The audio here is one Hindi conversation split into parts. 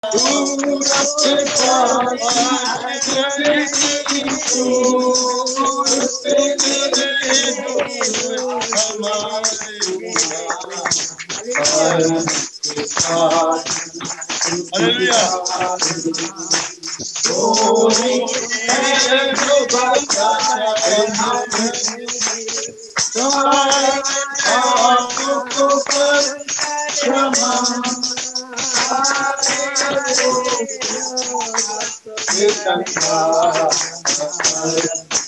Hallelujah. Thank you.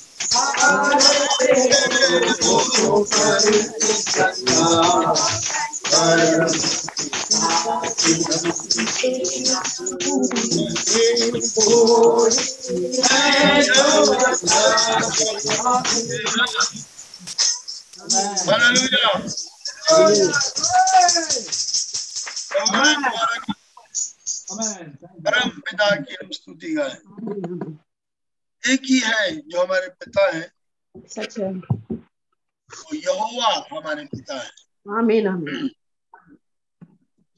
परम पिता की हम स्तुति गाए एक ही है जो हमारे पिता है। सच है। वो यहोवा हमारे पिता है। आमीन आमीन।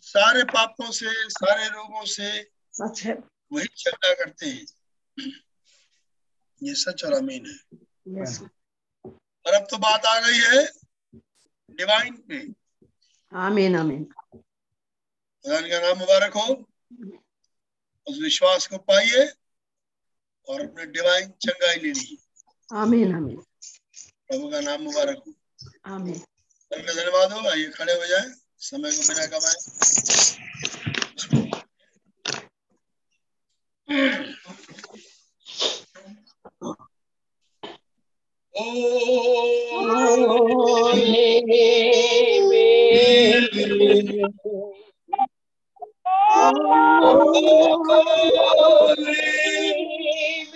सारे पापों से सारे रोगों से सच है। वही झगड़ा करते हैं। ये सच और अमीन है। और अब तो बात आ गई है डिवाइन पे। आमीन आमीन। का नाम मुबारक हो। उस विश्वास को पाइए। और अपने डिवाइन चंगाई लेनी है आमीन आमीन प्रभु का नाम मुबारक हो आमीन धन्य- धन्यवाद हो आइए खड़े हो जाए समय को बिना कमाए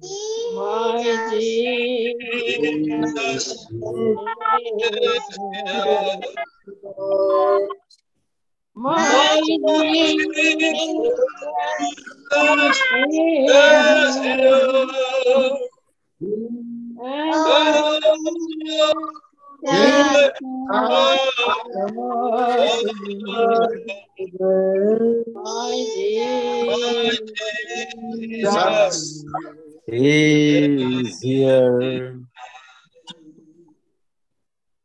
My Jesus, my Jesus, my Jesus. Is here.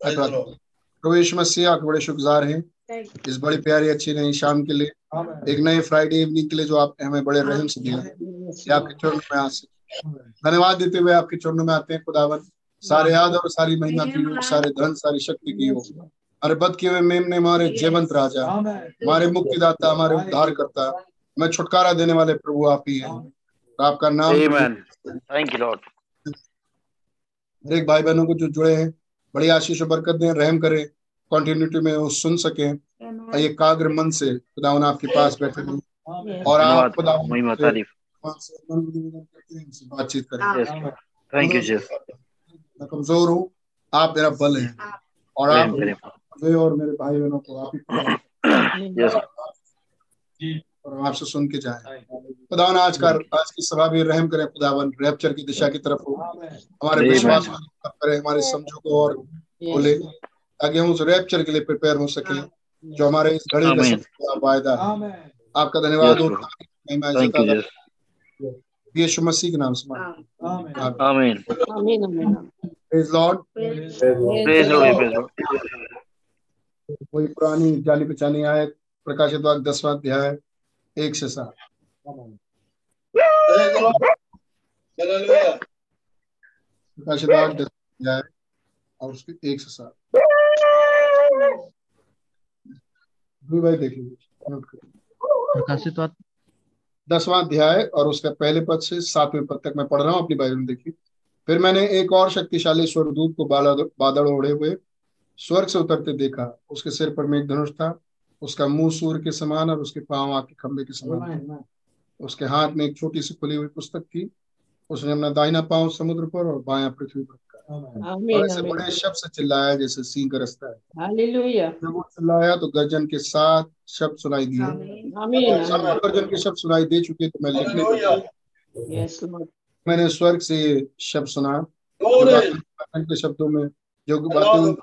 प्रवेश मसीह आपके बड़े शुक्रगुजार हैं। इस बड़ी प्यारी अच्छी नई शाम के लिए। एक नए फ्राइडे इवनिंग के लिए जो आप हमें बड़े रहम से दिया कि आपके चरणों में आ सके धन्यवाद देते हुए आपके चरणों में आते हैं खुदावन। सारे याद और सारी महिमा की हो सारे धन सारी शक्ति की हो। अरे बद किए हुए मेम ने हमारे जीवंत राजा हमारे मुक्तिदाता हमारे उद्धार करता मैं छुटकारा देने वाले प्रभु आप ही हैं। आपका नाम थैंक यू लॉर्ड हर एक भाई बहनों को जो जुड़े हैं बड़ी आशीष और बरकत दें रहम करें कंटिन्यूटी में वो सुन सके। और ये काग्र मन से खुदावन आपके पास बैठे हैं और आप खुदा बातचीत करें। थैंक यू जीसस मैं कमज़ोर हूँ आप मेरा बल है। और आप और मेरे भाई बहनों को आप ही और आपसे सुन के जाए। खुदावन आज का आज की सभा भी रहम करें खुदावन रैप्चर की दिशा की तरफ़ हो। हमारे विश्वास करें हमारे समझो को और बोले ताकि हम उस रैप्चर के लिए प्रिपेयर हो सके जो हमारे इस घड़ी का वायदा है। आपका धन्यवाद और यीशु मसीह के नाम से आमीन। प्रेज लॉर्ड प्रेज लॉर्ड कोई पुरानी जानी पहचानी आयत प्रकाशित वाक दसवां अध्याय। एक से सात। और उसके एक से सात। भाई देख लीजिए दसवां अध्याय और उसका पहले पद से सातवें पद तक मैं पढ़ रहा हूँ अपनी बाइबल में देखिए। फिर मैंने एक और शक्तिशाली स्वरदूत को बादल ओढ़े हुए स्वर्ग से उतरते देखा। उसके सिर पर मेघ धनुष था उसका मुँह सूर्य के समान और उसके पाँव आग के खंबे के समान। उसके हाथ में एक छोटी सी खुली हुई पुस्तक थी। उसने अपना दाहिना पाँव समुद्र पर और बाया पृथ्वी पर और ऐसे बड़े शब्द से चिल्लाया जैसे सिंह गरजता है। जब वो चिल्लाया तो गर्जन के साथ शब्द सुनाई दिए। गर्जन के शब्द सुनाई दे चुके तो मैं लिखने मैंने स्वर्ग से शब्द सुना। के शब्दों में जो बातें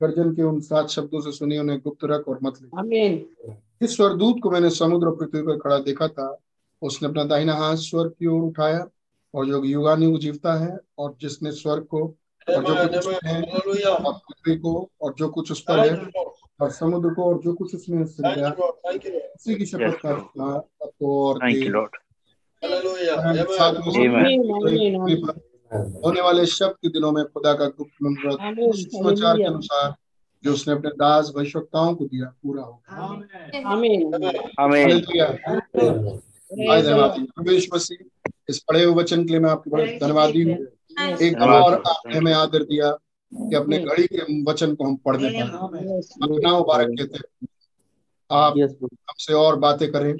गर्जन के उन सात शब्दों से सुनी उन्हें गुप्त रख और मत लिख इस स्वरदूत को मैंने समुद्र पृथ्वी पर खड़ा देखा था उसने अपना दाहिना हाथ स्वर्ग की ओर उठाया और जो युगानी जीवता है और जिसने स्वर्ग को और जो कुछ है और पृथ्वी को और जो कुछ उस पर है और समुद्र को और जो कुछ उसमें गया उसी की शपथ का आपको और होने वाले शब्द के दिनों में खुदा का गुप्त मनोरथ समाचार के अनुसार जो उसने अपने दास भविष्यताओं को दिया पूरा होगा मसीह इस पढ़े हुए वचन के लिए मैं आपके बड़े धन्यवादी हूँ। एक बार और आपने हमें आदर दिया कि अपने घड़ी के वचन को हम पढ़ने पाए अपना मुबारक कहते हैं। आप हमसे और बातें करें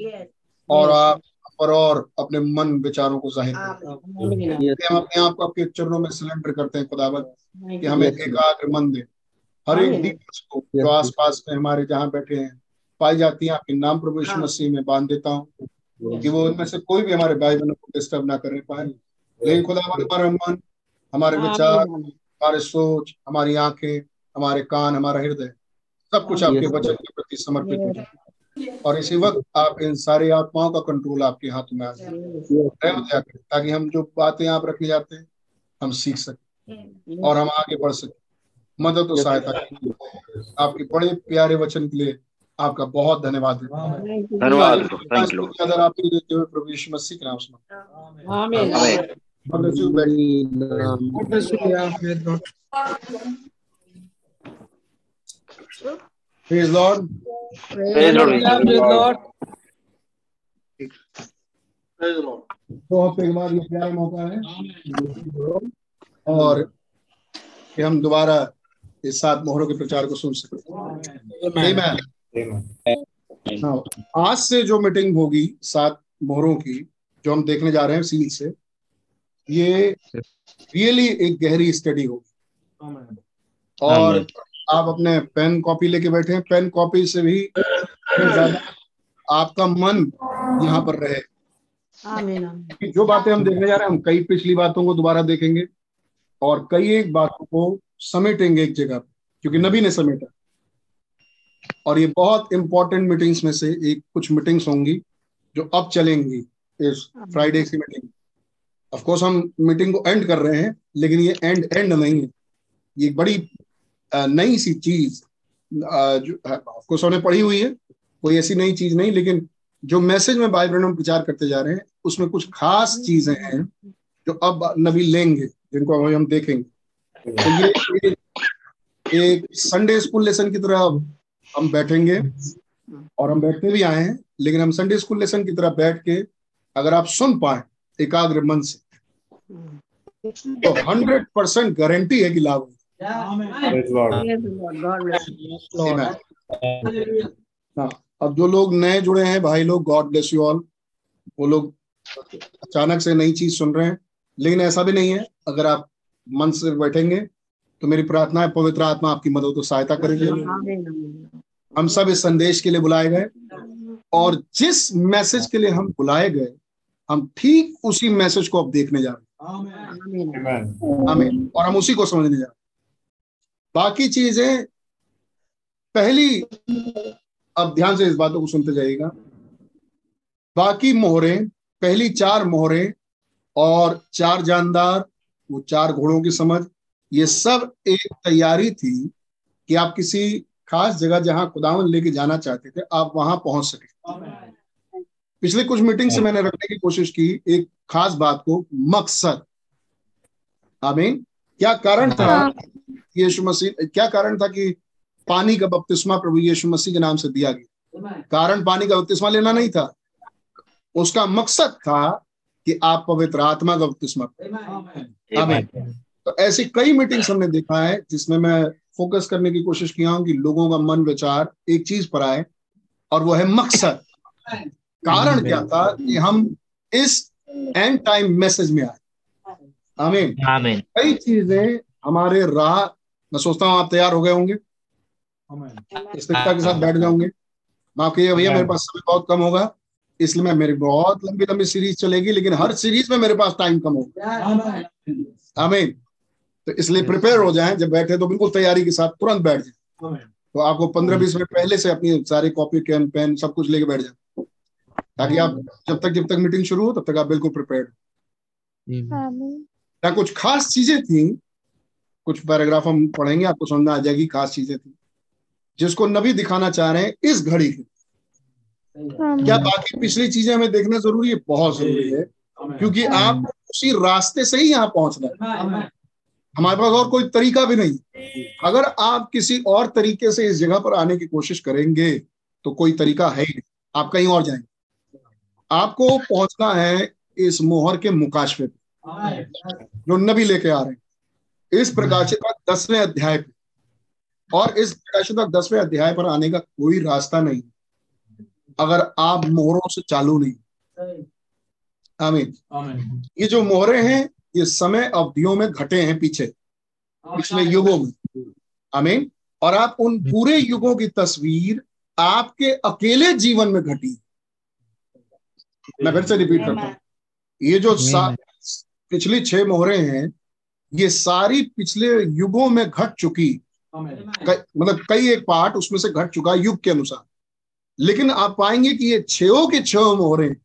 और आप पर और अपने मन विचारों को ज़ाहिर करते हैं। हम अपने आप को आपके चरणों में सिलेंडर करते हैं खुदावत कि हमें एकाग्र मन दे। हर एक। दीपस को जो आसपास में हमारे जहाँ बैठे हैं पाई जाती है आपके नाम प्रभु यीशु मसीह में बाँध देता हूँ कि वो उनमें से कोई भी हमारे भाई बहनों को डिस्टर्ब ना करने पाए। लेकिन खुदावत हमारा मन हमारे विचार हमारे सोच हमारी आँखें हमारे कान हमारा हृदय सब कुछ आपके वचन के प्रति समर्पित हो जाए और इसी वक्त आप इन सारी आत्माओं का कंट्रोल आपके हाथ में आ जाए। ताकि हम जो बातें आप रखने जाते हैं हम सीख सकें और हम आगे बढ़ सकें। मदद और सहायता आपके बड़े प्यारे वचन के लिए आपका बहुत धन्यवाद। हूँ। धन्यवाद अगर आपके देते हुए प्रभु यीशु मसीह के नाम से you. God bless. Praise Lord. Praise Lord दो हफ़्ते के बाद ये प्यारा मौका है और कि हम दोबारा इस सात मोहरों के प्रचार को सुन. हाँ, आज से जो मीटिंग होगी सात मोहरों की जो हम देखने जा रहे हैं सील से ये रियली एक गहरी स्टडी होगी और। आप अपने पेन कॉपी लेके बैठे हैं। पेन कॉपी से भी आपका मन यहाँ पर रहे। आमीन जो बातें हम देखने जा रहे हैं हम कई पिछली बातों को दोबारा देखेंगे और कई एक बातों को समेटेंगे एक जगह क्योंकि नबी ने समेटा। और ये बहुत इंपॉर्टेंट मीटिंग्स में से एक कुछ मीटिंग्स होंगी जो अब चलेंगी इस फ्राइडे की मीटिंग ऑफ़ कोर्स हम मीटिंग को एंड कर रहे हैं लेकिन ये एंड एंड नहीं है। ये एक बड़ी नई सी चीज़ अ, जो ऑफ़ कोर्स पढ़ी हुई है कोई ऐसी नई चीज़ नहीं लेकिन जो मैसेज में में हम प्रचार करते जा रहे हैं उसमें कुछ खास चीज़ें हैं जो अब नबी लेंगे जिनको अभी हम देखेंगे। तो ये एक संडे स्कूल लेसन की तरह हम बैठेंगे और हम बैठते भी आए हैं लेकिन हम संडे स्कूल लेसन की तरह बैठ के अगर आप सुन पाए एकाग्र मन से तो हंड्रेड परसेंट गारंटी है कि लाभ Praise Lord. God bless. Amen. हाँ अब जो लोग नए जुड़े हैं भाई लोग गॉड ब्लेस यू ऑल वो लोग अचानक से नई चीज़ सुन रहे हैं लेकिन ऐसा भी नहीं है। अगर आप मन से बैठेंगे तो मेरी प्रार्थना है पवित्र आत्मा आपकी मदद और सहायता करेगी। हम सब इस संदेश के लिए बुलाए गए और जिस मैसेज के लिए हम बुलाए गए हम ठीक उसी मैसेज को अब देखने जा रहे हैं। आमीन और हम उसी को समझने जा रहे हैं। बाकी चीज़ें पहली, अब ध्यान से इस बातों को सुनते जाइएगा। बाकी मोहरें, पहली चार मोहरें और चार जानदार, वो चार घोड़ों की समझ, ये सब एक तैयारी थी कि आप किसी खास जगह जहाँ खुदावन लेके जाना चाहते थे, आप वहाँ पहुँच सके। पिछले कुछ मीटिंग से मैंने रखने की कोशिश की, एक खास बात को, मकसद। आमीन। क्या कारण था? यीशु मसीह क्या कारण था कि पानी का बपतिस्मा प्रभु यीशु मसीह के नाम से दिया गया? कारण पानी का बपतिस्मा लेना नहीं था। उसका मकसद था कि आप पवित्र आत्मा का बपतिस्मा। तो ऐसी कई मीटिंग्स हमने देखा है जिसमें मैं फोकस करने की कोशिश किया हूँ कि लोगों का मन विचार एक चीज़ पर आए और वो है मकसद। कारण क्या था कि हम इस एंड टाइम मैसेज में आए। आमीन। आमीन। कई चीज़ें हमारे राह मैं सोचता हूँ आप तैयार हो गए होंगे। स्थिरता के साथ बैठ जाओगे माफ़ कीजिए भैया मेरे पास समय बहुत कम होगा इसलिए मैं मेरी बहुत लंबी लंबी सीरीज़ चलेगी लेकिन हर सीरीज़ में मेरे पास टाइम कम होगा। आमीन तो इसलिए प्रिपेयर हो जाए जब बैठे तो बिल्कुल तैयारी के साथ तुरंत बैठ जाए। तो आपको पंद्रह बीस मिनट पहले से अपनी सारी कॉपी कैन पेन सब कुछ लेके बैठ जाए। ताकि आप जब तक जब तक मीटिंग शुरू हो तब तक आप बिल्कुल प्रिपेयर्ड या कुछ खास चीज़ें थी कुछ पैराग्राफ हम पढ़ेंगे आपको समझ में आ जाएगी खास चीज़ें थी। जिसको नबी दिखाना चाह रहे हैं इस घड़ी की। क्या बाकी पिछली चीज़ें हमें देखना ज़रूरी है? बहुत ज़रूरी है। क्योंकि आप उसी रास्ते से ही यहाँ पहुँचना है। हमारे पास और कोई तरीका भी नहीं अगर आप किसी और तरीके से इस जगह पर आने की कोशिश करेंगे तो कोई तरीका है ही नहीं। आप कहीं और जाएँगे। आपको पहुँचना है इस मोहर के मुकाशवे पे जो नबी लेके आ रहे हैं। इस प्रकाशित दसवें अध्याय पे। और इस प्रकाशित दसवें अध्याय पर आने का कोई रास्ता नहीं। अगर आप मोहरों से चालू नहीं। आमीन। ये जो मोहरे हैं ये समय अवधियों में घटे हैं पीछे। पिछले युगों में। आमीन। और आप उन पूरे युगों की तस्वीर आपके अकेले जीवन में घटी। मैं फिर से रिपीट करता हूँ। ये जो पिछली छह मोहरे हैं ये सारी पिछले युगों में घट चुकी। Amen. कई- मतलब कई एक पार्ट उसमें से घट चुका युग के अनुसार। लेकिन आप पाएँगे कि ये छो के छह मोहरे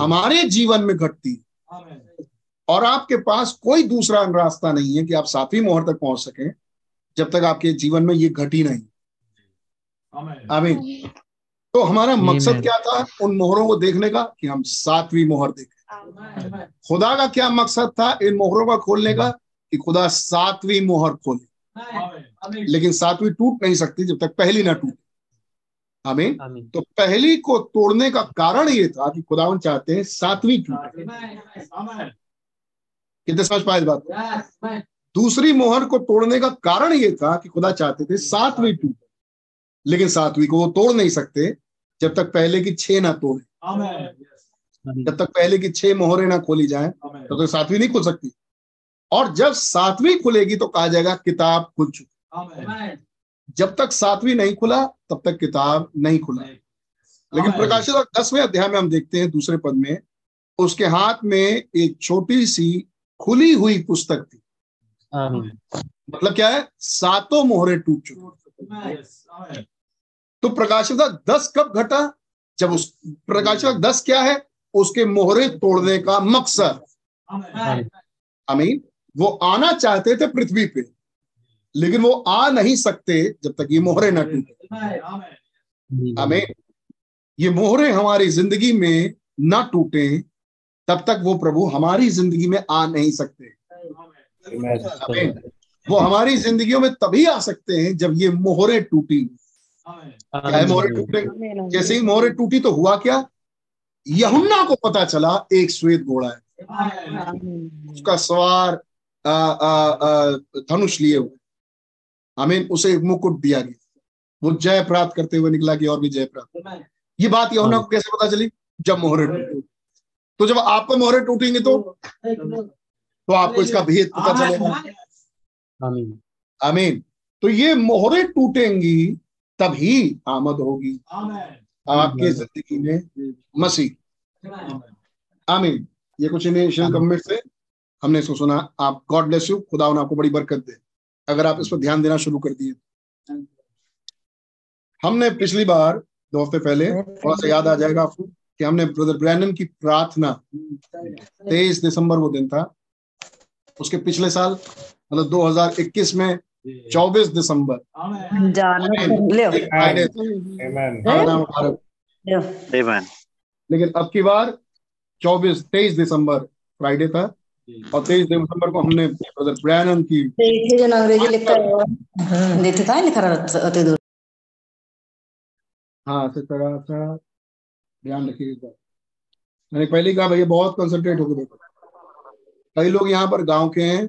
हमारे जीवन में घटती। और आपके पास कोई दूसरा रास्ता नहीं है कि आप सातवीं मोहर तक पहुँच सके जब तक आपके जीवन में ये घटी नहीं। Amen. आमीन। तो हमारा मकसद क्या था? उन मोहरों को देखने का कि हम सातवीं मोहर देखें। खुदा का क्या मकसद था इन मोहरों का खोलने का? कि खुदा सातवीं मोहर खोले. लेकिन सातवीं टूट नहीं सकती जब तक पहली ना टूटे आमीन आमीन तो पहली को तोड़ने का कारण ये था कि खुदावन चाहते हैं सातवीं टूटे Amen. कितने समझ पाए इस बात को? दूसरी मोहर को तोड़ने का कारण ये था कि खुदा चाहते थे सातवीं टूटे लेकिन सातवीं को वो तोड़ नहीं सकते जब तक पहले की छह ना तोड़े जब तक पहले की छह मोहरें ना खोली जाए. तब तक सातवीं नहीं खुल सकती और जब सातवीं खुलेगी तो कहा जाएगा किताब खुल चुकी जब तक सातवीं नहीं खुला तब तक किताब नहीं खुला। लेकिन. प्रकाशित और दसवें अध्याय में हम देखते हैं दूसरे पद में उसके हाथ में एक छोटी सी खुली हुई पुस्तक थी। मतलब क्या है? सातों मोहरे टूट चुकी. तो प्रकाशित दस कब घटा? जब उस प्रकाशित दस क्या है? उसके मोहरे तोड़ने का मकसद। Amen. वो आना चाहते थे पृथ्वी पे लेकिन वो आ नहीं सकते जब तक ये मोहरे न टूटे। Amen. आमीन। ये मोहरे हमारी ज़िंदगी में न टूटे तब तक वो प्रभु हमारी ज़िंदगी में आ नहीं सकते। आमीन। वो हमारी जिंदगियों में तभी आ सकते हैं जब ये मोहरे टूटी। क्या मोहरे टूटे जैसे ही मोहरे टूटी तो हुआ क्या? यहुन्ना को पता चला एक श्वेत घोड़ा है। उसका सवार धनुष लिए हुए। हमें उसे एक मुकुट दिया गया। वो जय प्राप्त करते हुए निकला कि और भी जय प्राप्त। ये बात यहुन्ना को कैसे पता चली? जब मोहरे टूटे। तो जब आपको मोहरे टूटेंगे तो? तो आपको इसका भेद पता चलेगा। Amen. आमीन। आमीन। तो ये मोहरे टूटेंगी तभी आमद होगी। आपके ज़िंदगी में मसीह. आमीन। ये कुछ इनिशियल कमेंट से हमने इसको सुना आप गॉड ब्लेस यू खुदा उन्हें आपको बड़ी बरकत दे। अगर आप इस पर ध्यान देना शुरू कर दिए। हमने पिछली बार दो हफ़्ते पहले थोड़ा सा याद आ जाएगा आपको कि हमने ब्रदर ब्रैनन की प्रार्थना तेईस दिसंबर वो दिन था उसके पिछले साल मतलब 2021 में 24 दिसंबर. लेकिन अब की बार 24 23 दिसंबर फ्राइडे था और 23 दिसंबर को हमने ब्रदर ब्रैनन की। देखे जो अंग्रेज़ी है। था लिखा रहता दूर। हाँ से तरह सा ध्यान रखिए मैंने पहले ही कहा भैया बहुत कंसंट्रेट होकर देखो। कई लोग यहाँ पर गाँव के हैं।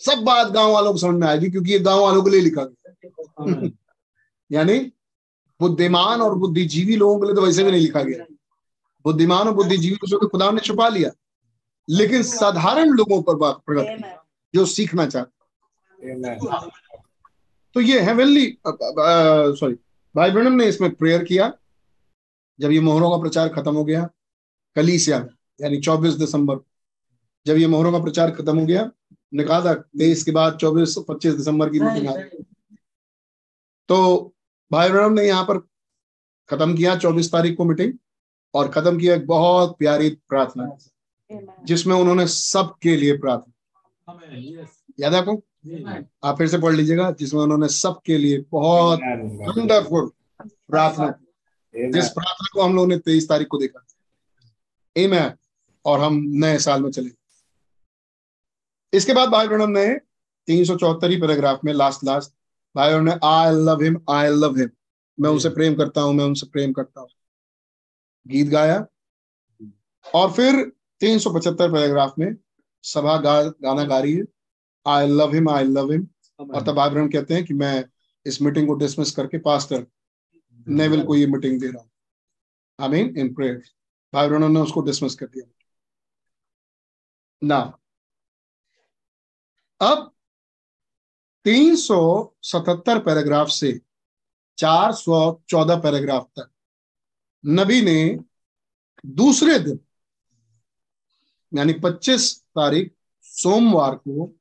सब बात गाँव वालों को समझ में आएगी क्योंकि ये गाँव वालों के लिए लिखा गया यानी बुद्धिमान और बुद्धिजीवी लोगों के लिए तो वैसे भी नहीं लिखा गया। बुद्धिमान और बुद्धिजीवी को तो खुदा ने छुपा लिया। लेकिन साधारण लोगों पर बात प्रकट की जो सीखना चाहते तो ये हेवनली सॉरी भाई ब्रणम ने इसमें प्रेयर किया। जब ये मोहरों का प्रचार खत्म हो गया कलीसिया यानी 24 दिसंबर जब ये मोहरों का प्रचार खत्म हो गया ने कहा था तेईस के बाद 24 25 दिसंबर की मीटिंग आ तो भाई ब्रणम ने यहाँ पर खत्म किया 24 तारीख को मीटिंग और खत्म किया एक बहुत प्यारी प्रार्थना। जिसमें उन्होंने सबके लिए प्रार्थना याद है आपको? आप फिर से पढ़ लीजिएगा जिसमें उन्होंने सबके लिए बहुत वंडरफुल प्रार्थना जिस प्रार्थना को हम लोगों ने तेईस तारीख को देखा। Amen. और हम नए साल में चले इसके बाद भाई ब्रणम ने तीन सौ चौहत्तर ही पैराग्राफ में लास्ट लास्ट भाई ब्रणम ने I love him I love him मैं उनसे प्रेम करता हूँ मैं उनसे प्रेम करता हूँ। गीत गाया। और फिर तीन सौ पचहत्तर पैराग्राफ में सभा गा, गाना गा रही है। I love him I love him और तब भाई ब्रणम कहते हैं कि मैं इस मीटिंग को डिसमिस करके पास्टर नेविल को ये मीटिंग दे रहा हूँ। आई मीन इन प्रेयर भाई ने उसको डिसमिस कर दिया। ना अब 377 पैराग्राफ से 414 पैराग्राफ तक नबी ने दूसरे दिन यानी 25 तारीख सोमवार को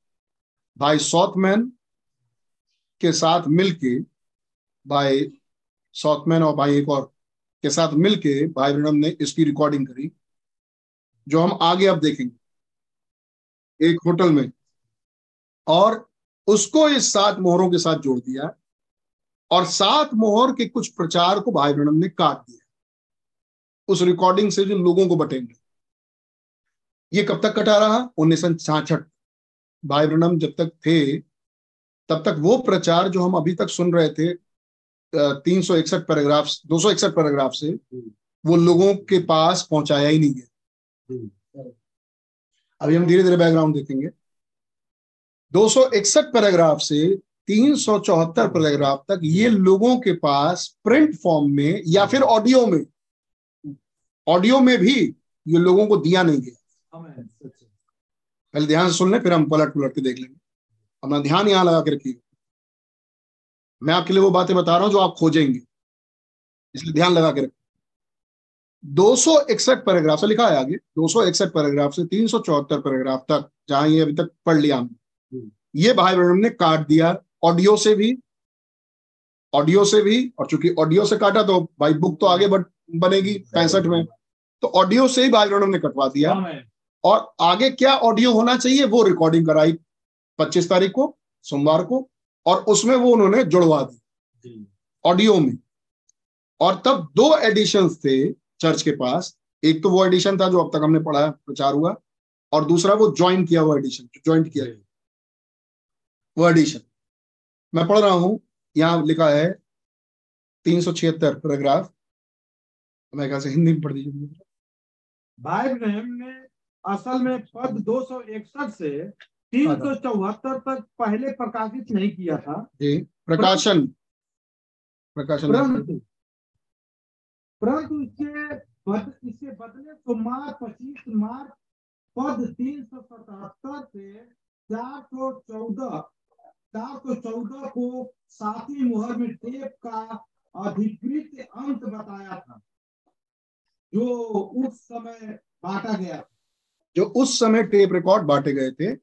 भाई सॉथमैन के साथ मिलके, भाई सॉथमैन और भाई एक और के साथ मिलके भाई ब्रनम ने इसकी रिकॉर्डिंग करी, जो हम आगे अब देखेंगे, एक होटल में। और उसको इस सात मोहरों के साथ जोड़ दिया और सात मोहर के कुछ प्रचार को भाई ब्रणम ने काट दिया। उस रिकॉर्डिंग से जो लोगों को बटेंगे। ये कब तक कटा रहा? उन्नीस सौ छाछठ भाई ब्रनम जब तक थे तब तक वो प्रचार जो हम अभी तक सुन रहे थे तीन सौ इकसठ पैराग्राफ दो सौ इकसठ पैराग्राफ से वो लोगों के पास पहुँचाया ही नहीं गया। अभी हम धीरे धीरे बैकग्राउंड देखेंगे। दो सौ इकसठ पैराग्राफ से तीन सौ चौहत्तर पैराग्राफ तक ये लोगों के पास प्रिंट फॉर्म में या फिर ऑडियो में ऑडियो में भी ये लोगों को दिया नहीं गया। पहले ध्यान से सुन लें फिर हम पलट पलट के देख लेंगे। अपना ध्यान यहाँ लगा के रखिए। मैं आपके लिए वो बातें बता रहा हूँ जो आप खोजेंगे। इसलिए ध्यान लगा के रखिए। दो सौ इकसठ पैराग्राफ से लिखा है आगे। दो सौ इकसठ पैराग्राफ से तीन सौ चौहत्तर पैराग्राफ तक जहाँ ये अभी तक पढ़ लिया हमने। ये भाई बहनों ने काट दिया। ऑडियो से भी ऑडियो से भी और चूँकि ऑडियो से काटा तो भाई बुक तो आगे बनेगी पैंसठ में। तो ऑडियो से ही भाई बहनों ने कटवा दिया। और आगे क्या ऑडियो होना चाहिए वो रिकॉर्डिंग कराई पच्चीस तारीख को सोमवार को और उसमें वो उन्होंने जुड़वा दी ऑडियो में। और तब दो एडिशन थे चर्च के पास। एक तो वो एडिशन था जो अब तक हमने पढ़ा प्रचार हुआ और दूसरा वो ज्वाइन किया हुआ एडिशन जो ज्वाइंट किया। है वो एडिशन मैं पढ़ रहा हूँ यहाँ लिखा है तीन सौ छिहत्तर पैराग्राफ मैं कहा से हिंदी में पढ़ दीजिए बाइबल ने असल में पद 261 से तीन सौ चौहत्तर तक पहले प्रकाशित नहीं किया था। जी प्रकाशन। प्रकाशन। परंतु परंतु इसके बद, इससे बदले सोमवार पच्चीस मार्च पद तीन सौ सतहत्तर से चार सौ चौदह चार सौ चौदह को सातवीं मुहर में टेप का अधिकृत अंत बताया था जो उस समय बांटा गया जो उस समय टेप रिकॉर्ड बांटे गए थे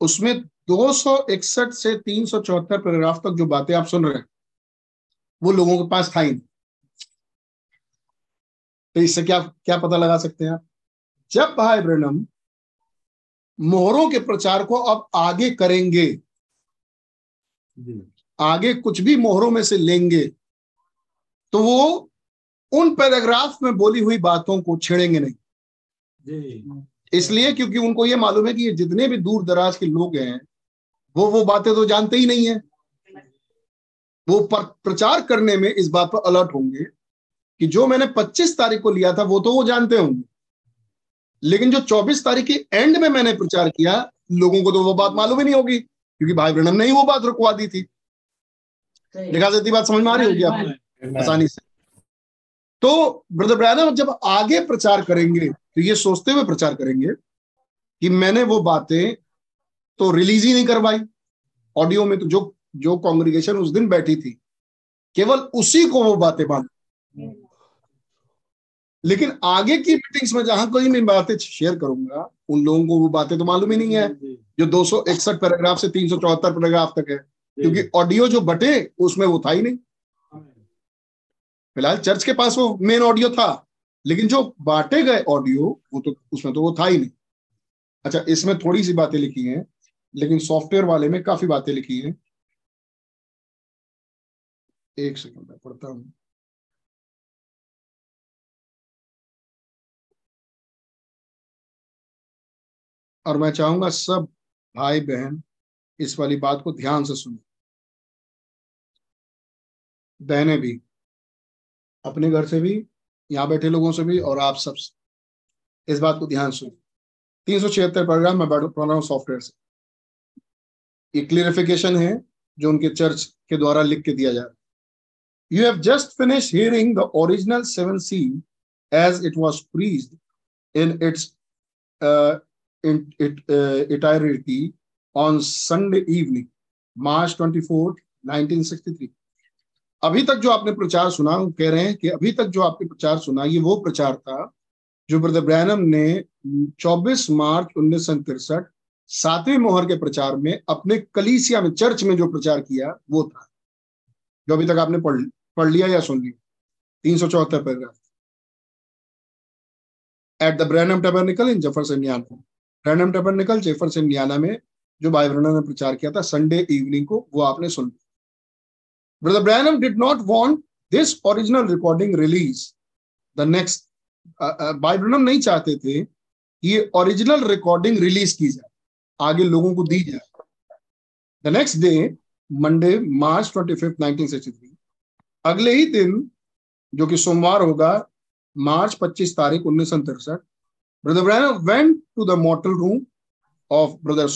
उसमें 261 से 374 पैराग्राफ तक जो बातें आप सुन रहे हैं वो लोगों के पास था ही नहीं। तो इससे क्या क्या पता लगा सकते हैं आप? जब भाई ब्रनम मोहरों के प्रचार को अब आगे करेंगे आगे कुछ भी मोहरों में से लेंगे तो वो उन पैराग्राफ में बोली हुई बातों को छेड़ेंगे नहीं। इसलिए क्योंकि उनको ये मालूम है कि ये जितने भी दूर दराज के लोग हैं वो वो बातें तो जानते ही नहीं है। वो पर, प्रचार करने में इस बात पर अलर्ट होंगे कि जो मैंने 25 तारीख को लिया था वो तो वो जानते होंगे। लेकिन जो 24 तारीख के एंड में मैंने प्रचार किया लोगों को तो वो बात मालूम ही नहीं होगी क्योंकि भाई ब्रनम ने ही वो बात रुकवा दी थी। लिखा जाती बात समझ में आ रही होगी आपको? आसानी से। तो ब्रदर ब्रैनम जब आगे प्रचार करेंगे तो ये सोचते हुए प्रचार करेंगे कि मैंने वो बातें तो रिलीज़ ही नहीं करवाई। ऑडियो में तो जो जो कांग्रेगेशन उस दिन बैठी थी केवल उसी को वो बातें मालूम लेकिन आगे की मीटिंग्स में जहाँ कोई मैं बातें शेयर करूँगा उन लोगों को वो बातें तो मालूम ही नहीं है जो दो सौ इकसठ पैराग्राफ से तीन सौ चौहत्तर पैराग्राफ तक है क्योंकि ऑडियो जो बटे उसमें वो था ही नहीं। फ़िलहाल चर्च के पास वो मेन ऑडियो था, लेकिन जो बांटे गए ऑडियो वो तो उसमें तो वो था ही नहीं। अच्छा इसमें थोड़ी सी बातें लिखी हैं, लेकिन सॉफ्टवेयर वाले में काफ़ी बातें लिखी हैं। एक सेकंड में पढ़ता हूँ। और मैं चाहूँगा सब भाई बहन इस वाली बात को ध्यान से सुने। बहने भी अपने घर से भी यहाँ बैठे लोगों से भी और आप सब इस बात को ध्यान सुनिए तीन सौ छिहत्तर पैराग्राफ मैं पढ़ रहा हूँ सॉफ्टवेयर से। ये क्लियरिफिकेशन है जो उनके चर्च के द्वारा लिख के दिया जा रहा है। You have just finish hearing the original seven seal as it was preached in its entirety on Sunday evening, March 24, 1963. अभी तक जो आपने प्रचार सुना, वो कह रहे हैं कि अभी तक जो आपने प्रचार सुना, ये वो प्रचार था जो ब्रदर ब्रैनम ने 24 मार्च उन्नीस सौ तिरसठ सातवें मोहर के प्रचार में अपने कलीसिया में, चर्च में जो प्रचार किया, वो था। जो अभी तक आपने पढ़ पढ़ लिया या सुन लिया? तीन सौ चौहत्तर paragraph. At the Branham tabernacle in Jefferson Branham Tabernacle में जो भाई ब्रनम ने प्रचार किया था संडे इवनिंग को, वो आपने सुन लिया। Brother Branham did not want this original recording release the next भाई ब्रनम नहीं चाहते थे ये ओरिजिनल रिकॉर्डिंग रिलीज़ की जाए। आगे लोगों को दी जाए। The next day Monday March twenty fifth nineteen अगले ही दिन, जो कि सोमवार होगा मार्च 25 तारीख, उन्नीस सौ तिरसठ brother Branham went to the motel room of brother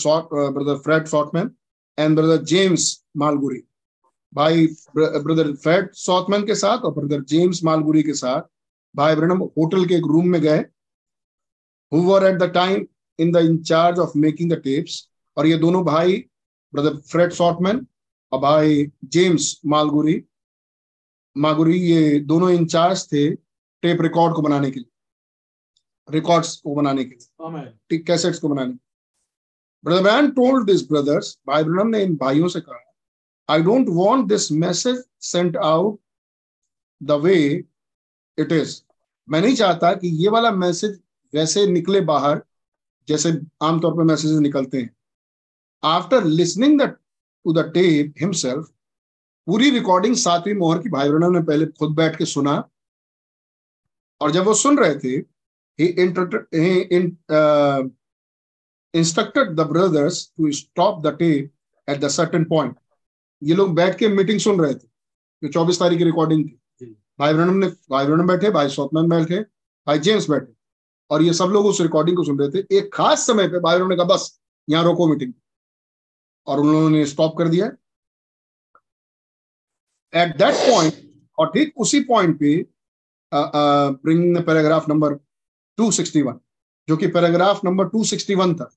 brother Fred Sothmann and brother James Malgury भाई ब्रदर फ्रेड शॉटमैन के साथ और ब्रदर जेम्स मालगुरी के साथ भाई ब्रैनम होटल के एक रूम में गए। Who were at the time in the in charge of making the tapes और ये दोनों भाई ब्रदर फ्रेड सॉटमैन और भाई जेम्स मालगुरी मागुरी ये दोनों इंचार्ज थे टेप रिकॉर्ड को बनाने के लिए। रिकॉर्ड्स को बनाने के लिए। कैसेट्स को बनाने। Brother man told this brothers भाई ब्रनम ने इन भाइयों से कहा I don't want this message sent out the way it is मैं नहीं चाहता कि ये वाला मैसेज वैसे निकले बाहर, जैसे आमतौर पर मैसेजेस निकलते हैं। After listening to the tape himself पूरी रिकॉर्डिंग सातवीं मोहर की भाई बहनों ने पहले खुद बैठ के सुना। और जब वो सुन रहे थे instructed the brothers to stop the tape at the certain point ये लोग बैठ के मीटिंग सुन रहे थे जो चौबीस तारीख की रिकॉर्डिंग थी। भाई ब्रनम ने भाई ब्रनम बैठे भाई सौतमैन बैठे भाई जेम्स बैठे और ये सब लोग उस रिकॉर्डिंग को सुन रहे थे। एक खास समय पे भाई ने कहा बस यहाँ रोको मीटिंग और उन्होंने स्टॉप कर दिया। एट दैट पॉइंट और ठीक उसी पॉइंट पे ब्रिंग पैराग्राफ नंबर 261 जो कि पैराग्राफ नंबर 261 था।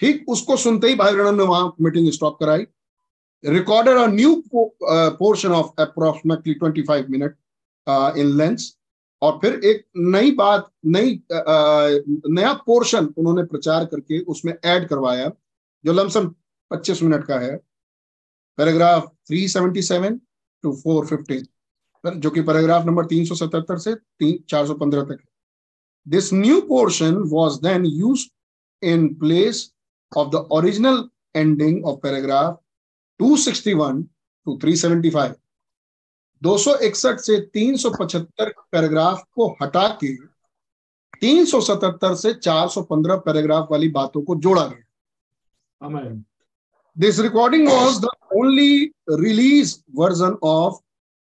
ठीक उसको सुनते ही भाई रणम ने वहाँ मीटिंग स्टॉप कराई। Recorded a new portion of approximately 25 minute in length और फिर एक नई बात, नई नया पोर्शन उन्होंने प्रचार करके उसमें ऐड करवाया, जो लमसम 25 मिनट का है। पैराग्राफ 377 टू फोर फिफ्टीन जो कि पैराग्राफ नंबर तीन सौ सतहत्तर से तीन चार सौ पंद्रह तक है। This new portion was then use in place of the original ending of paragraph 261 to 375 261 से 375 पैराग्राफ को हटा के 377 से 415 पैराग्राफ वाली बातों को जोड़ा गया। This recording was the only release version of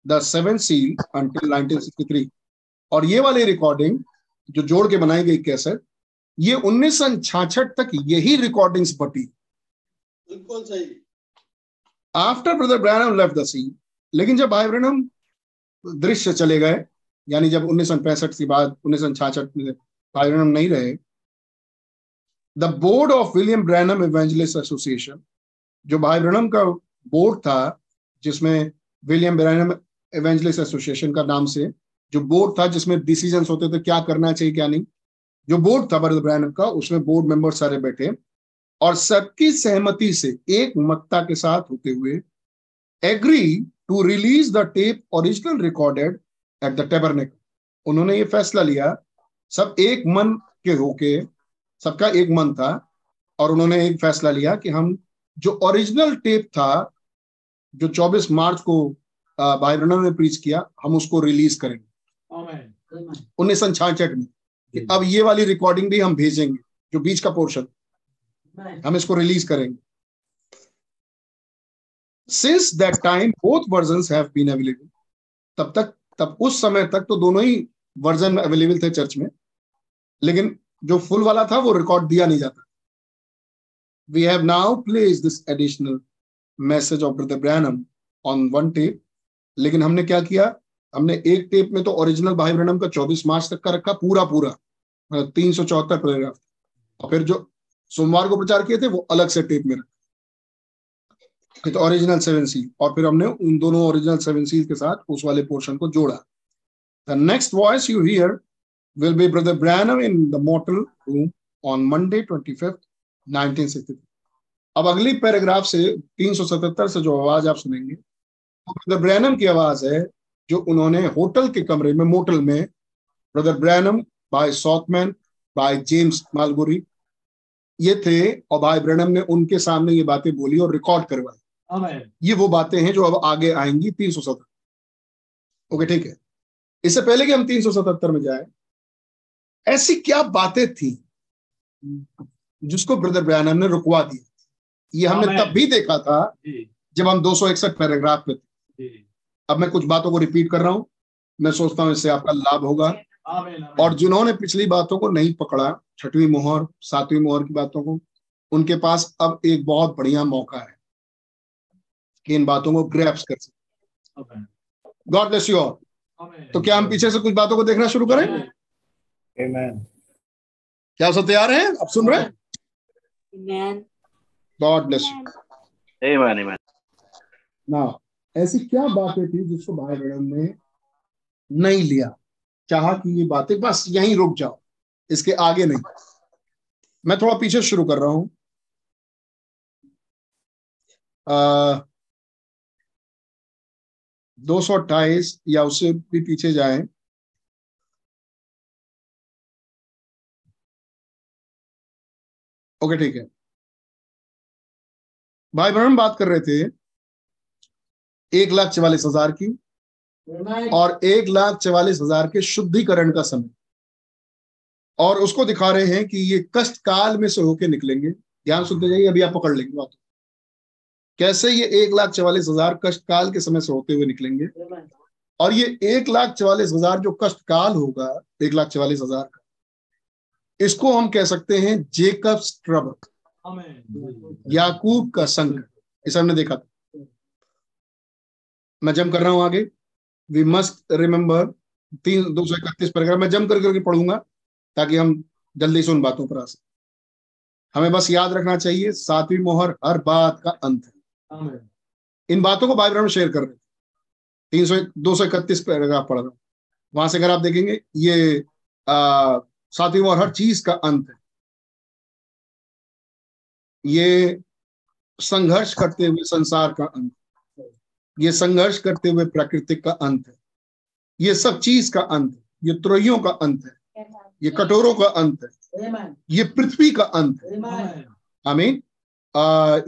the seven seal until 1963 और ये वाली रिकॉर्डिंग जो जोड़ के बनाई गई कैसेट ये उन्नीस तक यही रिकॉर्डिंग्स बटी। बिल्कुल सही। After brother Branham left the scene लेकिन जब भाई ब्रैनम दृश्य चले गए। यानी जब उन्नीस सौ पैंसठ के बाद, उन्नीस सौ छाछठ में भाई ब्रैनम नहीं रहे। The board of William Branham Evangelist Association जो भाई ब्रैनम का बोर्ड था, जिसमें विलियम ब्रैनम एवेंजलिस्ट एसोसिएशन का नाम से जो बोर्ड था, जिसमें डिसीज़न होते थे, क्या करना चाहिए, क्या नहीं, जो बोर्ड था बरद ब्रैनम का, उसमें बोर्ड मेंबर सारे बैठे। और सबकी सहमति से एक मत्ता के साथ होते हुए agree to release the tape original recorded at the tabernacle उन्होंने ये फैसला लिया सब एक मन के होके सबका एक मन था और उन्होंने एक फैसला लिया कि हम जो ओरिजिनल टेप था जो 24 मार्च को भाई ब्रनर ने प्रीच किया हम उसको रिलीज़ करेंगे। उन्नीस सौ छाछठ में कि अब ये वाली रिकॉर्डिंग भी हम भेजेंगे जो बीच का पोर्शन हम इसको रिलीज़ करेंगे। Since that time both version have been available तब तक, तब उस समय तक तो दोनों ही वर्जन अवेलेबल थे चर्च में। लेकिन जो फुल वाला था, वो रिकॉर्ड दिया नहीं जाता। We have now place this additional message of brother Branham on one tape लेकिन हमने क्या किया? हमने एक टेप में तो ओरिजिनल भाई ब्रैनम का 24 मार्च तक का रखा, पूरा पूरा। तीन सौ चौहत्तर पैराग्राफ और फिर जो सोमवार को प्रचार किए थे वो अलग से टेप में रखे तो ओरिजिनल सेवन सी और फिर हमने उन दोनों ओरिजिनल सेवन सी के साथ उस वाले पोर्शन को जोड़ा the next voice you hear will be will be Brother Branham in the mortal room on Monday 25th, 1963. अब अगली पैराग्राफ से 377 से जो आवाज़ आप सुनेंगे वो ब्रदर ब्रैनम की आवाज़ है जो उन्होंने होटल के कमरे में मोटल में brother Branham by Sothmann by James Malgury ये थे और भाई ब्रैनम ने उनके सामने ये बातें बोली और रिकॉर्ड करवाई। ये वो बातें हैं जो अब आगे आएँगी 377 ओके ठीक है। इससे पहले कि हम 377 में जाए ऐसी क्या बातें थी जिसको ब्रदर ब्रैनम ने रुकवा दिया ये हमने तब भी देखा था जब हम 261 पैराग्राफ पे थे। अब मैं कुछ बातों को रिपीट कर रहा हूँ। मैं सोचता हूँ इससे आपका लाभ होगा। और जिन्होंने पिछली बातों को नहीं पकड़ा छठवीं मोहर सातवीं मोहर की बातों को उनके पास अब एक बहुत बढ़िया मौका है कि इन बातों को ग्रैप्स कर सके। Amen. God bless you all तो क्या हम पीछे से कुछ बातों को देखना शुरू करें? Amen. क्या आप सब तैयार हैं? आप सुन रहे हैं? God bless you Amen, amen. ना ऐसी क्या बातें थी जिसको भाई बहन ने नहीं लिया? चाहा कि ये बातें, बस यहीं रुक जाओ। इसके आगे नहीं। मैं थोड़ा पीछे शुरू कर रहा हूँ। दो सौ अट्ठाईस या उससे भी पीछे जाए। ओके, ठीक है। भाई बहन बात कर रहे थे एक लाख चवालीस हज़ार की। और एक लाख चवालीस हज़ार के शुद्धिकरण का समय। और उसको दिखा रहे हैं कि ये कष्ट काल में से होके निकलेंगे। ध्यान सुनते जाइए अभी आप पकड़ लेंगे बात। कैसे ये एक लाख चवालीस हज़ार कष्ट काल के समय से होते हुए निकलेंगे? और ये एक लाख चवालीस हज़ार जो कष्ट काल होगा एक लाख चवालीस हज़ार का इसको हम कह सकते हैं जेकब ट्रबल याकूब का संकट इसे हमने देखा था। मैं जम कर रहा हूँ आगे। वी मस्ट रिमेम्बर तीन दो सौ इकतीस पैराग्राफ मैं जम कर करके पढ़ूँगा ताकि हम जल्दी से उन बातों पर आ सकें। हमें बस याद रखना चाहिए सातवीं मोहर हर बात का अंत है। इन बातों को बाइबल में शेयर कर रहे तीन सौ दो सौ इकतीस पैराग्राफ पढ़ रहा हूँ। वहाँ से अगर आप देखेंगे ये सातवीं मोहर हर चीज़ का अंत है। ये संघर्ष करते हुए संसार का अंत ये संघर्ष करते हुए प्रकृति का अंत है। ये सब चीज़ का अंत है। ये त्रोहियों का अंत है। ये कटोरों का अंत है। ये पृथ्वी का अंत है। आमेन। आमीन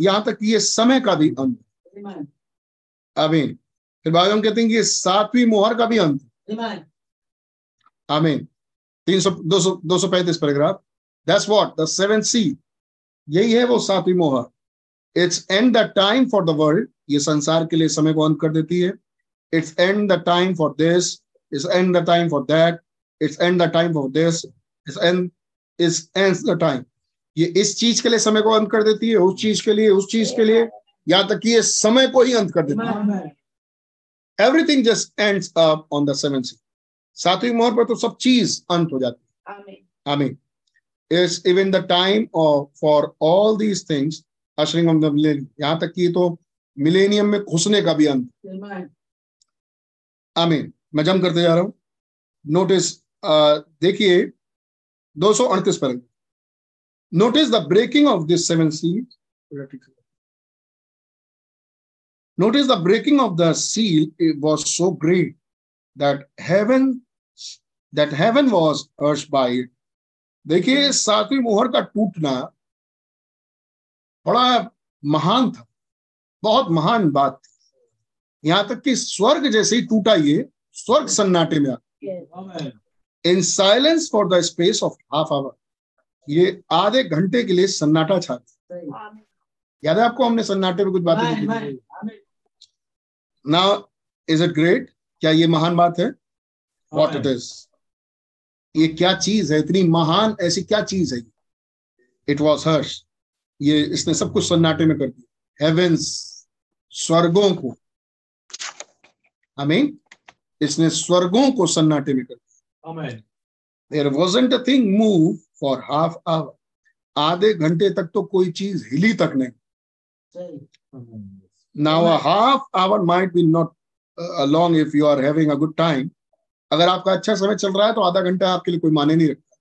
यहाँ तक ये समय का भी अंत है। आमीन। फिर बाद में हम कहते हैं कि सातवीं मोहर का भी अंत है। आमीन। तीन सौ दो सौ दो सौ पैंतीस paragraph. That's what the seven seal यही है वो सातवीं मोहर। It's end the time for the world ये संसार के लिए समय को अंत कर देती है। It's end the time for this it's end the time for that it's end the time for this it's end is end the time ये इस चीज़ के लिए समय को अंत कर देती है उस चीज़ के लिए उस चीज़ के लिए यहाँ तक कि ये समय को ही अंत कर देती है। Everything just ends up on the seven seal सातवीं मोहर पर तो सब चीज़ अंत हो जाती है। आमीन the time of for all these things ushering of the millennium यहाँ तक कि तो मिलेनियम में घुसने का भी अंत। आमीन। मैं जम करते जा रहा हूँ। नोटिस देखिए, दो सौ अड़तीस पर। Notice the breaking of this seven seal notice the breaking of the seal was so great that heaven that heaven was urged by देखिए, सातवीं मोहर का टूटना बड़ा महान था। बहुत महान बात। थी यहाँ तक कि स्वर्ग जैसे ही टूटा ये स्वर्ग सन्नाटे में आ in silence for the space of half hour ये आधे घंटे के लिए सन्नाटा छा याद है आपको हमने सन्नाटे में कुछ बातें थी? नाउ इज़ इट ग्रेट क्या ये महान बात है? वॉट इट इज़ ये क्या चीज़ है? इतनी महान ऐसी क्या चीज़ है? इट वॉज़ हर्ष ये इसने सब कुछ सन्नाटे में कर दिया। हेवेंस स्वर्गों को। आमीन इसने स्वर्गों को सन्नाटे में कर दिया। Amen there wasn't a thing move for half आधे घंटे तक तो कोई चीज़ हिली तक नहीं। Now a half hour might be not long if you are having a good time अगर आपका अच्छा समय चल रहा है तो आधा घंटा आपके लिए कोई माने नहीं रखता।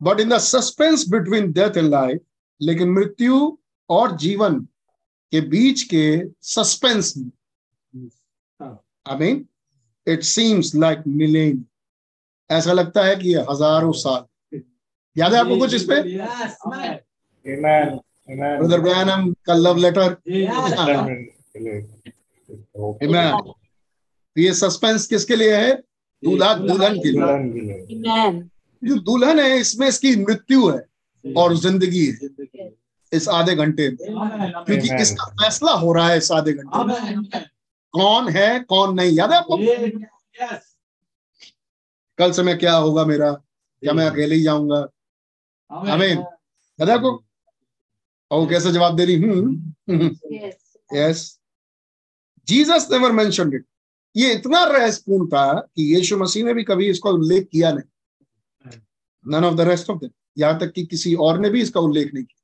But in the suspense between death and life लेकिन मृत्यु और जीवन के बीच के सस्पेंस में। I mean it seems like million ऐसा लगता है कि ये हज़ारों साल। याद है आपको कुछ इस पे. ब्रदर ब्रैनम का लव लेटर Amen. ये सस्पेंस किसके लिए है? दूल्हा दुल्हन के लिए। दुल्हन के लिए। जो दुल्हन है इसमें इसकी मृत्यु है और ज़िंदगी है। इस आधे घंटे में। क्योंकि इसका फैसला हो रहा है इस आधे घंटे में? कौन है कौन नहीं? याद है आपको? कल समय क्या होगा मेरा? क्या मैं अकेले ही जाऊँगा? हमें याद है आपको? और कैसे जवाब दे रही हूँ? Yes Jesus never mentioned it ये इतना रहस्यपूर्ण था कि यीशु मसीह ने भी कभी इसका उल्लेख किया नहीं। None of the rest of them यहाँ तक कि किसी और ने भी इसका उल्लेख नहीं किया।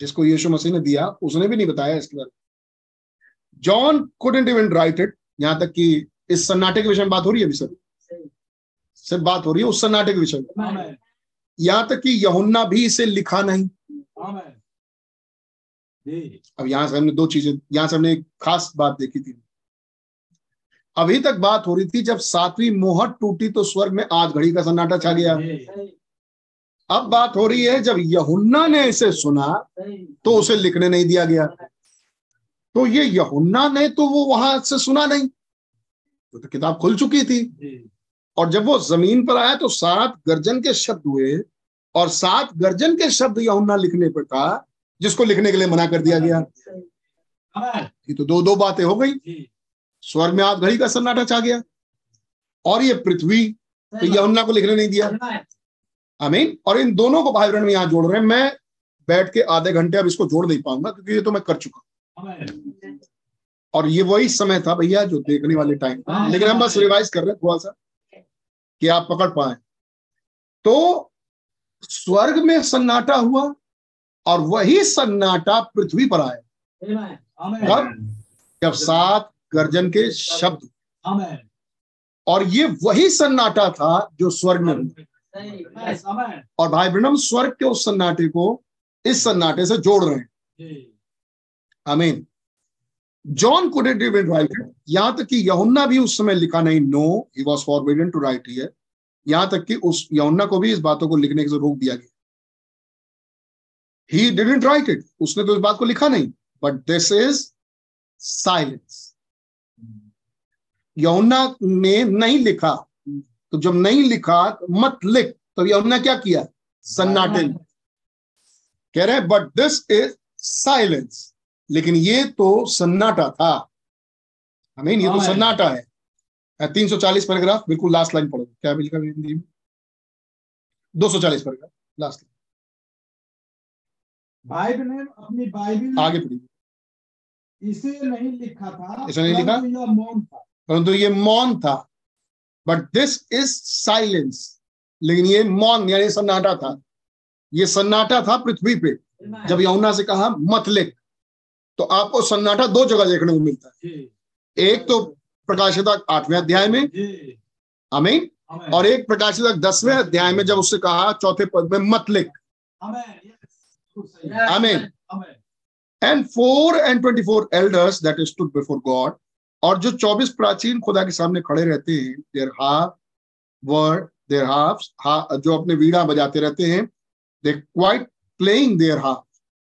जिसको यीशु मसीह ने दिया उसने भी नहीं बताया इसके बारे में। John couldn't even write it यहाँ तक कि इस सन्नाटे के विषय में बात हो रही है अभी सर? सिर्फ़ बात हो रही है उस सन्नाटे के विषय में। यहाँ तक कि यहुन्ना भी इसे लिखा नहीं। अब यहाँ से हमने दो चीज़ें यहाँ से हमने एक खास बात देखी थी। अभी तक बात हो रही थी जब सातवीं मोहर टूटी तो स्वर्ग में आज घड़ी का सन्नाटा छा गया। अब बात हो रही है जब यहुन्ना ने इसे सुना तो उसे लिखने नहीं दिया गया। तो ये यहुन्ना ने तो वो वहाँ से सुना नहीं। तो, तो किताब खुल चुकी थी। और जब वो ज़मीन पर आया तो सात गर्जन के शब्द हुए और सात गर्जन के शब्द यहुन्ना लिखने पर था जिसको लिखने के लिए मना कर दिया गया। ये तो दो दो बातें हो गई। स्वर्ग में आज घड़ी का सन्नाटा छा गया। और ये पृथ्वी तो यमुना को लिखने नहीं दिया। आमीन और इन दोनों को भाई बहन में यहाँ जोड़ रहे हैं। मैं बैठ के आधे घंटे अब इसको जोड़ नहीं पाऊँगा क्योंकि ये तो मैं कर चुका और ये वही समय था भैया जो देखने वाले टाइम लेकिन हम बस रिवाइज कर रहे हैं थोड़ा सा कि आप पकड़ पाए। तो स्वर्ग में सन्नाटा हुआ और वही सन्नाटा पृथ्वी पर आया। कब जब सात गर्जन के शब्द। और ये वही सन्नाटा था जो स्वर्ग में हुआ। और भाई ब्रह्म स्वर्ग के उस सन्नाटे को इस सन्नाटे से जोड़ रहे हैं। आमीन। जॉन कुडेंट इवन राइट यहाँ तक कि यहुन्ना भी उस समय लिखा नहीं no he was forbidden to write here यहाँ तक कि उस यहुन्ना को भी इस बातों को लिखने से रोक दिया गया। ही डिडेंट राइट इट उसने तो इस बात को लिखा नहीं। But this is silence Yamuna ने नहीं लिखा। तो जब नहीं लिखा तो मत लिख। तो यमुना क्या किया? सन्नाटे कह रहे बट दिस इज़ साइलेंस लेकिन ये तो सन्नाटा था। हमें ये तो सन्नाटा है। तीन सौ चालीस पैराग्राफ बिल्कुल लास्ट लाइन पढ़ो। क्या लिखा हिंदी में? दो सौ चालीस पैराग्राफ लास्ट लाइन बाइबल ने अपनी बाइबल आगे पढ़िए। इसे नहीं लिखा था इसे नहीं लिखा? मौन था। परंतु ये मौन था। बट दिस इज़ साइलेंस लेकिन ये मौन यानी सन्नाटा था। ये सन्नाटा था पृथ्वी पे। जब यमुना से कहा मत लिख। तो आपको सन्नाटा दो जगह देखने को मिलता है। एक तो प्रकाशिता आठवें अध्याय में। अमीन और एक प्रकाशिता दसवें अध्याय में जब उससे कहा चौथे पद में मत लिख। Amen. And four and twenty four elders that stood before God और जो चौबीस प्राचीन खुदा के सामने खड़े रहते हैं their harp word their harp जो अपने वीणा बजाते रहते हैं they quit playing their harp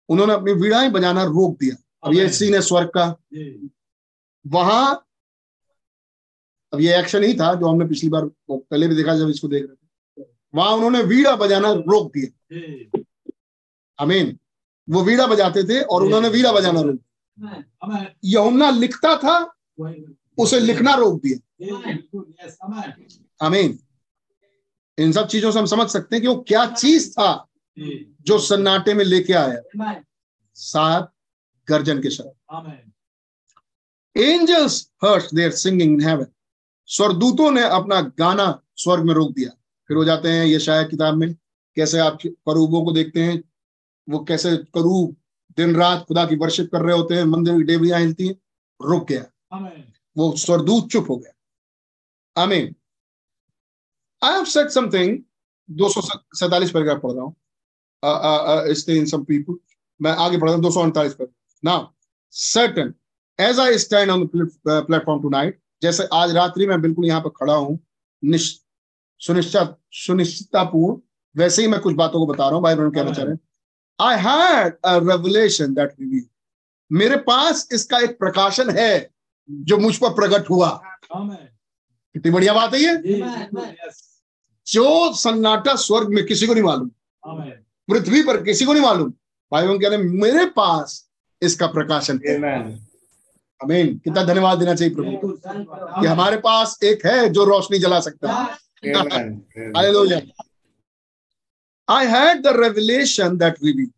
उन्होंने अपनी वीणाएँ बजाना रोक दिया। अब ये सीन है स्वर्ग का। वहाँ अब ये एक्शन ही था जो हमने पिछली बार पहले भी देखा जब इसको देख रहे थे। वहाँ उन्होंने वीड़ा बजाना रोक दिया। अमीन वो वीड़ा बजाते थे और उन्होंने वीड़ा बजाना रोक दिया। यमुना लिखता था उसे लिखना रोक दिया। अमीन इन सब चीज़ों से हम समझ सकते हैं कि वो क्या चीज़ था जो सन्नाटे में लेके आया। सात गर्जन के शब्द angels hurt their singing heaven स्वरदूतों ने अपना गाना स्वर्ग में रोक दिया। फिर हो जाते हैं ये शायद किताब में, कैसे आप करूबों को देखते हैं, वो कैसे करूब दिन रात खुदा की वर्शिप कर रहे होते हैं, मंदिर की डेवरियाँ हिलती हैं, रुक गया। आमेन वो स्वरदूत चुप हो गया। आमीन। आई हैव सेड समथिंग दो सौ सैतालीस पैराग्राफ पढ़ रहा हूँ। स्टे इन सम पीपल मैं आगे पढ़ रहा हूँ दो सौ अड़तालीस पर now certain as I stand on platform tonight जैसे आज रात्रि में बिल्कुल यहाँ पर खड़ा हूँ सुनिश्चित सुनिश्चिततापूर्ण वैसे ही मैं कुछ बातों को बता रहा हूँ भाई बहन क्या बचा रहे I had a revelation that reveal मेरे पास इसका एक प्रकाशन है। जो मुझ पर प्रकट हुआ। कितनी बढ़िया बात है ये। जी बिल्कुल, यस जो सन्नाटा स्वर्ग में किसी को नहीं मालूम पृथ्वी पर किसी को नहीं मालूम भाई बहन कह रहे मेरे पास इसका प्रकाशन है। Amen. अमीन कितना धन्यवाद देना चाहिए प्रभु कि हमारे पास एक है जो रोशनी जला सकता है। I had the revelation that reveal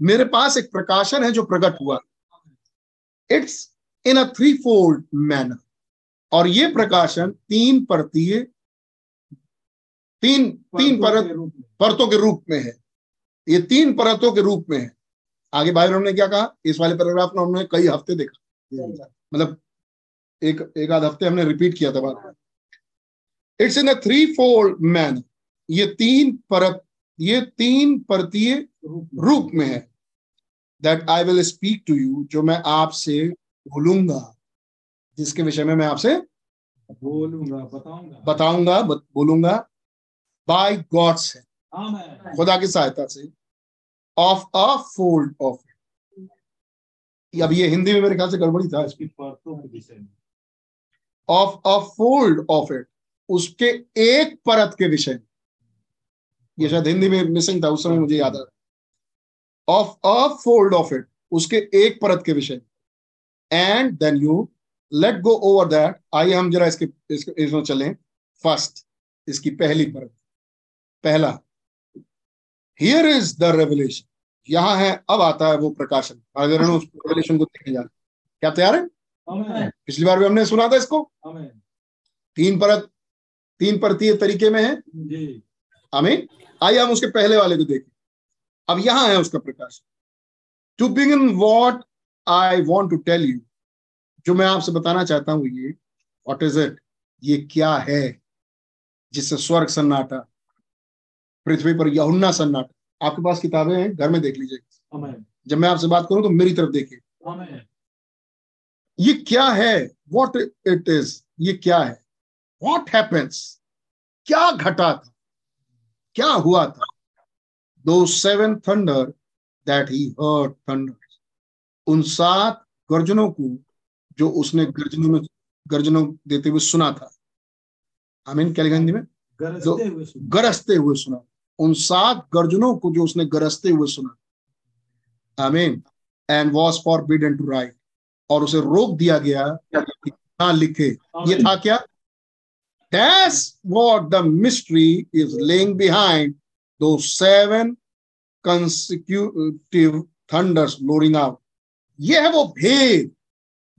मेरे पास एक प्रकाशन है जो प्रकट हुआ। It's in a three fold manner और ये प्रकाशन तीन परतीय तीन तीन परत। परतों के रूप में। है। ये तीन परतों के रूप में है। आगे भाई ने क्या कहा? इस वाले पैराग्राफ में हमने कई हफ़्ते देखा। मतलब एक एक आध हफ़्ते हमने रिपीट किया था बात it's in a three fold man ये तीन परत ये तीन परतीय रूप में। है। That I will speak to you जो मैं आपसे बोलूँगा जिसके विषय में मैं आपसे बोलूँगा बताऊँगा। बताऊँगा बोलूँगा। बाय गॉड्स है खुदा की सहायता से। ऑफ़ अ फोल्ड ऑफ़ अब ये हिंदी में मेरे ख्याल से गड़बड़ी था इसकी। परतों के विषय में। Of a fold of it उसके एक परत के विषय में। ये शायद हिंदी में मिसिंग था उस समय मुझे याद आ रहा of a fold of it उसके एक परत के विषय and then you let go over that आइए हम जरा इसके इसके- इसमें चलें। फ़र्स्ट इसकी पहली परत। पहला। हियर इज़ द रेवलेशन यहाँ है अब आता है वो प्रकाशन। अगर उस रेवलेशन को देखे जा क्या तैयार है? पिछली बार भी हमने सुना था इसको? तीन परत तीन परतीय तरीके में है? आमीन आइए हम उसके पहले वाले को देखें। अब यहाँ है उसका प्रकाशन। To begin what I want to tell you जो मैं आपसे बताना चाहता हूँ ये वॉट इज़ इट ये क्या है? जिससे स्वर्ग सन्नाटा पृथ्वी पर यहुन्ना सन्नाटा। आपके पास किताबें हैं? घर में देख लीजिए। जब मैं आपसे बात करूँ तो मेरी तरफ़ देखिए। ये क्या है? वॉट इट इज़ ये क्या है? वॉट हैपेंस क्या घटा था? क्या हुआ था? दो seven thunder that he heard thunder उन सात गर्जनों को जो उसने गर्जनों में गर्जनों देते हुए सुना था। आमीन क्या लिखा हिंदी में? गरजते हुए गरजते हुए सुना। उन सात गर्जनों को जो उसने गरजते हुए सुना। Amen. And was forbid and to write और उसे रोक दिया गया कि ना लिखे। ये था क्या? That's what the mystery is laying behind those seven consecutive thunders roaring out. ये है वो भेद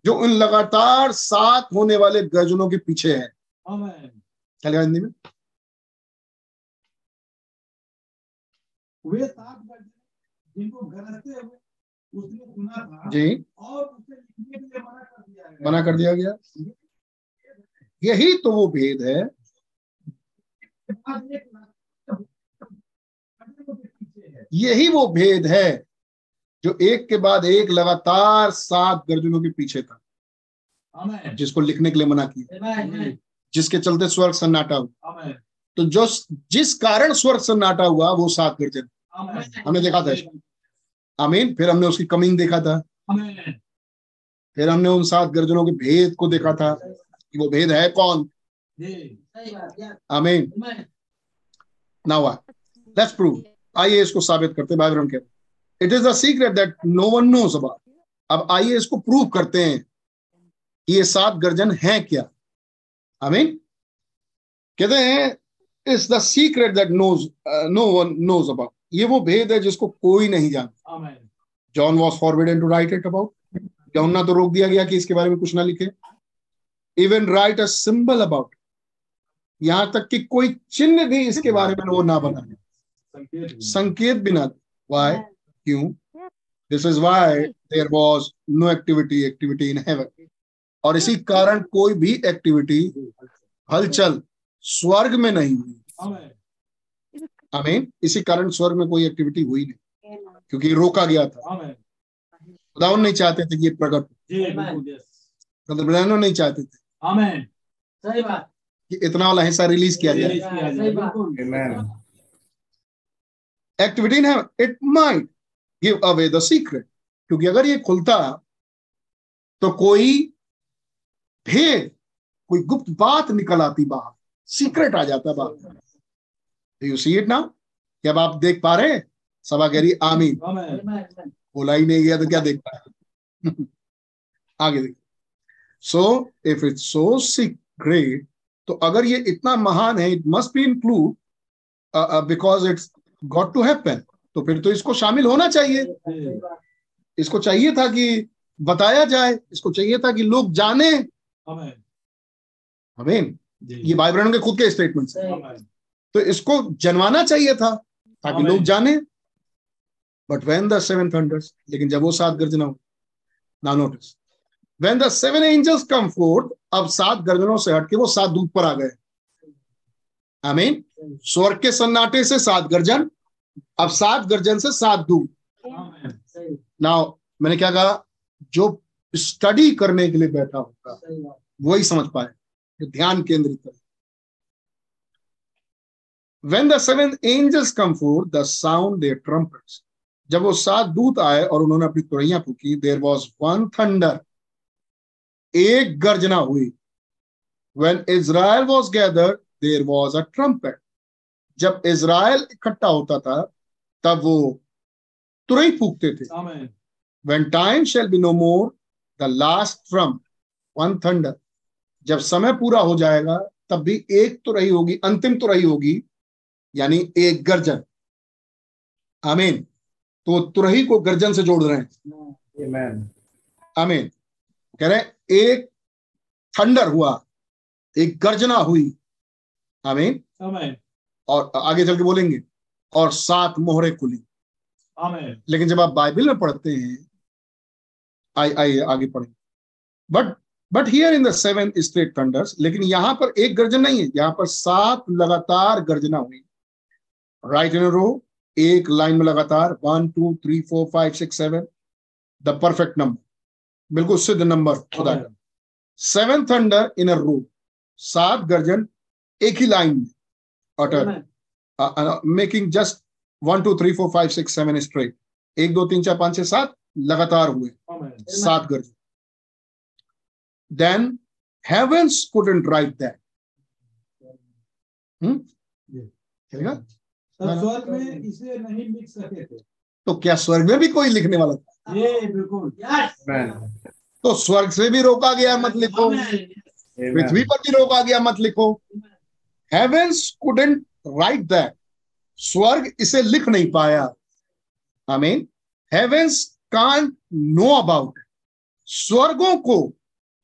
जो उन लगातार सात होने वाले गर्जनों के पीछे है। क्या लिखा हिंदी में? वे सात जिनको गरजते हुए उसने सुना था जी। और उसे लिखने के लिए मना कर दिया गया। मना कर दिया गया। यही तो वो भेद है। यही वो भेद है। जो एक के बाद एक लगातार सात गर्जनों के पीछे था। जिसको लिखने के लिए मना किया। जिसके चलते स्वर्ग सन्नाटा हुआ। तो जो जिस कारण स्वर्ग सन्नाटा हुआ वो सात गर्जन। हमने देखा था आमीन। फिर हमने उसकी कमिंग देखा था। फिर हमने उन सात गर्जनों के भेद को देखा था कि वो भेद है कौन? आमेन। नाउ लेट्स प्रूव आइए इसको साबित करते भाई ब्रह्म के it is secret that no one knows about अब आइए इसको प्रूव करते हैं कि ये सात गर्जन हैं क्या? आमीन कहते हैं is the secret that knows no one knows about ये वो भेद है जिसको कोई नहीं जानता। John was forbidden to write it about Yamuna तो रोक दिया गया कि इसके बारे में कुछ ना लिखे। Even write a symbol about यहाँ तक कि कोई चिन्ह भी इसके बारे में वो ना बनाए। संकेत भी। संकेत बिना वाई क्यों? This is why there was no activity activity in heaven और इसी कारण कोई भी एक्टिविटी हलचल स्वर्ग में नहीं हुई। आमेन आमीन इसी कारण स्वर्ग में कोई एक्टिविटी हुई नहीं क्योंकि रोका गया था। आमेन खुदावन नहीं चाहते थे कि ये प्रकट हो। नहीं चाहते थे। आमेन सही बात। कि इतना वाला हिस्सा रिलीज़ किया जाए. Activity in it might give away the secret क्योंकि अगर ये खुलता तो कोई भेद, कोई गुप्त बात निकल आती बाहर। सीक्रेट आ जाता बाहर। यू सी इट नाउ क्या आप देख पा रहे सभा कह रही, आमीन। बोला ही नहीं गया तो क्या देख पाया आगे देखिए। So if it's so secret तो अगर ये इतना महान है it must be include because it's got to happen तो फिर तो इसको शामिल होना चाहिए। इसको चाहिए था कि बताया जाए इसको चाहिए था कि लोग जाने। जी। ये भाई के खुद के स्टेटमेंट है। तो इसको जनवाना चाहिए था ताकि लोग जाने। But when the seven thunders लेकिन जब वो सात गर्जना हो now notice when the seven angels come forth अब सात गर्जनों से हटके वो सात दूत पर आ गए। आई मीन स्वर्ग के सन्नाटे से सात गर्जन अब सात गर्जन से सात सही। नाउ मैंने क्या कहा? जो स्टडी करने के लिए बैठा होगा वही समझ पाए जो ध्यान केंद्रित करे। When the seven angels come forth the sound their trumpets. जब वो सात दूत आए और उन्होंने अपनी तुरैया फूकी देर वॉज़ वन थंडर एक गर्जना हुई। When Israel was gathered there was a trumpet. जब इज़राइल इकट्ठा होता था तब वो तुरई फूकते थे। When time shall be no more the last trump one thunder जब समय पूरा हो जाएगा तब भी एक तो रही होगी अंतिम तो रही होगी यानी एक गर्जन। आमीन तो तुरही को गर्जन से जोड़ रहे हैं। Amen. आमीन कह रहे एक थंडर हुआ एक गर्जना हुई। आमेन और आगे चल के बोलेंगे और सात मोहरे खुली। लेकिन जब आप बाइबल में पढ़ते हैं आइए आइए आगे पढ़ेंगे but but here in the seven straight thunders लेकिन यहाँ पर एक गर्जन नहीं है यहाँ पर सात लगातार गर्जना हुई। राइट इन रो एक लाइन में लगातार one two three four five six seven the perfect number बिल्कुल सिद्ध नंबर खुदा का। सेवन थंडर इन अ रो सात गर्जन एक ही लाइन में। Utter making just one two three four five six seven straight एक दो तीन चार पाँच छह सात लगातार हुए। सात गर्जन then heavens couldn't write that हम्म? चलेगा? स्वर्ग में इसे नहीं लिख सके थे। तो क्या स्वर्ग में भी कोई लिखने वाला था? ये बिल्कुल। तो स्वर्ग से भी रोका गया मत लिखो। पृथ्वी पर भी रोका गया मत लिखो। Heavens couldn't write that. स्वर्ग इसे लिख नहीं पाया। I mean heavens can't know about स्वर्गों को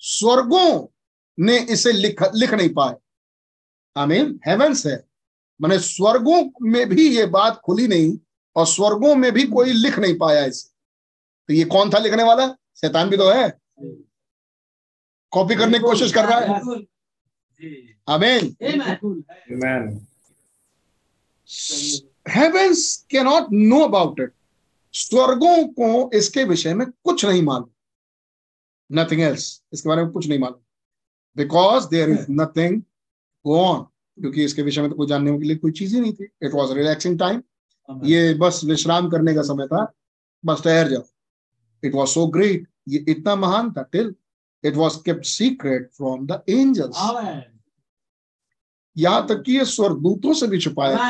स्वर्गों ने इसे लिख लिख नहीं पाए आई मीन हेवेंस है। माने स्वर्गों में भी ये बात खुली नहीं और स्वर्गों में भी कोई लिख नहीं पाया इसे। तो ये कौन था लिखने वाला? शैतान भी तो है। कॉपी करने की कोशिश कर रहा है। है Amen. Heavens can not know about it स्वर्गों को इसके विषय में कुछ नहीं मालूम नथिंग एल्स इसके बारे में कुछ नहीं मालूम because there is nothing go on क्योंकि इसके विषय में तो कोई जानने के लिए कोई चीज़ ही नहीं थी इट वॉज़ रिलैक्सिंग टाइम ये बस विश्राम करने का समय था बस ठहर जाओ इट वॉज़ सो ग्रेट ये इतना महान था till it was kept secret from the angels यहाँ तक कि ये स्वर्गदूतों से भी छुपाया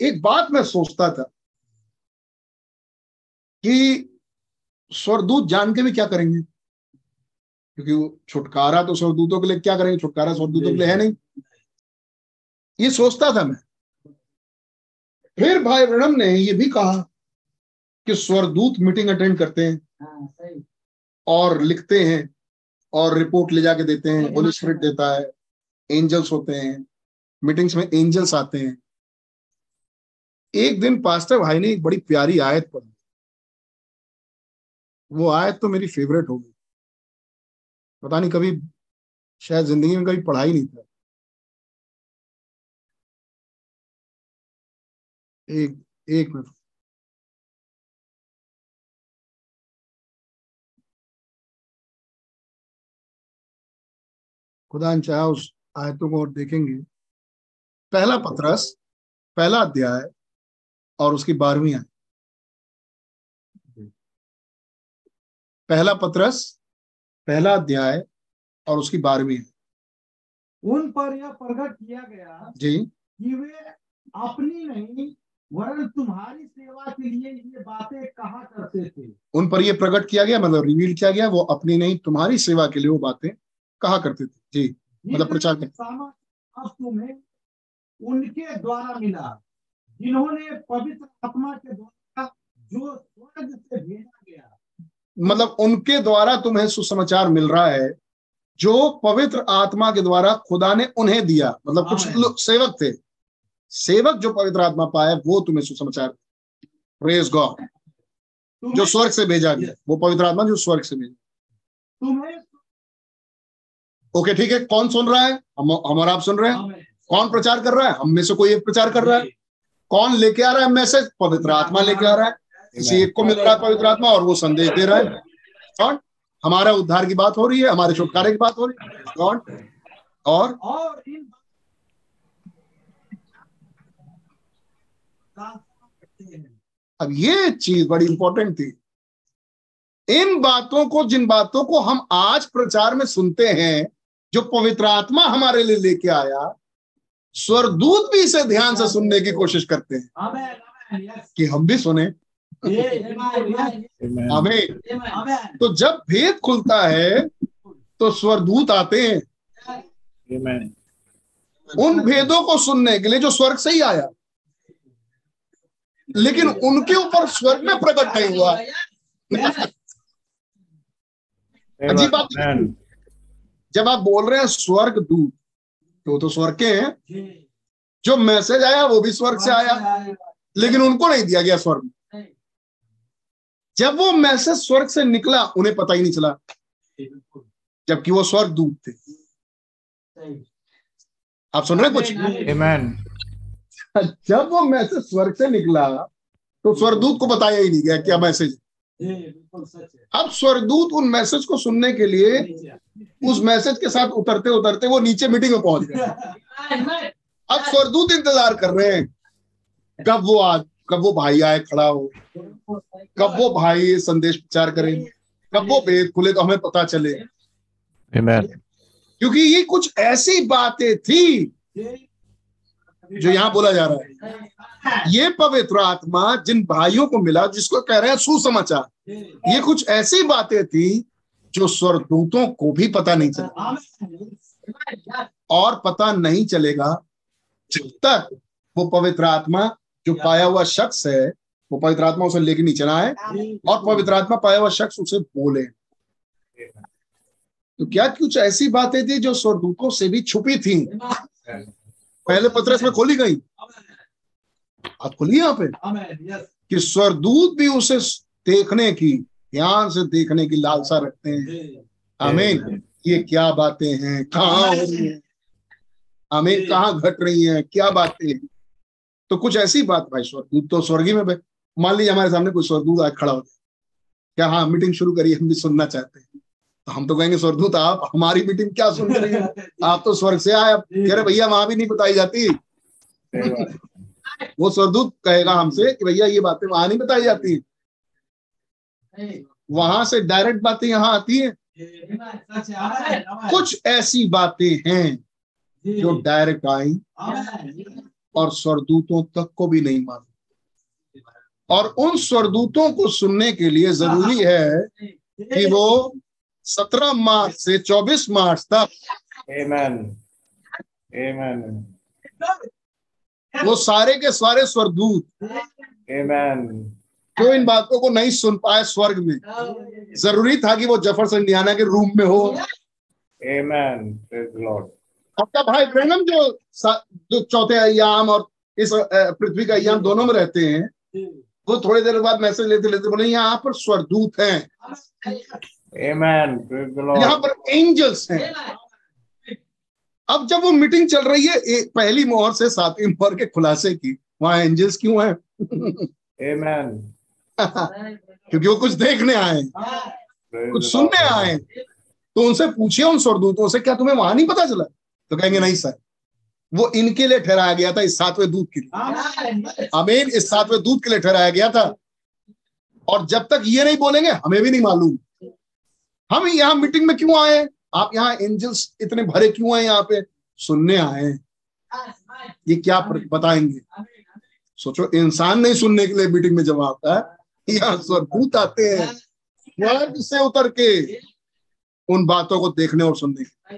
एक बात मैं सोचता था कि स्वर्गदूत जान के भी क्या करेंगे? क्योंकि वो छुटकारा तो स्वर्गदूतों के लिए क्या करेंगे? छुटकारा स्वर्गदूतों के लिए है नहीं ये सोचता था मैं। फिर भाई ब्रणम ने ये भी कहा कि स्वर्गदूत मीटिंग अटेंड करते हैं हाँ और लिखते हैं और रिपोर्ट ले जाके देते हैं स्पिरिट देता है। एंजल्स होते हैं, मीटिंग्स में एंजल्स आते हैं। एक दिन पास्टर भाई ने एक बड़ी प्यारी आयत पढ़ी। वो आयत तो मेरी फेवरेट हो गई पता नहीं, कभी शायद ज़िंदगी में कभी पढ़ा ही नहीं था। एक एक मिनट। खुदा चाहा उस आयतों को और देखेंगे। पहला पत्रस पहला अध्याय और उसकी बारहवीं आयत। पहला पत्रस पहला अध्याय और उसकी बारहवीं आयत। उन पर यह प्रकट किया गया जी। कि वे अपनी नहीं वरन तुम्हारी सेवा के लिए ये बातें कहा करते थे। उन पर यह प्रकट किया गया मतलब रिवील किया गया वो अपनी नहीं तुम्हारी सेवा के लिए वो बातें कहा करते थे। जी। मतलब प्रचार कर उनके द्वारा मिला जिन्होंने पवित्र आत्मा के द्वारा जो स्वर्ग से भेजा गया। मतलब उनके द्वारा तुम्हें सुसमाचार मिल रहा है जो पवित्र आत्मा के द्वारा खुदा ने उन्हें दिया। मतलब कुछ लोग सेवक थे। सेवक जो पवित्र आत्मा पाए वो तुम्हें सुसमाचार प्रेज गॉड जो स्वर्ग से भेजा गया वो पवित्र आत्मा जो स्वर्ग से भेजा तुम्हें ओके ठीक है कौन सुन रहा है? हम हम और आप सुन रहे हैं? कौन प्रचार कर रहा है? हम में से कोई एक प्रचार कर रहा है? कौन लेके आ रहा है मैसेज? पवित्र आत्मा लेके आ रहा है। किसी एक को मिल रहा है पवित्र आत्मा और वो संदेश दे रहा है। कौन? हमारा उद्धार की बात हो रही है हमारे छुटकारे की बात हो रही है। कौन? और? अब ये चीज़ बड़ी इंपॉर्टेंट थी। इन बातों को जिन बातों को हम आज प्रचार में सुनते हैं जो पवित्र आत्मा हमारे लिए लेके आया स्वरदूत भी इसे ध्यान से सुनने की कोशिश करते हैं। आमीन आमीन यस कि हम भी सुने। हमें तो जब भेद खुलता है तो स्वरदूत आते हैं। उन भेदों को सुनने के लिए जो स्वर्ग से ही आया। लेकिन उनके ऊपर स्वर्ग में प्रकट नहीं हुआ। अजीब बात. जब आप बोल रहे हैं स्वर्ग दूत तो तो स्वर्ग के हैं। जो। मैसेज आया वो भी स्वर्ग से आया। लेकिन उनको नहीं दिया गया स्वर्ग। जब वो मैसेज स्वर्ग से निकला उन्हें पता ही नहीं चला जबकि वो स्वर्ग दूत थे। आप सुन रहे कुछ? Amen. जब वो मैसेज स्वर्ग से निकला तो स्वर्गदूत को बताया ही नहीं गया क्या मैसेज। है अब स्वर्गदूत उन मैसेज को सुनने के लिए उस मैसेज के साथ उतरते उतरते वो नीचे मीटिंग में पहुँच गए। अब स्वर्गदूत इंतज़ार कर रहे हैं। कब वो आ कब वो भाई आए खड़ा हो। कब वो भाई संदेश प्रचार करें। कब वो भेद खुले तो हमें पता चले। क्योंकि ये कुछ ऐसी बातें थी जो। यहाँ बोला जा रहा है। ये पवित्र आत्मा जिन भाइयों को मिला जिसको कह रहे हैं सुसमाचार ये कुछ ऐसी बातें थी जो स्वर्गदूतों को भी पता नहीं चला। और पता नहीं चलेगा जब तक वो पवित्र आत्मा जो पाया हुआ शख्स है वो पवित्र आत्मा उसे लेके नीचे ना आए और पवित्र आत्मा पाया हुआ शख्स उसे बोले। तो क्या कुछ ऐसी बातें थी जो स्वर्गदूतों से भी छुपी थी? पहले पत्रस में खोली गई। आप खोलिए यहाँ पे कि स्वर्गदूत भी उसे देखने की ध्यान से देखने की लालसा रखते हैं। आमीन। ये क्या बातें हैं? कहाँ हो रही हैं? आमीन कहाँ घट रही हैं? क्या बातें हैं? तो कुछ ऐसी बात भाई स्वर्गदूत तो स्वर्गी में मान लीजिए हमारे सामने कोई स्वर्गदूत आज खड़ा हो जाए। क्या हाँ मीटिंग शुरू करिए हम भी सुनना चाहते हैं। तो हम तो कहेंगे स्वर्गदूत आप हमारी मीटिंग क्या सुन रहे हैं? आप तो स्वर्ग से आए। कह रहे भैया वहाँ भी नहीं बताई जाती। वो स्वर्गदूत कहेगा हमसे कि भैया ये बातें वहाँ नहीं बताई जाती। है वहाँ से डायरेक्ट बातें यहाँ आती हैं। कुछ ऐसी बातें हैं जो। डायरेक्ट आई और स्वरदूतों तक को भी नहीं मालूम और उन स्वरदूतों को सुनने के लिए ज़रूरी है। कि वो 17 मार्च से 24 मार्च तक Amen. Amen. वो सारे के सारे स्वरदूत Amen. जो इन बातों को नहीं सुन पाए स्वर्ग में? ज़रूरी था कि वो ज़फ़र इंडियाना के रूम में हो। Amen. आपका भाई ब्रैनम जो जो चौथे अयाम और इस पृथ्वी का यान दोनों में रहते हैं वो थोड़ी देर बाद मैसेज लेते लेते बोले यहाँ पर स्वरदूत हैं. यहाँ पर एंजल्स हैं। अब जब वो मीटिंग चल रही है पहली मोहर से सातवीं मोहर के खुलासे की वहाँ एंजल्स क्यों है? Amen. क्योंकि वो कुछ देखने आए कुछ सुनने आए तो उनसे पूछिए उन स्वर्गदूतों से क्या तुम्हें वहाँ नहीं पता चला? तो कहेंगे नहीं सर। वो इनके लिए ठहराया गया था इस सातवें दूध के लिए। अमीन इस सातवें दूत के लिए ठहराया गया था। और जब तक ये नहीं बोलेंगे हमें भी नहीं मालूम। हम यहाँ मीटिंग में क्यों आए हैं? आप यहाँ एंजल्स इतने भरे क्यों आए यहाँ पे? सुनने आए हैं। ये क्या बताएँगे? सोचो इंसान नहीं सुनने के लिए मीटिंग में जब आता है यहाँ स्वर्गदूत आते हैं स्वर्ग से उतर के उन बातों को देखने और सुनने के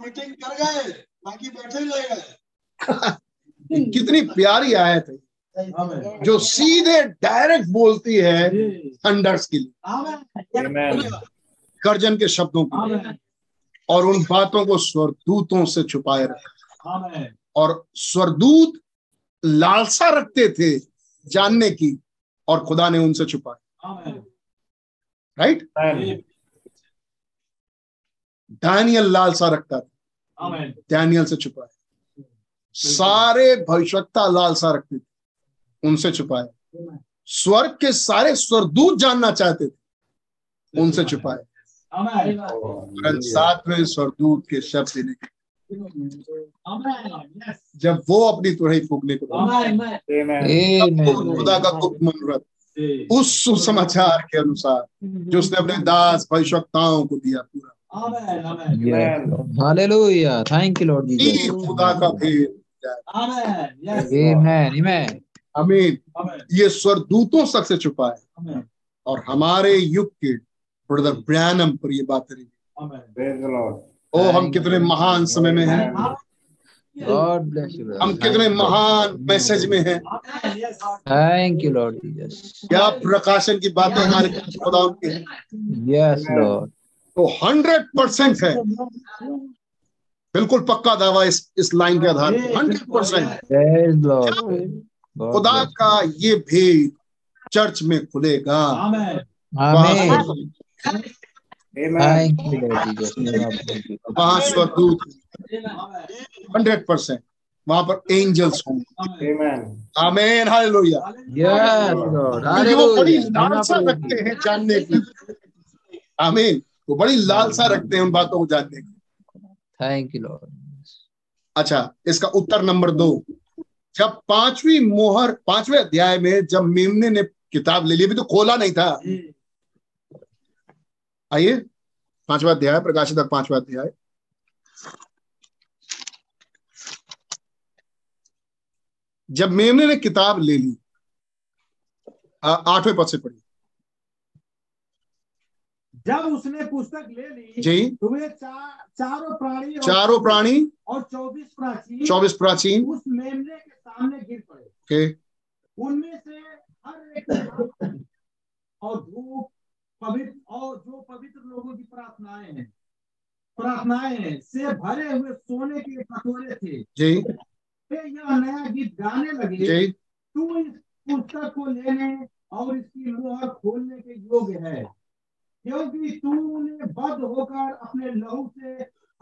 मीटिंग कर गए बाकी बैठे रह गए। कितनी प्यारी आयत है। जो सीधे डायरेक्ट बोलती है थंडर्स के लिए. गर्जन के शब्दों के और उन बातों को स्वरदूतों से छुपाए रखा और स्वरदूत लालसा रखते थे जानने की और खुदा ने उनसे छुपाया राइट डैनियल लालसा रखता था। डैनियल से छुपाया सारे भविष्यता लालसा रखते थे। उनसे छुपाया स्वर्ग के सारे स्वरदूत जानना चाहते थे। उनसे छुपाए। और सातवें स्वरदूत के शब्द देने के जब वो अपनी तुरही फूकने को खुदा का गुप्त मनोरथ उस सुसमाचार के अनुसार जो उसने अपने दास भविष्यताओं को दिया पूरा। Amen. Hallelujah. Thank you, Lord ये खुदा का भेद Amen. Amen. अमीन ये स्वरदूतों तक से छुपा है। और हमारे युग के ब्रदर ब्रैनम पर ये बात रही Praise the Lord. ओ हम कितने महान समय में हैं। God bless you, brother. हम कितने महान मैसेज में हैं। Thank you, Lord Jesus. क्या प्रकाशन की बातें हमारे खुदा उनके। Yes, Lord. तो हंड्रेड परसेंट है। बिल्कुल पक्का दावा इस इस लाइन के आधार पर। हंड्रेड परसेंट खुदा का ये भेद चर्च में खुलेगा। वहाँ स्वरदूत हंड्रेड परसेंट वहाँ पर एंजल्स होंगे। Amen. आमेन हालेलुया क्योंकि वो बड़ी लालसा रखते हैं जानने की आमीन वो बड़ी लालसा रखते हैं उन बातों को जानने की थैंक यू Lord. अच्छा इसका उत्तर नंबर दो। जब पांचवी मोहर पांचवे अध्याय में जब मेमने ने किताब ले ली अभी तो खोला नहीं था। आइए पांचवा अध्याय प्रकाशित पांचवा अध्याय। जब मेमने ने किताब ले ली आठवें पद से पढ़ी जब उसने पुस्तक ले ली जी। तो वे चारों प्राणी चारों प्राणी और चौबीस प्राचीन चौबीस प्राचीन उस मेमने के सामने गिर पड़े। के उनमें से हर एक और धूप पवित्र और जो पवित्र लोगों की प्रार्थनाएँ हैं प्रार्थनाएँ हैं, से भरे हुए सोने के कटोरे थे। जी। वे यह नया गीत गाने लगे। जी। तू इस पुस्तक को लेने और इसकी मोहर खोलने के योग्य है। क्योंकि तूने बद्ध होकर अपने लहू से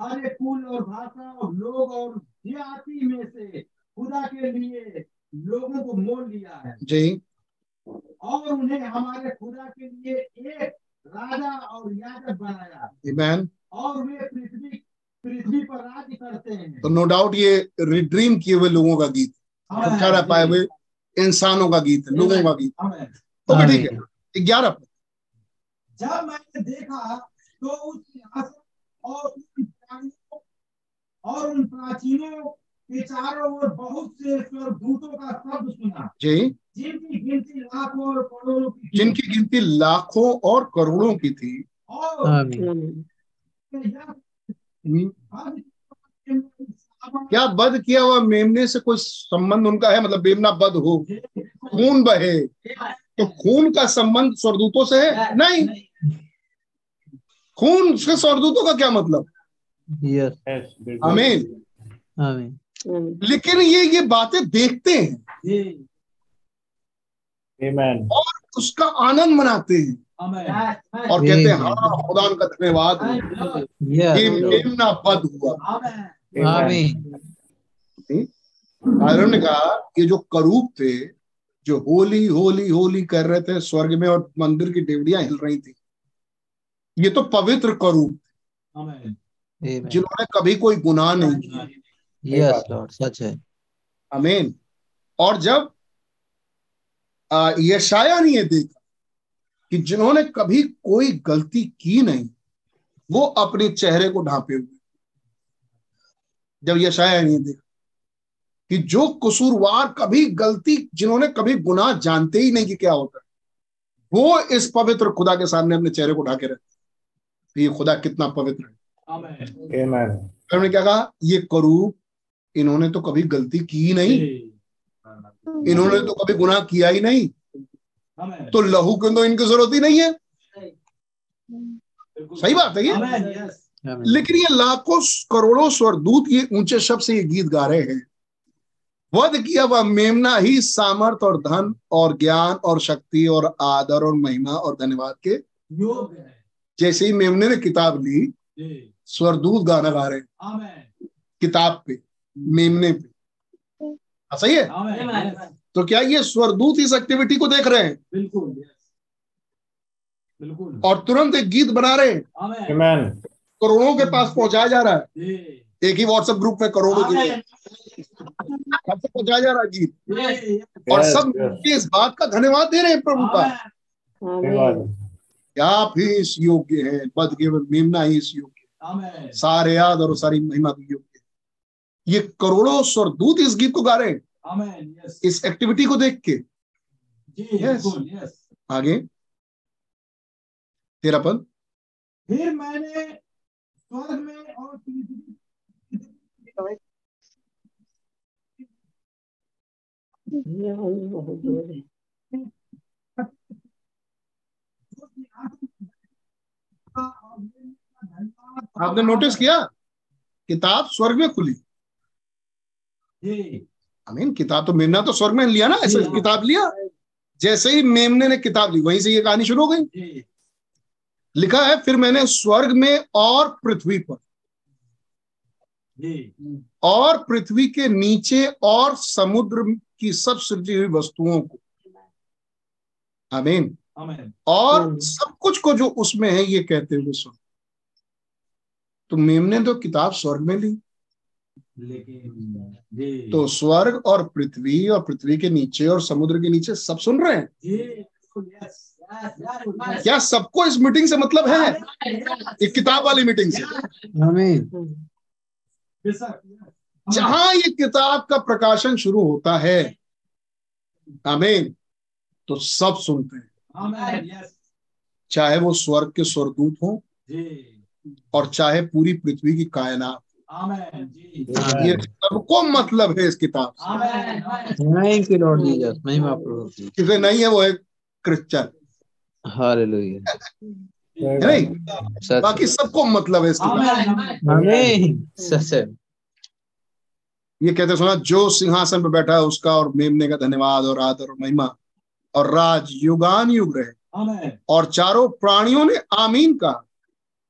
हर एक कुल और भाषा और लोग और जाति में से खुदा के लिए लोगों को मोल लिया है। जी। और उन्हें हमारे खुदा के लिए एक राजा और याजक बनाया। मैन और वे पृथ्वी पृथ्वी पर राज्य करते हैं। तो नो डाउट ये रिड्रीम किए हुए लोगों का गीत। ठहरा पाए हुए इंसानों का गीत है लोगों का गीत। तो ठीक है ग्यारह पद। जब मैंने देखा तो उस और उन और उन प्राचीनों के चारों ओर बहुत से स्वर्गदूतों का शब्द सुना। जी। जिनकी गिनती लाखों और करोड़ों की थी। जिनकी गिनती लाखों और करोड़ों की थी। और हम्म, क्या बद किया हुआ मेमने से कोई संबंध उनका है? मतलब मेमना बद हो। खून बहे। तो खून का संबंध स्वर्गदूतों से है? नहीं। खून से स्वर्गदूतों का क्या मतलब? यस आमीन। Amen. लेकिन ये ये बातें देखते हैं। Amen. उसका आनंद मनाते हैं। आमेन और कहते हैं हाँ खुदा का धन्यवाद। ये मेमना पद हुआ। आयरन ने कहा ये जो करूप थे जो होली होली होली कर रहे थे स्वर्ग में और मंदिर की डेवड़ियाँ हिल रही थी ये तो पवित्र करूप Amen. जिन्होंने कभी कोई गुनाह नहीं किया। Yes, Lord. सच है। अमेन और जब आ, यशाया ने ये देखा कि जिन्होंने कभी कोई गलती की नहीं वो अपने चेहरे को ढांपे हुए। जब यशाया ने ये देखा कि जो कसूरवार कभी गलती जिन्होंने कभी गुनाह जानते ही नहीं कि क्या होता है वो इस पवित्र खुदा के सामने अपने चेहरे को ढाके रहते तो ये खुदा कितना पवित्र है. क्या कहा? ये करूब इन्होंने तो कभी गलती की ही नहीं इन्होंने तो कभी गुनाह किया ही नहीं। तो लहू की तो इनकी ज़रूरत ही नहीं है। सही बात है ये। आमेन यस लेकिन ये लाखों करोड़ों स्वरदूत ये ऊँचे शब्द से ये गीत गा रहे हैं। वध किया वह मेमना ही सामर्थ और धन और ज्ञान और शक्ति और आदर और महिमा और धन्यवाद के। योग है। जैसे ही मेमने ने किताब ली स्वरदूत गाना गा रहे हैं। किताब पे। मेमने पे। हाँ, सही है? तो क्या ये स्वरदूत इस एक्टिविटी को देख रहे हैं? बिल्कुल बिल्कुल। और तुरंत एक गीत बना रहे हैं। करोड़ों के पास पहुँचाया जा रहा है। एक ही व्हाट्सएप ग्रुप में करोड़ों के सबसे पहुँचाया जा रहा है गीत? और सब इस बात का धन्यवाद दे रहे हैं प्रभु का। आमेन Amen. आप ही इस योग्य है बद केवल मेमना ही इस योग्य सारे याद और सारी महिमा के योग्य है। ये करोड़ों स्वरदूत इस गीत को गा रहे हैं। इस एक्टिविटी को देख के। यस आगे। तेरा पद। फिर मैंने स्वर्ग में और आपने नोटिस किया? किताब स्वर्ग में खुली। जी आई मीन किताब तो मेमना तो स्वर्ग में लिया ना ऐसे किताब लिया? जैसे ही मेमने ने किताब ली वहीं से ये कहानी शुरू हो गई। लिखा है फिर मैंने स्वर्ग में और पृथ्वी पर। और पृथ्वी के नीचे और समुद्र की सब सृजी हुई वस्तुओं को। आमीन आमेन और हम्म। सब कुछ को जो उसमें है ये कहते हुए सुन तो मेमने तो किताब स्वर्ग में ली। लेकिन तो स्वर्ग और पृथ्वी और पृथ्वी के नीचे और समुद्र के नीचे सब सुन रहे हैं? जी बिल्कुल यस यस यस क्या सबको इस मीटिंग से मतलब है? एक किताब वाली मीटिंग से। आमीन। जहाँ ये किताब का प्रकाशन शुरू होता है। आमीन। तो सब सुनते हैं। चाहे वो स्वर्ग के स्वरदूत हो और चाहे पूरी पृथ्वी की कायनात। ये सबको मतलब है इस किताब से। Amen amen. Thank you Lord Jesus महिमा प्रभु की किसे नहीं है वो है क्रिश्चियन हालेलुया। है नहीं? बाकी सबको मतलब है इस किताब ये कहते सुना जो सिंहासन पर बैठा है उसका और मेमने का धन्यवाद और आदर और महिमा और राज युगान युग रहे और चारों प्राणियों ने आमीन कहा।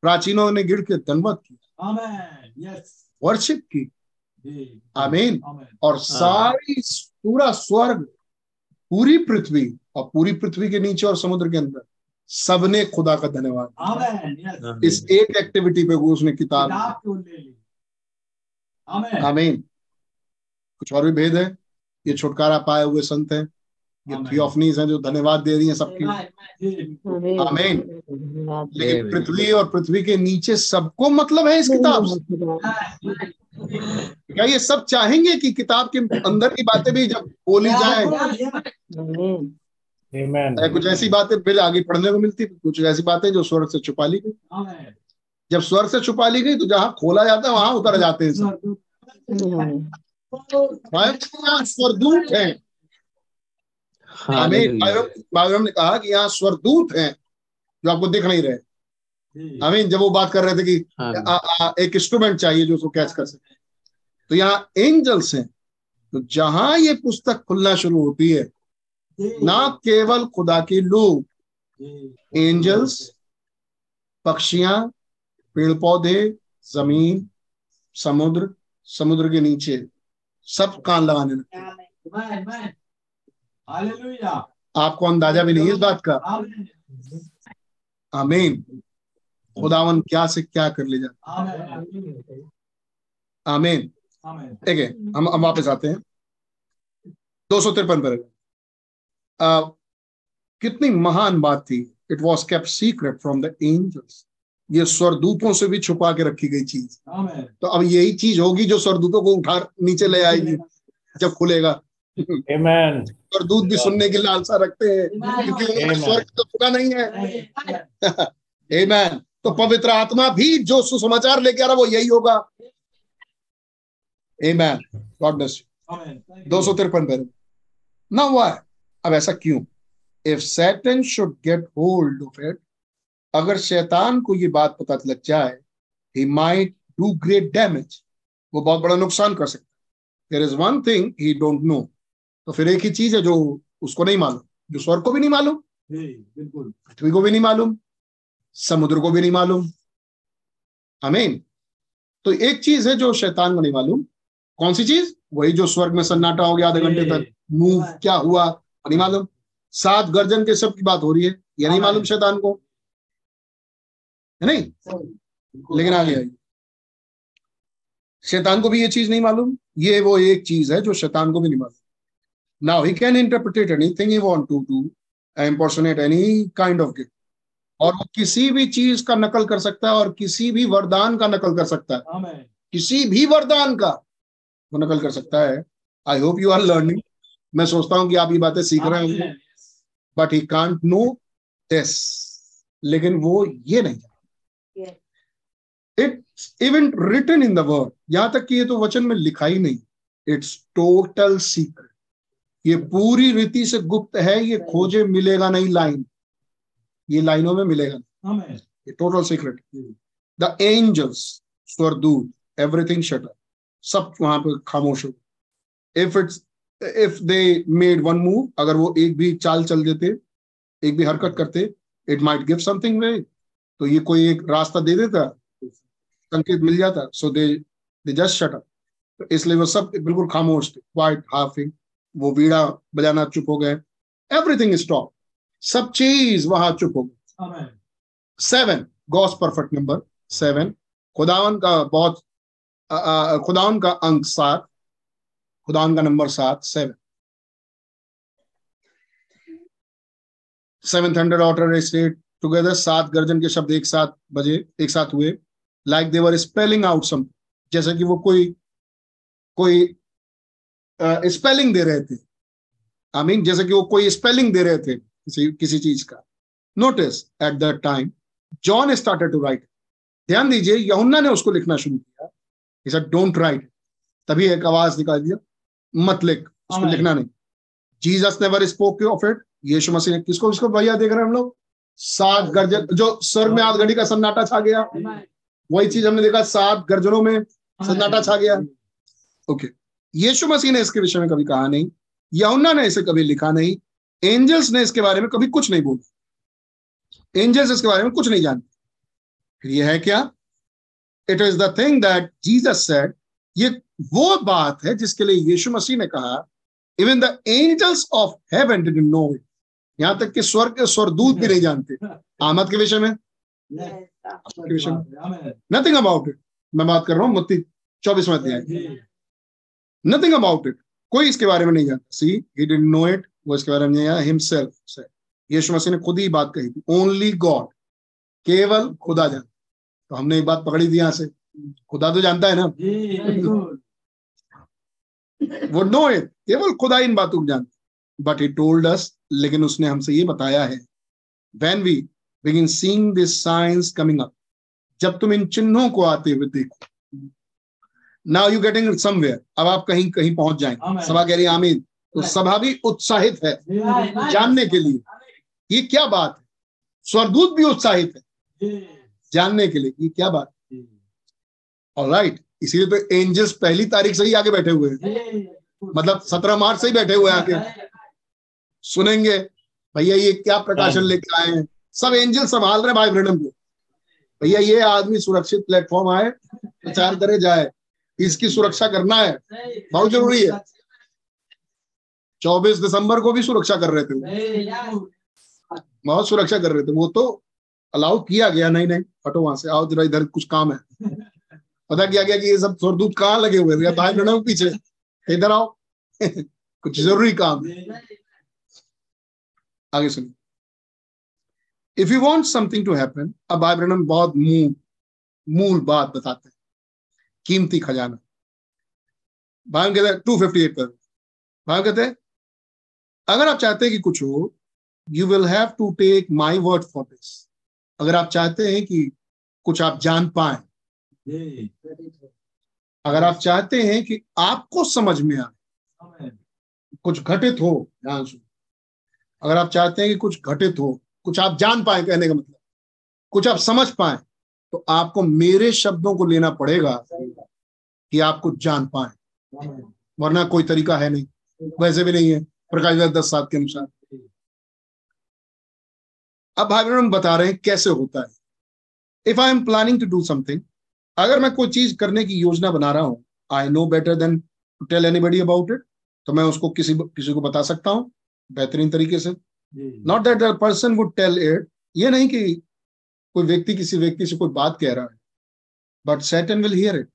प्राचीनों ने गिर के धन्यवाद किया। वर्शिप की जी आमीन और सारी पूरा स्वर्ग पूरी पृथ्वी और पूरी पृथ्वी के नीचे और समुद्र के अंदर सबने खुदा का धन्यवाद किया। आमेन यस इस एक एक्टिविटी पे उसने किताब ली। किताब क्यों ले ली? आमेन आमीन कुछ और भी भेद है? ये छुटकारा पाए हुए संत हैं। ये। थियोफनीज हैं जो धन्यवाद दे रही हैं सबकी जी आमीन लेकिन पृथ्वी और पृथ्वी के नीचे सबको मतलब है इस किताब से। क्या ये सब चाहेंगे कि किताब के अंदर की बातें भी जब बोली जाए? Amen. कुछ ऐसी बातें फिर आगे पढ़ने को मिलती कुछ ऐसी बातें जो स्वर्ग से छुपा ली गई। जब स्वर्ग से छुपा ली गई तो जहाँ खोला जाता है वहाँ उतर जाते हैं सब। स्वरदूत हैं हमें हालेलुया बाइबल ने कहा कि यहाँ स्वरदूत हैं जो आपको दिख नहीं रहे। हमें जब वो बात कर रहे थे कि आमीन आ, आ, एक इंस्ट्रूमेंट चाहिए जो उसको कैच कर सके। तो यहाँ एंजल्स हैं। तो जहाँ ये पुस्तक खुलना शुरू होती है ना केवल खुदा के लोग एंजल्स पक्षियाँ पेड़ पौधे ज़मीन समुद्र समुद्र के नीचे सब कान लगाने लगे Amen. Amen. Hallelujah. आपको अंदाज़ा भी नहीं इस बात का। आमीन। खुदावन क्या से क्या कर ले जाता आमीन। ठीक है हम हम वापस आते हैं। दो सौ तिरपन पर। कितनी महान बात थी। It was kept secret from the angels ये स्वरदूतों से भी छुपा के रखी गई चीज़। तो अब यही चीज़ होगी जो स्वरदूतों को उठा नीचे ले आएगी जब खुलेगा। Amen. स्वरदूत भी सुनने की लालसा रखते हैं क्योंकि उन्होंने स्वर्ग तो छुपा नहीं है Amen. Amen. तो पवित्र आत्मा भी जो सुसमाचार लेके आ रहा वो यही होगा Amen. God bless you. Amen. Thank you. दो सौ तिरपन पर ना हुआ है अब ऐसा क्यों if Satan should get hold of it अगर शैतान को ये बात पता लग जाए he might do great damage वो बहुत बड़ा नुकसान कर सकता है there is one thing he don't know तो फिर एक ही चीज़ है जो उसको नहीं मालूम जो स्वर्ग को भी नहीं मालूम बिल्कुल। पृथ्वी को भी नहीं मालूम समुद्र को भी नहीं मालूम। आमीन तो एक चीज़ है जो शैतान को नहीं मालूम। कौन सी चीज़? वही जो स्वर्ग में सन्नाटा हो गया आधे घंटे तक। मूव क्या हुआ? नहीं मालूम। सात गर्जन के सब की बात हो रही है। ये नहीं मालूम शैतान को। है नहीं? लेकिन आगे आइए। शैतान को भी ये चीज़ नहीं मालूम। ये वो एक चीज़ है जो शैतान को भी नहीं मालूम। Now he can interpret anything he want to do impersonate any kind of gift और वो किसी भी चीज़ का नकल कर सकता है और किसी भी वरदान का नकल कर सकता है। किसी भी वरदान का वो नकल कर सकता है। I hope you are learning मैं सोचता हूँ कि आप ये बातें सीख रहे होंगे। But he can't know this लेकिन वो ये नहीं it's even written in the word यहाँ तक कि ये तो वचन में लिखा ही नहीं। इट्स टोटल सीक्रेट ये पूरी रीति से गुप्त है ये खोजे मिलेगा नहीं लाइन। ये लाइनों में मिलेगा नहीं। ये टोटल सीक्रेट द एंजल्स स्वरदूत एवरीथिंग शटर सब वहाँ पे खामोश हो if it's if they made one move अगर वो एक भी चाल चल देते एक भी हरकत करते it might give something way तो ये कोई एक रास्ता दे देता संकेत मिल जाता so they they just shut up तो इसलिए वो सब बिल्कुल खामोश थे क्वाइट हाफिंग वो वीणा बजाना चुप हो गए। एवरीथिंग स्टॉप सब चीज़ वहाँ चुप हो गई. Seven God's perfect number seven खुदावन का बहुत खुदावन का अंक सात। खुदावन का नंबर सात। Seven seven thundered order state together सात गर्जन के शब्द एक साथ बजे एक साथ हुए। Like they were spelling out some जैसे कि वो कोई कोई स्पेलिंग दे रहे थे। आई मीन जैसे कि वो कोई स्पेलिंग दे रहे थे किसी किसी चीज़ का। Notice at that time John started to write ध्यान दीजिए यहुन्ना ने उसको लिखना शुरू किया। Said डोंट राइट तभी एक आवाज़ निकाल दिया। मत लिख। उसको लिखना नहीं। Jesus never spoke of it Yeshu Masih ने किसको किसको भैया देख रहे हैं हम लोग? सात गर्जन जो स्वर्ग में आध घड़ी का सन्नाटा छा गया। वही चीज़ हमने देखा सात गर्जनों में सन्नाटा छा गया। ओके यीशु मसीह ने इसके विषय में कभी कहा नहीं यहुन्ना ने इसे कभी लिखा नहीं एंजल्स ने इसके बारे में कभी कुछ नहीं बोला। एंजल्स इसके बारे में कुछ नहीं जानते। फिर ये है क्या? It is the thing that Jesus said ये वो बात है जिसके लिए यीशु मसीह ने कहा even the angels of heaven didn't know it यहाँ तक कि स्वर्ग के स्वरदूत भी नहीं जानते। आमद के विषय में? के विषय में। नथिंग अबाउट इट मैं बात कर रहा हूँ मत्ती चौबीसवा अध्याय. नथिंग अबाउट इट कोई इसके बारे में नहीं जानता। See he didn't know it वो इसके बारे में नहीं हिमसेल्फ सेड यीशु मसीह ने खुद ही बात कही थी। ओनली गॉड केवल खुदा जानता। तो हमने एक बात पकड़ी थी यहाँ से। खुदा तो जानता है ना। वो नो इट केवल खुदा इन बातों को जानता। बट ही टोल्ड अस लेकिन उसने हमसे ये बताया है। When we begin seeing this science coming up जब तुम इन चिन्हों को आते हुए देखो नाउ यू गेटिंग समवेयर अब आप कहीं कहीं पहुँच जाएँगे सभा कह रही आमीन. तो सभा भी उत्साहित है. जानने के लिए। ये क्या बात है? स्वरदूत भी उत्साहित है। जानने के लिए। ये क्या बात जी. ऑलराइट इसीलिए तो एंजल्स पहली तारीख से ही आगे बैठे हुए हैं। मतलब सत्रह मार्च से ही बैठे हुए आके सुनेंगे भैया ये क्या प्रकाशन लेके आए हैं? सब एंजल संभाल रहे भाई ब्रैनम को। भैया ये आदमी सुरक्षित प्लेटफॉर्म आए प्रचार करे जाए। इसकी सुरक्षा करना है। बहुत ज़रूरी है। चौबीस दिसंबर को भी सुरक्षा कर रहे थे बहुत सुरक्षा कर रहे थे। वो तो अलाउ किया गया। नहीं नहीं, हटो वहाँ से। आओ जरा इधर कुछ काम है। पता किया गया कि ये सब स्वरदूत कहाँ लगे हुए भाई ब्रैनम पीछे? इधर आओ। कुछ ज़रूरी काम है। आगे सुनिए। If you want something to happen अब भाई ब्रैनम बहुत मूल मूल बात बताते हैं। कीमती खजाना। भाई कहते हैं टू फिफ्टी एट करोड़ कहते हैं, अगर आप चाहते हैं कि कुछ हो you will have to take my word for this अगर आप चाहते हैं कि कुछ आप जान पाए, अगर आप चाहते हैं कि आपको समझ में आए, कुछ घटित हो, ध्यान सुनो अगर आप चाहते हैं कि कुछ घटित हो, कुछ आप जान पाए कहने का मतलब कुछ आप समझ पाए तो आपको मेरे शब्दों को लेना पड़ेगा कि आप कुछ जान पाए। वरना कोई तरीका है नहीं। वैसे भी नहीं है। प्रकाश दस सात के अनुसार। अब भाई बहन हम बता रहे हैं कैसे होता है। If I am planning to do something अगर मैं कोई चीज़ करने की योजना बना रहा हूँ I know better than to tell anybody about it तो मैं उसको किसी किसी को बता सकता हूँ बेहतरीन तरीके से। Not that person would tell it ये नहीं कि कोई व्यक्ति किसी व्यक्ति से कोई बात कह रहा है but Satan will hear it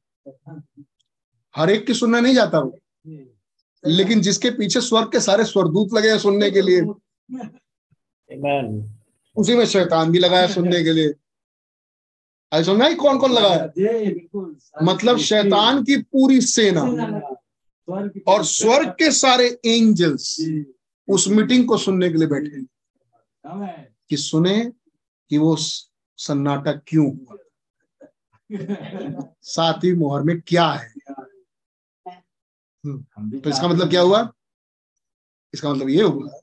हर एक की सुनना नहीं जाता वो। लेकिन जिसके पीछे स्वर्ग के सारे स्वरदूत लगे हैं सुनने के लिए। Amen. उसी में शैतान भी लगाया सुनने के लिए। आई सुनना ही कौन कौन लगाया मतलब शैतान की पूरी सेना और स्वर्ग के सारे एंजल्स उस मीटिंग को सुनने के लिए बैठे कि सुने कि वो सन्नाटा क्यों हुआ? सातवीं मोहर में क्या है? तो इसका मतलब क्या हुआ? इसका मतलब ये हुआ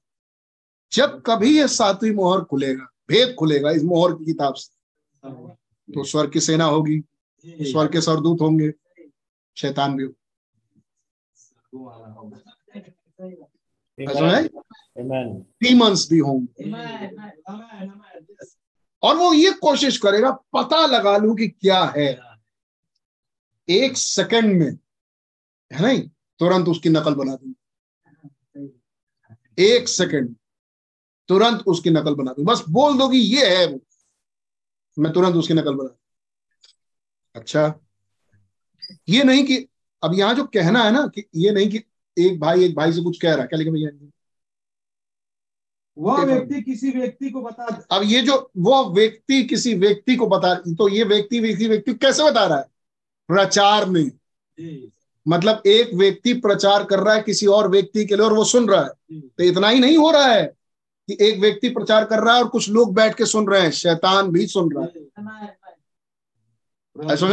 जब कभी ये सातवीं मोहर खुलेगा भेद खुलेगा इस मोहर की किताब से तो स्वर्ग की सेना होगी स्वर्ग के सरदूत होंगे शैतान भी होगा. डीमंस भी होंगे। और वो ये कोशिश करेगा, पता लगा लू कि क्या है। एक सेकंड में, है नहीं? तुरंत उसकी नकल बना दूँगा। एक सेकंड तुरंत उसकी नकल बना दूँ बस बोल दो कि ये है वो। मैं तुरंत उसकी नकल बना अच्छा। ये नहीं कि, अब यहाँ जो कहना है ना कि, ये नहीं कि एक भाई एक भाई से कुछ कह रहा है। क्या लेकिन भैया? वह व्यक्ति किसी व्यक्ति को बता अब ये जो वह व्यक्ति किसी व्यक्ति को बता तो ये व्यक्ति व्यक्ति व्यक्ति कैसे बता रहा है? प्रचार में मतलब एक व्यक्ति प्रचार कर रहा है किसी और व्यक्ति के लिए और वो सुन रहा है। तो इतना ही नहीं हो रहा है कि एक व्यक्ति प्रचार कर रहा है और कुछ लोग बैठ के सुन रहे हैं शैतान भी सुन रहा है।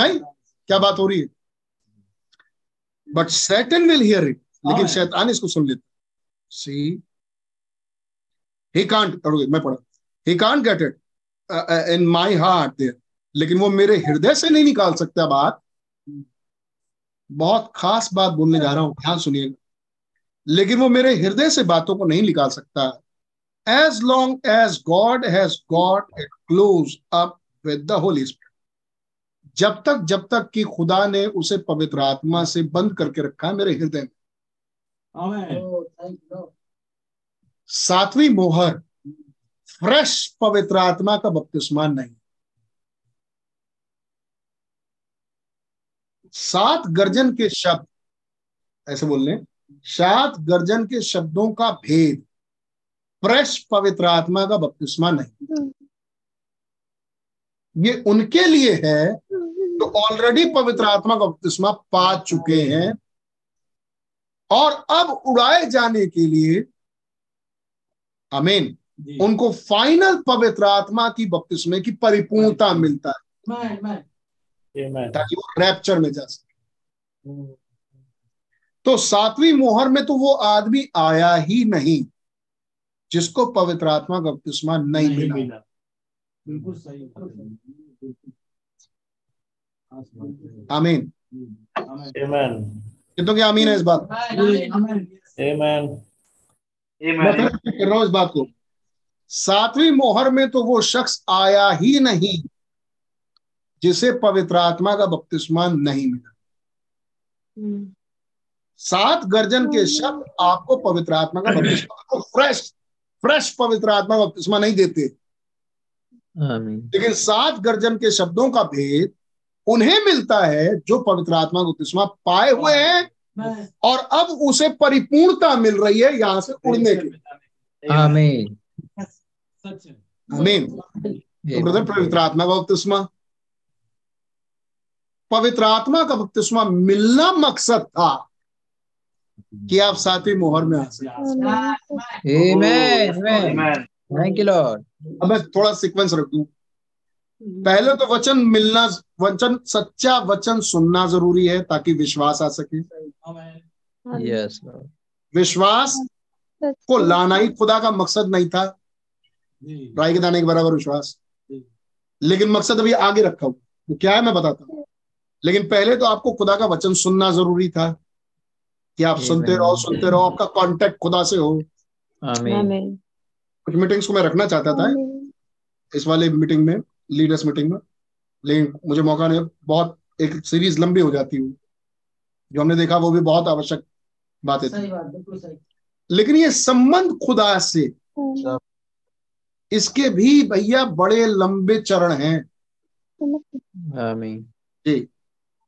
ही क्या बात हो रही है? But Satan will hear it लेकिन शैतान इसको सुन लेता सी ही कांट मैं पढ़ा he can't get it in my heart there लेकिन वो मेरे हृदय से नहीं निकाल सकता बात। बहुत खास बात बोलने जा रहा हूँ ध्यान सुनिएगा लेकिन वो मेरे हृदय से बातों को नहीं निकाल सकता। As long as God has got it close up with the Holy Spirit जब तक जब तक कि खुदा ने उसे पवित्र आत्मा से बंद करके रखा है मेरे हृदय में। सातवीं मोहर फ्रेश पवित्र आत्मा का बपतिस्मा नहीं। सात गर्जन के शब्द, ऐसे बोल रहे सात गर्जन के शब्दों का भेद फ्रेश पवित्र आत्मा का बपतिस्मा नहीं। ये उनके लिए है तो ऑलरेडी पवित्र आत्मा का बपतिस्मा पा चुके हैं। और अब उड़ाए जाने के लिए अमीन उनको फाइनल पवित्र आत्मा की बपतिस्मे की परिपूर्णता मिलता है। ताकि वो रैप्चर में जा सके। तो सातवीं मोहर में तो वो आदमी आया ही नहीं जिसको पवित्र आत्मा का बपतिस्मा नहीं नहीं मिला। बिल्कुल सही। आमीन Amen. कितनों की आमीन है इस बात? Amen. मैं कर रहा हूँ इस बात को। सातवीं मोहर में तो वो शख्स आया ही नहीं जिसे पवित्र आत्मा का बपतिस्मा नहीं मिला। सात गर्जन के शब्द आपको पवित्र आत्मा का बपतिस्मा फ्रेश फ्रेश पवित्र आत्मा का बपतिस्मा नहीं देते। लेकिन सात गर्जन के शब्दों का भेद उन्हें मिलता है जो पवित्र आत्मा का बपतिस्मा पाए हुए हैं। और अब उसे परिपूर्णता मिल रही है यहाँ से उड़ने की। आमीन। आमीन। तो ब्रदर पवित्र आत्मा का बपतिस्मा पवित्र आत्मा का बपतिस्मा मिलना मकसद था कि आप सातवीं मोहर में आ सके। आमीन आमीन थैंक यू लॉर्ड अब मैं थोड़ा सीक्वेंस रख दू। पहले तो वचन मिलना वचन सच्चा वचन सुनना ज़रूरी है ताकि विश्वास आ सके। यस लॉर्ड विश्वास? को लाना ही खुदा का मकसद नहीं था। राई के दाने के बराबर विश्वास। लेकिन मकसद अभी आगे रखा हूँ। वो क्या है मैं बताता हूँ। लेकिन पहले तो आपको खुदा का वचन सुनना ज़रूरी था कि आप सुनते रहो सुनते रहो आपका कांटेक्ट खुदा से हो। कुछ मीटिंग्स को मैं रखना चाहता था। इस वाले मीटिंग में लीडर्स मीटिंग में। लेकिन मुझे मौका नहीं बहुत एक सीरीज़ लंबी हो जाती हुई जो हमने देखा वो भी बहुत आवश्यक बातें थी। लेकिन ये संबंध खुदा से। इसके भी भैया बड़े लंबे चरण हैं। आमीन। जी।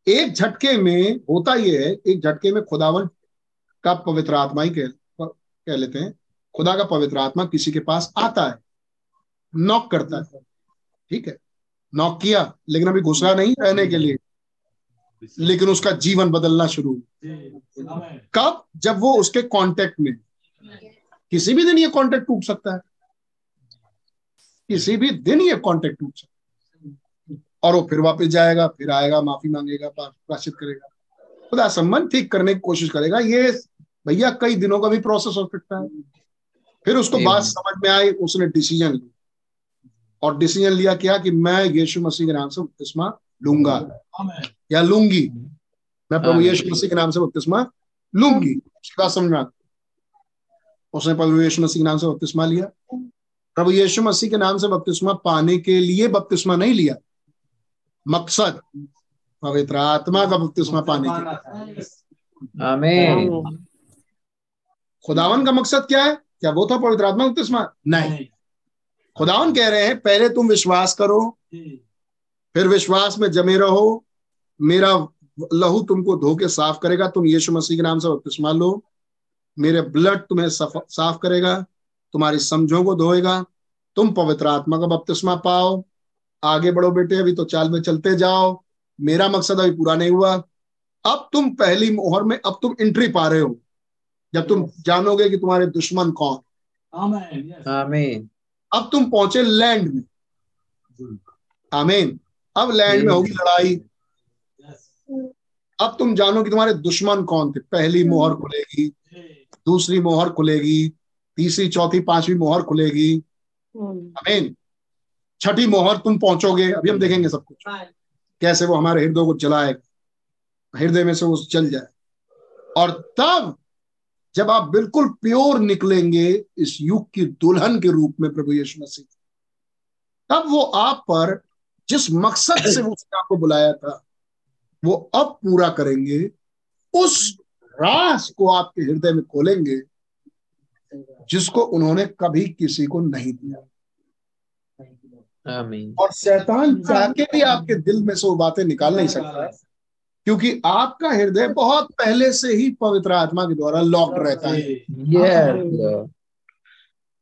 एक झटके में होता ये है एक झटके में खुदावन का पवित्र आत्मा ही कह, कह लेते हैं। खुदा का पवित्र आत्मा किसी के पास आता है नॉक करता है। ठीक है नॉक किया लेकिन अभी घुसरा नहीं रहने के लिए। लेकिन उसका जीवन बदलना शुरू कब? जब वो उसके कांटेक्ट में। किसी भी दिन ये कांटेक्ट टूट सकता है। किसी भी दिन ये कांटेक्ट टूट सकता है। और वो फिर वापस जाएगा फिर आएगा माफ़ी मांगेगा प्राश्चित करेगा। खुदा संबंध ठीक करने की कोशिश करेगा। ये भैया कई दिनों का भी प्रोसेस हो सकता है। फिर उसको बात समझ में आई उसने डिसीज़न लिया। और डिसीज़न लिया क्या कि मैं यीशु मसीह के नाम से बपतिस्मा लूँगा। या लूँगी। मैं प्रभु यीशु मसीह के नाम से बपतिस्मा लूँगी। उसकी बात समझना उसने प्रभु यीशु मसीह के नाम से बपतिस्मा लिया। प्रभु यीशु मसीह के नाम से बपतिस्मा पाने के लिए बपतिस्मा नहीं लिया। मकसद पवित्र आत्मा का बपतिस्मा पाने के आमीन खुदावन का मकसद क्या है? क्या वो था पवित्र आत्मा बपतिस्मा? नहीं। खुदावन कह रहे हैं पहले तुम विश्वास करो। फिर विश्वास में जमे रहो। मेरा लहू तुमको धो के साफ़ करेगा। तुम यीशु मसीह के नाम से बपतिस्मा लो। मेरे ब्लड तुम्हें साफ़ करेगा। तुम्हारी समझों को धोएगा। तुम पवित्र आत्मा का बपतिस्मा पाओ। आगे बढ़ो बेटे अभी तो चाल में चलते जाओ। मेरा मकसद अभी पूरा नहीं हुआ। अब तुम पहली मोहर में अब तुम एंट्री पा रहे हो। जब तुम जानोगे कि तुम्हारे दुश्मन कौन। आमीन अब तुम पहुँचे लैंड में। आमीन अब लैंड में होगी लड़ाई। अब तुम जानो कि तुम्हारे दुश्मन कौन थे। पहली मोहर खुलेगी दूसरी मोहर खुलेगी तीसरी चौथी पांचवी मोहर खुलेगी। आमीन छठी मोहर तुम पहुंचोगे। अभी हम देखेंगे सब कुछ। कैसे वो हमारे हृदय को जलाएगा हृदय में से वो चल जाए। और तब जब आप बिल्कुल प्योर निकलेंगे इस युग की दुल्हन के रूप में प्रभु यीशु मसीह तब वो आप पर जिस मकसद से उसने आपको बुलाया था वो अब पूरा करेंगे उस रास को आपके हृदय में खोलेंगे जिसको उन्होंने कभी किसी को नहीं दिया। और शैतान चाह के भी आपके दिल में से वो बातें निकाल नहीं सकता क्योंकि आपका हृदय बहुत पहले से ही पवित्र आत्मा के द्वारा लॉक्ड रहता है।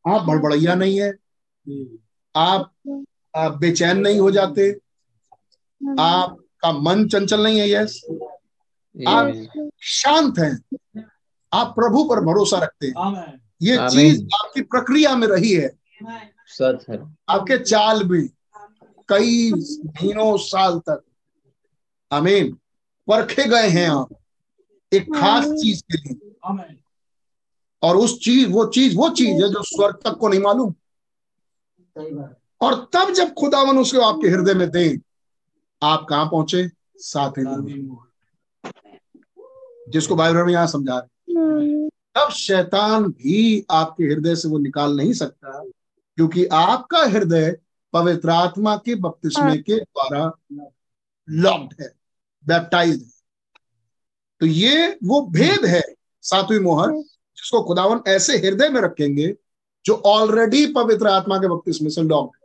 आप बड़बड़ैया नहीं है। आप, आप बेचैन नहीं हो जाते। आपका मन चंचल नहीं है यस आप शांत हैं। आप प्रभु पर भरोसा रखते हैं। ये चीज़ आपकी प्रक्रिया में रही है। सच है। आपके चाल में कई महीनों साल तक। आमीन। परखे गए हैं आप। एक खास चीज़ के लिए। और उस चीज़ वो चीज़ वो चीज़ है जो स्वर्ग तक को नहीं मालूम। और तब जब खुदावन उसको आपके हृदय में दे, आप कहाँ पहुँचे? मोहर जिसको बाइबल में यहाँ समझा रहे तब शैतान भी आपके हृदय से वो निकाल नहीं सकता, क्योंकि आपका हृदय पवित्र आत्मा के बपतिस्मे के द्वारा लॉक्ड है बैप्टाइज है। तो ये वो भेद है सातवीं मोहर, जिसको खुदावन ऐसे हृदय में रखेंगे, जो ऑलरेडी पवित्र आत्मा के बपतिस्मे से लॉक्ड है।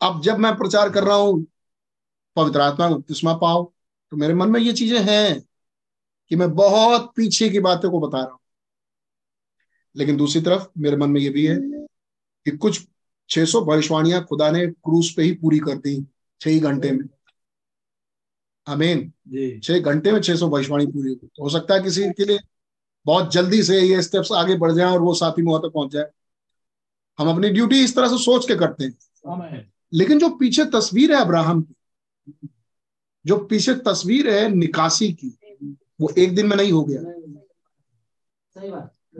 अब जब मैं प्रचार कर रहा हूँ पवित्र आत्मा का बपतिस्मा पाओ तो मेरे मन में ये चीज़ें हैं कि मैं बहुत पीछे की बातों को बता रहा हूँ। लेकिन दूसरी तरफ़ मेरे मन में ये भी है कि कुछ 600 सौ भविष्यवाणियाँ खुदा ने क्रूज पे ही पूरी कर दी छह ही घंटे में। अमीन छह घंटे में 600 सौ भविष्यवाणी पूरी हो सकता है किसी के लिए बहुत जल्दी से ये स्टेप्स आगे बढ़ जाए और वो साथी मुआ तक पहुँच जाए। हम अपनी ड्यूटी इस तरह से सोच के करते हैं। लेकिन जो पीछे तस्वीर है अब्राहम की जो पीछे तस्वीर है निकासी की वो एक दिन में नहीं हो गया।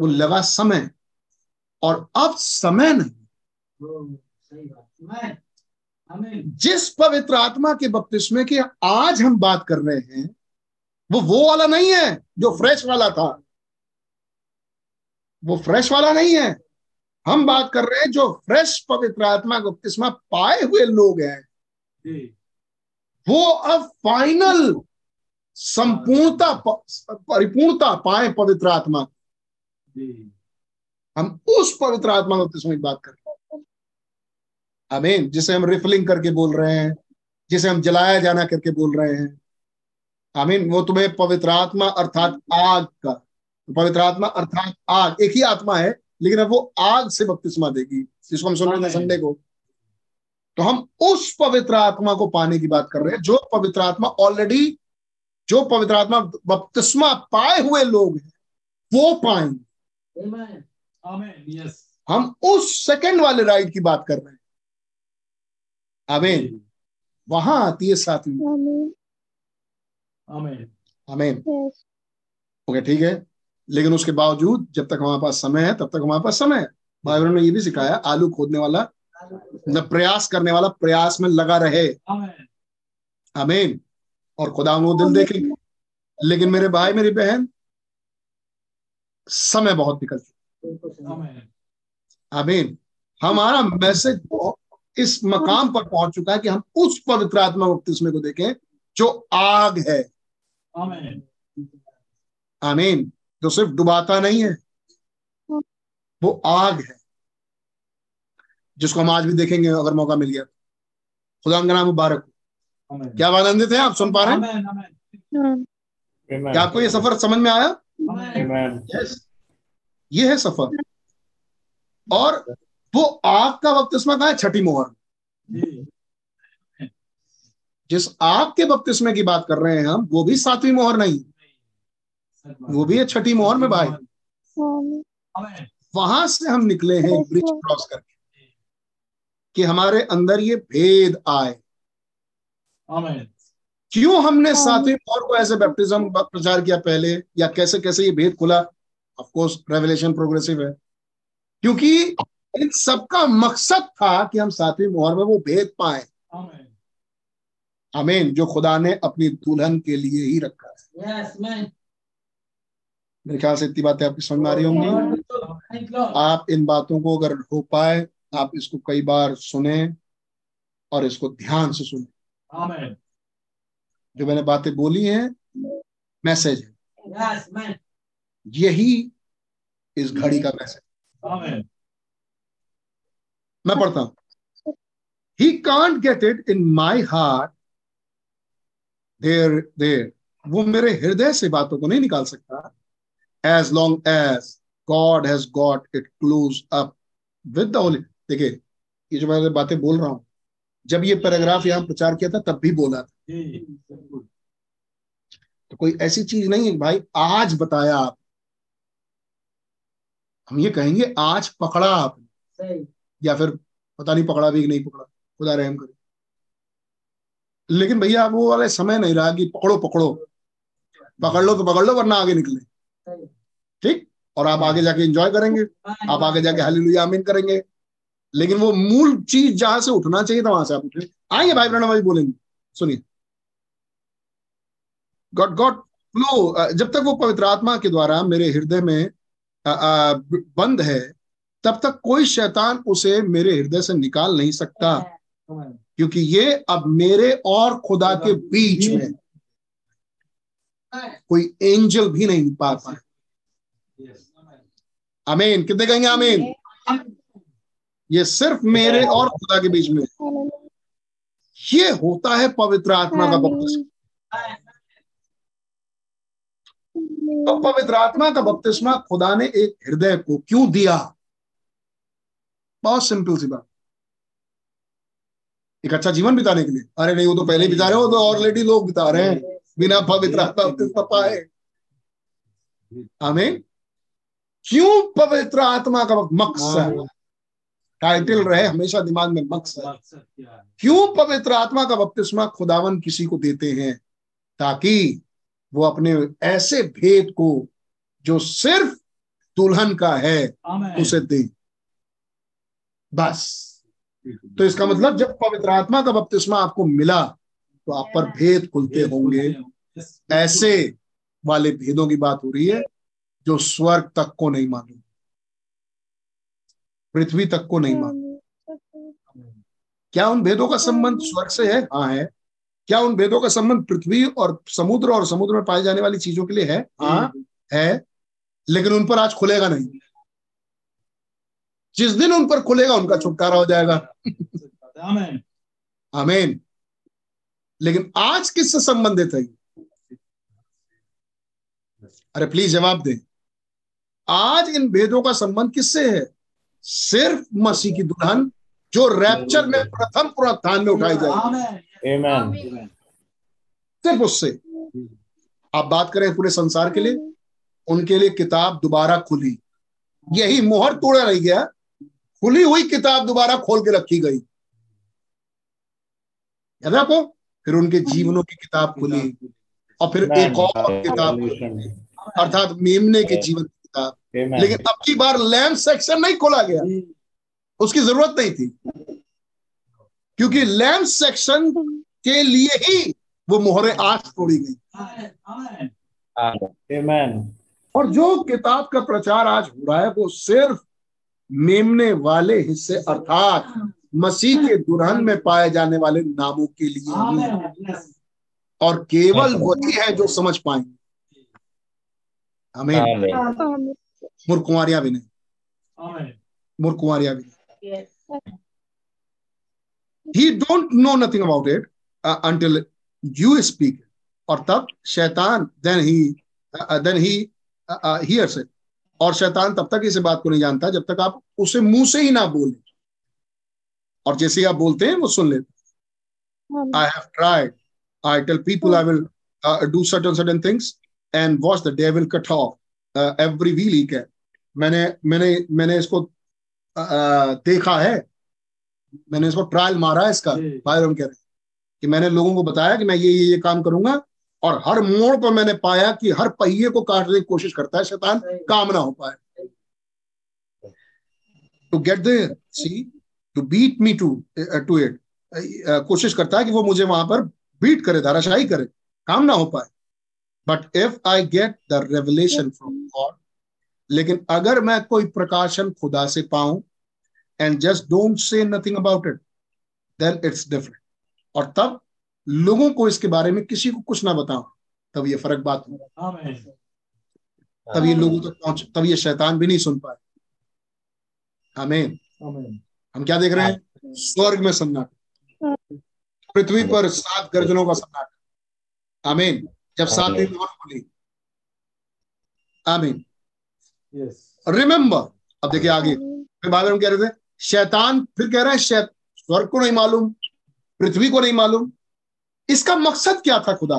वो लगा समय। और अब समय नहीं। जिस पवित्र आत्मा के बपतिस्मे की आज हम बात कर रहे हैं वो वो वाला नहीं है जो फ्रेश वाला था। वो फ्रेश वाला नहीं है। हम बात कर रहे हैं जो फ्रेश पवित्र आत्मा का बपतिस्मा पाए हुए लोग हैं। वो अब फाइनल संपूर्णता परिपूर्णता पाए पवित्र आत्मा। हम उस पवित्र आत्मा का बपतिस्मा की बात कर रहे हैं। आमीन जिसे हम रिफलिंग करके बोल रहे हैं जिसे हम जलाया जाना करके बोल रहे हैं। आमीन वो तुम्हें पवित्र आत्मा अर्थात आग का पवित्र आत्मा अर्थात आग एक ही आत्मा है लेकिन अब वो आग से बपतिस्मा देगी। जिसको हम सुन रहे थे संडे को। तो हम उस पवित्र आत्मा को पाने की बात कर रहे हैं जो पवित्र आत्मा ऑलरेडी जो पवित्र आत्मा बपतिस्मा पाए हुए लोग हैं वो पाएँगे। आमेन आमेन यस हम उस सेकंड वाले राइड की बात कर रहे हैं। आमीन वहाँ आती है सातवीं। आमेन आमीन ओके ठीक है? लेकिन उसके बावजूद जब तक हमारे पास समय है तब तक हमारे पास समय है। बाइबल ने ये भी सिखाया आलू खोदने वाला न प्रयास करने वाला प्रयास में लगा रहे। आमीन। और खुदा वो दिल देखेंगे लेकिन मेरे भाई मेरी बहन समय बहुत निकल चुका आमीन। हमारा मैसेज इस मकाम पर पहुँच चुका है कि हम उस पवित्र आत्मा बपतिस्मे को देखें जो आग है। आमीन। जो सिर्फ़ डुबाता नहीं है। वो आग है जिसको हम आज भी देखेंगे अगर मौका मिल गया तो। खुदा का नाम मुबारक हो। क्या बात आनंदित है आप? सुन पा रहे हैं. क्या आपको ये सफ़र समझ में आया? ये है सफ़र। और वो आग का बपतिस्मा कहा है? छठी मोहर। जिस आग के बपतिस्मे की बात कर रहे हैं हम वो भी सातवीं मोहर नहीं वो भी है छठी मोहर में भाई। वहाँ से हम निकले हैं ब्रिज क्रॉस करके कि हमारे अंदर ये भेद आए। क्यों हमने सातवीं मोहर को ऐसे बैप्टिज्म प्रचार किया पहले या कैसे कैसे ये भेद खुला? ऑफकोर्स रेवलेशन प्रोग्रेसिव है। क्योंकि इन सबका मकसद था कि हम सातवीं मोहर में वो भेद पाए। आमेन आमीन जो खुदा ने अपनी दुल्हन के लिए ही रखा है। यस मैन मेरे ख्याल से इतनी बातें आपकी समझ में आ रही होंगी। आप इन बातों को अगर हो पाए आप इसको कई बार सुने और इसको ध्यान से सुने। जो मैंने बातें बोली हैं मैसेज है। यही इस घड़ी का मैसेज। मैं पढ़ता हूँ। He can't get it in my heart there there वो मेरे हृदय से बातों को नहीं निकाल सकता। As long as God has got it close up with the Holy देखिए ये जो मैं बातें बोल रहा हूँ जब ये पैराग्राफ यहाँ प्रचार किया था तब भी बोला था। तो कोई ऐसी चीज़ नहीं है भाई आज बताया आप। हम ये कहेंगे आज पकड़ा आपने या फिर पता नहीं पकड़ा भी कि नहीं पकड़ा खुदा रहम करे। लेकिन भैया वो वाले समय नहीं रहा कि पकड़ो पकड़ो। पकड़ लो तो पकड़ लो वरना आगे निकले। ठीक? और आप आगे जाके एंजॉय करेंगे। आप आगे जाके हालेलुया आमीन करेंगे। लेकिन वो मूल चीज़ जहाँ से उठना चाहिए था वहाँ से आप उठे। आएँगे भाई ब्रहण भाई बोलेंगे। सुनिए। गॉड गॉड फ्लो जब तक वो पवित्र आत्मा के द्वारा मेरे हृदय में अ, अ, बंद है तब तक कोई शैतान उसे मेरे हृदय से निकाल नहीं सकता। क्योंकि ये अब मेरे और खुदा के बीच में कोई एंजल भी नहीं पा पाए अमीन कितने कहेंगे अमीन ये सिर्फ़ मेरे और खुदा के बीच में। ये होता है पवित्र आत्मा का बपतिस्मा। तो पवित्र आत्मा का बपतिस्मा खुदा ने एक हृदय को क्यों दिया? बहुत सिंपल सी बात। एक अच्छा जीवन बिताने के लिए। अरे नहीं वो तो पहले ही बिता रहे हो तो ऑलरेडी लोग बिता रहे हैं। बिना पवित्र आत्मा पाए हमें क्यों पवित्र आत्मा का मकसद? टाइटल रहे हमेशा दिमाग में मकसद। क्यों पवित्र आत्मा का बपतिस्मा खुदावन किसी को देते हैं? ताकि वो अपने ऐसे भेद को जो सिर्फ़ दुल्हन का है उसे दे। बस। तो इसका मतलब जब पवित्र आत्मा का बपतिस्मा आपको मिला तो आप पर भेद खुलते होंगे। ऐसे वाले भेदों की बात हो रही है जो स्वर्ग तक को नहीं मालूम पृथ्वी तक को नहीं मालूम क्या उन भेदों का संबंध स्वर्ग से है? हाँ है। क्या उन भेदों का संबंध पृथ्वी और समुद्र और समुद्र में पाई जाने वाली चीज़ों के लिए है? हाँ है। लेकिन उन पर आज खुलेगा नहीं। जिस दिन उन पर खुलेगा उनका छुटकारा हो जाएगा। आमीन। लेकिन आज किससे संबंधित है? अरे प्लीज़ जवाब दें। आज इन भेदों का संबंध किससे है? सिर्फ़ मसीह की दुल्हन जो रैप्चर में प्रथम पुनरुत्थान में उठाई जाएगी। सिर्फ़ उससे। आप बात करें पूरे संसार के लिए उनके लिए किताब दोबारा खुली। यही मोहर तोड़ा रह गया। खुली हुई किताब दोबारा खोल के रखी गई। याद आपको? फिर उनके जीवनों की किताब खुली। और फिर एक और किताब खुली। अर्थात मेमने के जीवन की किताब। लेकिन अब की बार लैम्प सेक्शन नहीं खोला गया। उसकी ज़रूरत नहीं थी। क्योंकि लैम्प सेक्शन के लिए ही वो मोहरे आज तोड़ी गई। और जो किताब का प्रचार आज हो रहा है वो सिर्फ़ मेमने वाले हिस्से अर्थात मसीह के दुल्हन में पाए जाने वाले नामों के लिए ही। और केवल वही है जो समझ पाएँगे। हमें Amen. भी नहीं। मुरकुमारियाँ भी नहीं। He don't know nothing about it until you speak और तब शैतान then he then he hears it और शैतान तब तक इस बात को नहीं जानता जब तक आप उसे मुँह से ही ना बोले। और जैसे ही आप बोलते हैं वो सुन लेते I have tried I tell people I will do certain certain things and watch the devil cut off every wheel he can मैंने मैंने मैंने इसको uh, देखा है। मैंने इसको ट्रायल मारा है इसका हम कह रहे हैं कि मैंने लोगों को बताया कि मैं ये ये, ये काम करूँगा और हर मोड़ पर मैंने पाया कि हर पहिए को काटने की कोशिश करता है शैतान काम ना हो पाए। To get there see to beat me to to it कोशिश करता है कि वो मुझे वहाँ पर बीट करे धाराशाही करे काम ना हो पाए। But if I get the revelation from God लेकिन अगर मैं कोई प्रकाशन खुदा से पाऊँ and just don't say nothing about it then it's different और तब लोगों को इसके बारे में किसी को कुछ ना बताऊँ तब ये फ़र्क बात हो तब ये लोगों तक तो पहुँच तब ये शैतान भी नहीं सुन पाए। आमीन हम क्या देख रहे हैं? स्वर्ग में सन्नाटा। पृथ्वी पर सात गर्जनों का सन्नाटा। आमीन। जब सात दिन और खुली। आमीन। रिमेम्बर अब देखिए आगे। फिर बाद में हम कह रहे थे शैतान फिर कह रहे हैं शैत स्वर्ग को नहीं मालूम पृथ्वी को नहीं मालूम। इसका मकसद क्या था खुदा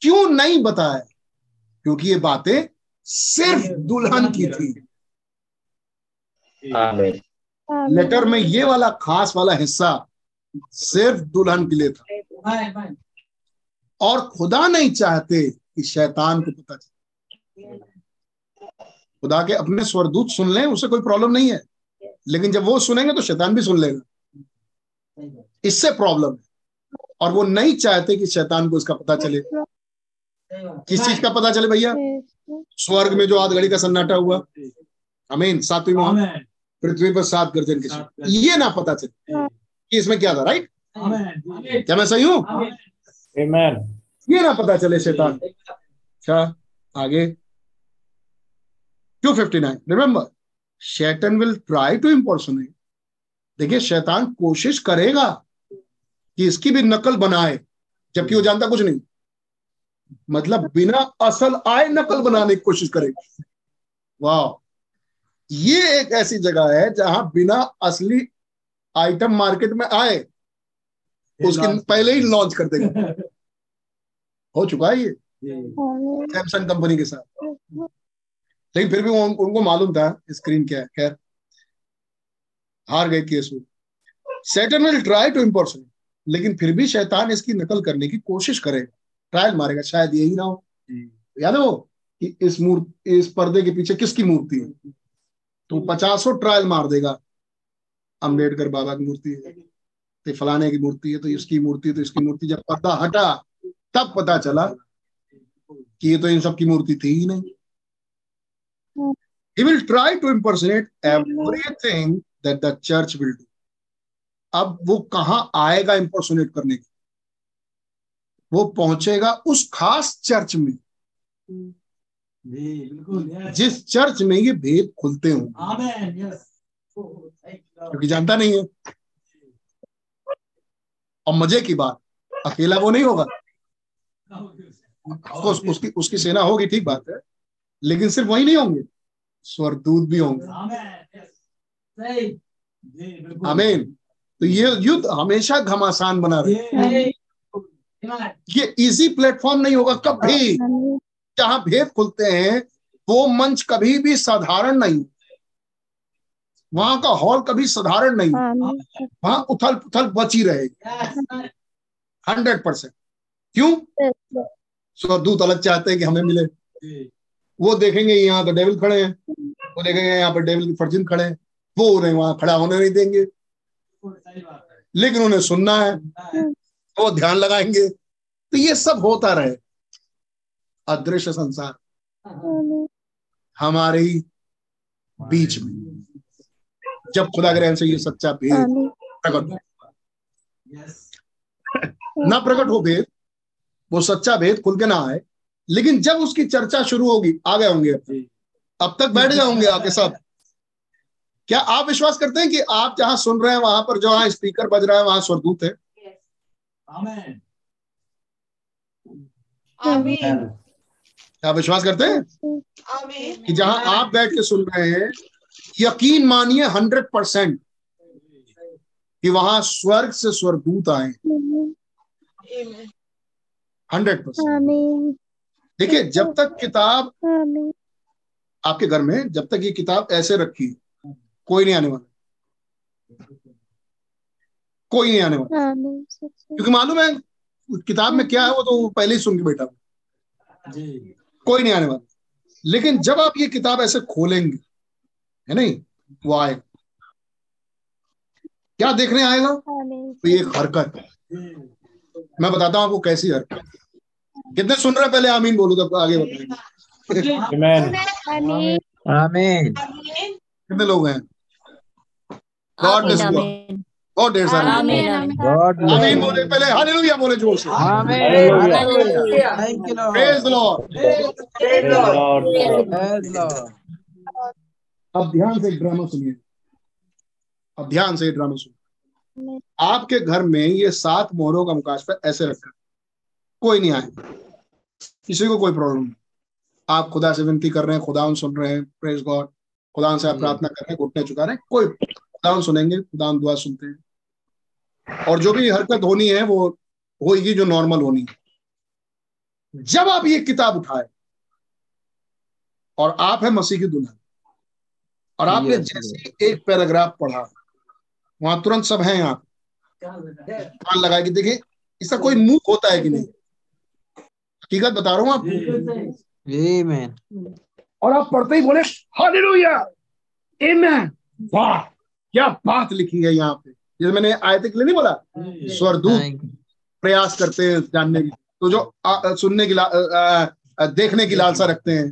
क्यों नहीं बताया? क्योंकि ये बातें सिर्फ़ दुल्हन की थी. लेटर में ये वाला खास वाला हिस्सा सिर्फ़ दुल्हन के लिए था। और खुदा नहीं चाहते कि शैतान को पता चले। खुदा के अपने स्वरदूत सुन लें उसे कोई प्रॉब्लम नहीं है। लेकिन जब वो सुनेंगे तो शैतान भी सुन लेगा। इससे प्रॉब्लम है। और वो नहीं चाहते कि शैतान को इसका पता चले। किस चीज़ का पता चले भैया? स्वर्ग में जो आध घड़ी का सन्नाटा हुआ। अमीन सातवीं पृथ्वी पर सात गर्जन के। ये ना पता चले कि इसमें क्या था राइट क्या मैं सही हूँ? ये ना पता चले शैतान। अच्छा आगे। 259 रिमेंबर शैतान विल ट्राई टू इम्पोर्सनेट देखिए शैतान कोशिश करेगा कि इसकी भी नकल बनाए जबकि वो जानता कुछ नहीं। मतलब बिना असल आए नकल बनाने की कोशिश करेगा। वाह। ये एक ऐसी जगह है जहाँ बिना असली आइटम मार्केट में आए उसकी पहले ही लॉन्च कर देगा। हो चुका है ये? सैमसंग कंपनी के साथ। लेकिन फिर भी उन, उनको मालूम था स्क्रीन क्या है। खैर हार गए केस वो Satan will try to impersonate लेकिन फिर भी शैतान इसकी नकल करने की कोशिश करेगा। ट्रायल मारेगा शायद यही ना हो। याद है वो कि इस मूर्ति इस पर्दे के पीछे किसकी मूर्ति है? तो पचासों ट्रायल मार देगा। अंबेडकर बाबा की मूर्ति है। तो फलाने की मूर्ति है तो इसकी मूर्ति तो इसकी मूर्ति जब पर्दा हटा, तब पता चला कि ये तो इन सब की मूर्ति थी ही नहीं। He will try to impersonate everything that the church will do अब वो कहाँ आएगा इम्पर्सोनेट करने की वो पहुंचेगा उस खास चर्च में। जी बिल्कुल जिस चर्च में ये भेद खुलते हों आमेन यस थैंक यू क्योंकि जानता नहीं है। और मज़े की बात अकेला वो नहीं होगा। Of course, उसकी उसकी सेना होगी ठीक बात है। लेकिन सिर्फ़ वही नहीं होंगे स्वरदूत भी होंगे। आमेन यस सही जी बिल्कुल। आमीन तो ये युद्ध हमेशा घमासान बना रहे। ये इजी प्लेटफॉर्म नहीं होगा कभी जहाँ भेद खुलते हैं वो मंच कभी भी साधारण नहीं। वहाँ का हॉल कभी साधारण नहीं। वहाँ उथल पुथल बची रहेगी। Hundred percent. क्यों? स्वरदूत अलग चाहते हैं कि हमें मिले। वो देखेंगे यहाँ तो डेविल खड़े हैं। वो देखेंगे यहाँ पर डेविल फर्जिन खड़े हैं। वो उन्हें वहाँ खड़ा होने नहीं देंगे। है लेकिन उन्हें सुनना है। वो ध्यान लगाएँगे। तो ये सब होता रहे। अदृश्य संसार। हमारे ही बीच में। जब खुदा ग्रहण से ये सच्चा भेद प्रकट हो। ना प्रकट हो भेद वो सच्चा भेद खुल के ना आए लेकिन जब उसकी चर्चा शुरू होगी आ गए होंगे। अब तक बैठ गए होंगे आके सब। क्या आप विश्वास करते हैं कि आप जहाँ सुन रहे हैं वहाँ पर जहाँ स्पीकर बज रहा है वहाँ स्वरदूत है. क्या आप विश्वास करते हैं? कि जहाँ आप बैठ के सुन रहे हैं यकीन मानिए हंड्रेड परसेंट कि वहाँ स्वर्ग से स्वर्गदूत आए। हंड्रेड परसेंट देखिए जब तक किताब आपके घर में जब तक ये किताब ऐसे रखी कोई नहीं आने वाला। कोई नहीं आने वाला। क्योंकि मालूम है किताब में क्या है वो तो पहले ही सुन के बैठा हुआ। कोई नहीं आने वाला। लेकिन जब आप ये किताब ऐसे खोलेंगे है नहीं? वो आएगा क्या देखने आएगा तो ये एक हरकत है। मैं बताता हूँ आपको कैसी हरकत कितने सुन रहे पहले आमीन बोलो तब आगे बताएँगे। आमीन। कितने लोग हैं? गॉड बहुत ढेर सारे आमीन बोले पहले हालेलुया बोले ज़ोर से अब ध्यान से एक ड्रामा सुनिए अब ध्यान से एक ड्रामा सुनिए आपके घर में ये सात मोहरों का मुकाश पे ऐसे रखा कोई नहीं आए किसी को कोई प्रॉब्लम नहीं आप खुदा से विनती कर रहे हैं खुदा सुन रहे हैं प्रेज गॉड खुदा से आप प्रार्थना कर रहे हैं घुटने चुका रहे हैं कोई खुदा सुनेंगे खुदा दुआ सुनते हैं और जो भी हरकत होनी है वो होगी जो नॉर्मल होनी। है जब आप ये किताब उठाए और आप है मसीह की दुल्हन और आपने जैसे एक पैराग्राफ पढ़ा वहाँ तुरंत सब हैं आप कान लगाए कि देखिए इसका कोई मुँह होता है कि नहीं? हकीकत बता रहा हूँ आप और आप पढ़ते ही बोले हालेलुया आमेन वाह! क्या बात लिखी है यहाँ पे। जैसे मैंने आयत के लिए नहीं बोला स्वरदूत प्रयास करते हैं जानने की तो जो आ, आ, सुनने की ला, आ, आ, देखने की लालसा रखते हैं।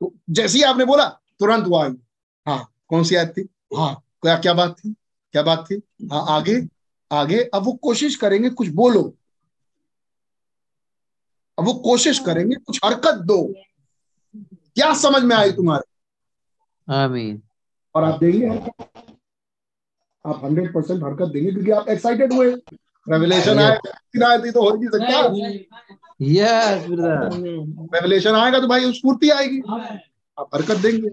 तो जैसे ही आपने बोला तुरंत वो आई। हाँ कौन सी आयत थी? हाँ क्या क्या बात थी? क्या बात थी? हाँ आगे आगे। अब वो कोशिश करेंगे कुछ बोलो। अब वो कोशिश करेंगे कुछ हरकत दो। क्या समझ में आई तुम्हारे? आमीन। और आप देंगे? हरकत आप हंड्रेड परसेंट हरकत देंगे क्योंकि आप एक्साइटेड हुए। रेवलेशन आए थी तो हो नहीं सकता यस रेवलेशन आएगा तो भाई स्फूर्ति आएगी। आप हरकत देंगे।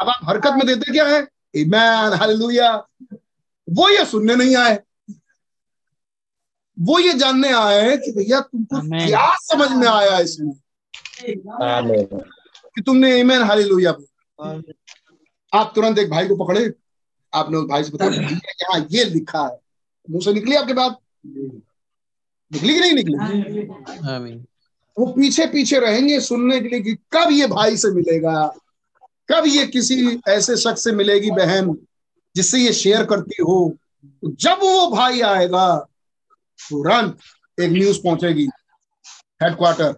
अब आप हरकत में देते क्या है? ईमान हालेलुया वो ये सुनने नहीं आए। वो ये जानने आए हैं कि भैया तुमको क्या समझ में आया इसमें? कि तुमने ईमान हालेलुया आप तुरंत एक भाई को पकड़े। आपने उस भाई से बताया यहाँ ये लिखा है। मुँह से निकली आपके बात निकली कि नहीं निकली? वो पीछे पीछे रहेंगे सुनने के लिए कि कब ये भाई से मिलेगा? कब ये किसी ऐसे शख्स से मिलेगी बहन जिससे ये शेयर करती हो? तो जब वो भाई आएगा तुरंत एक न्यूज़ पहुंचेगी हेडक्वार्टर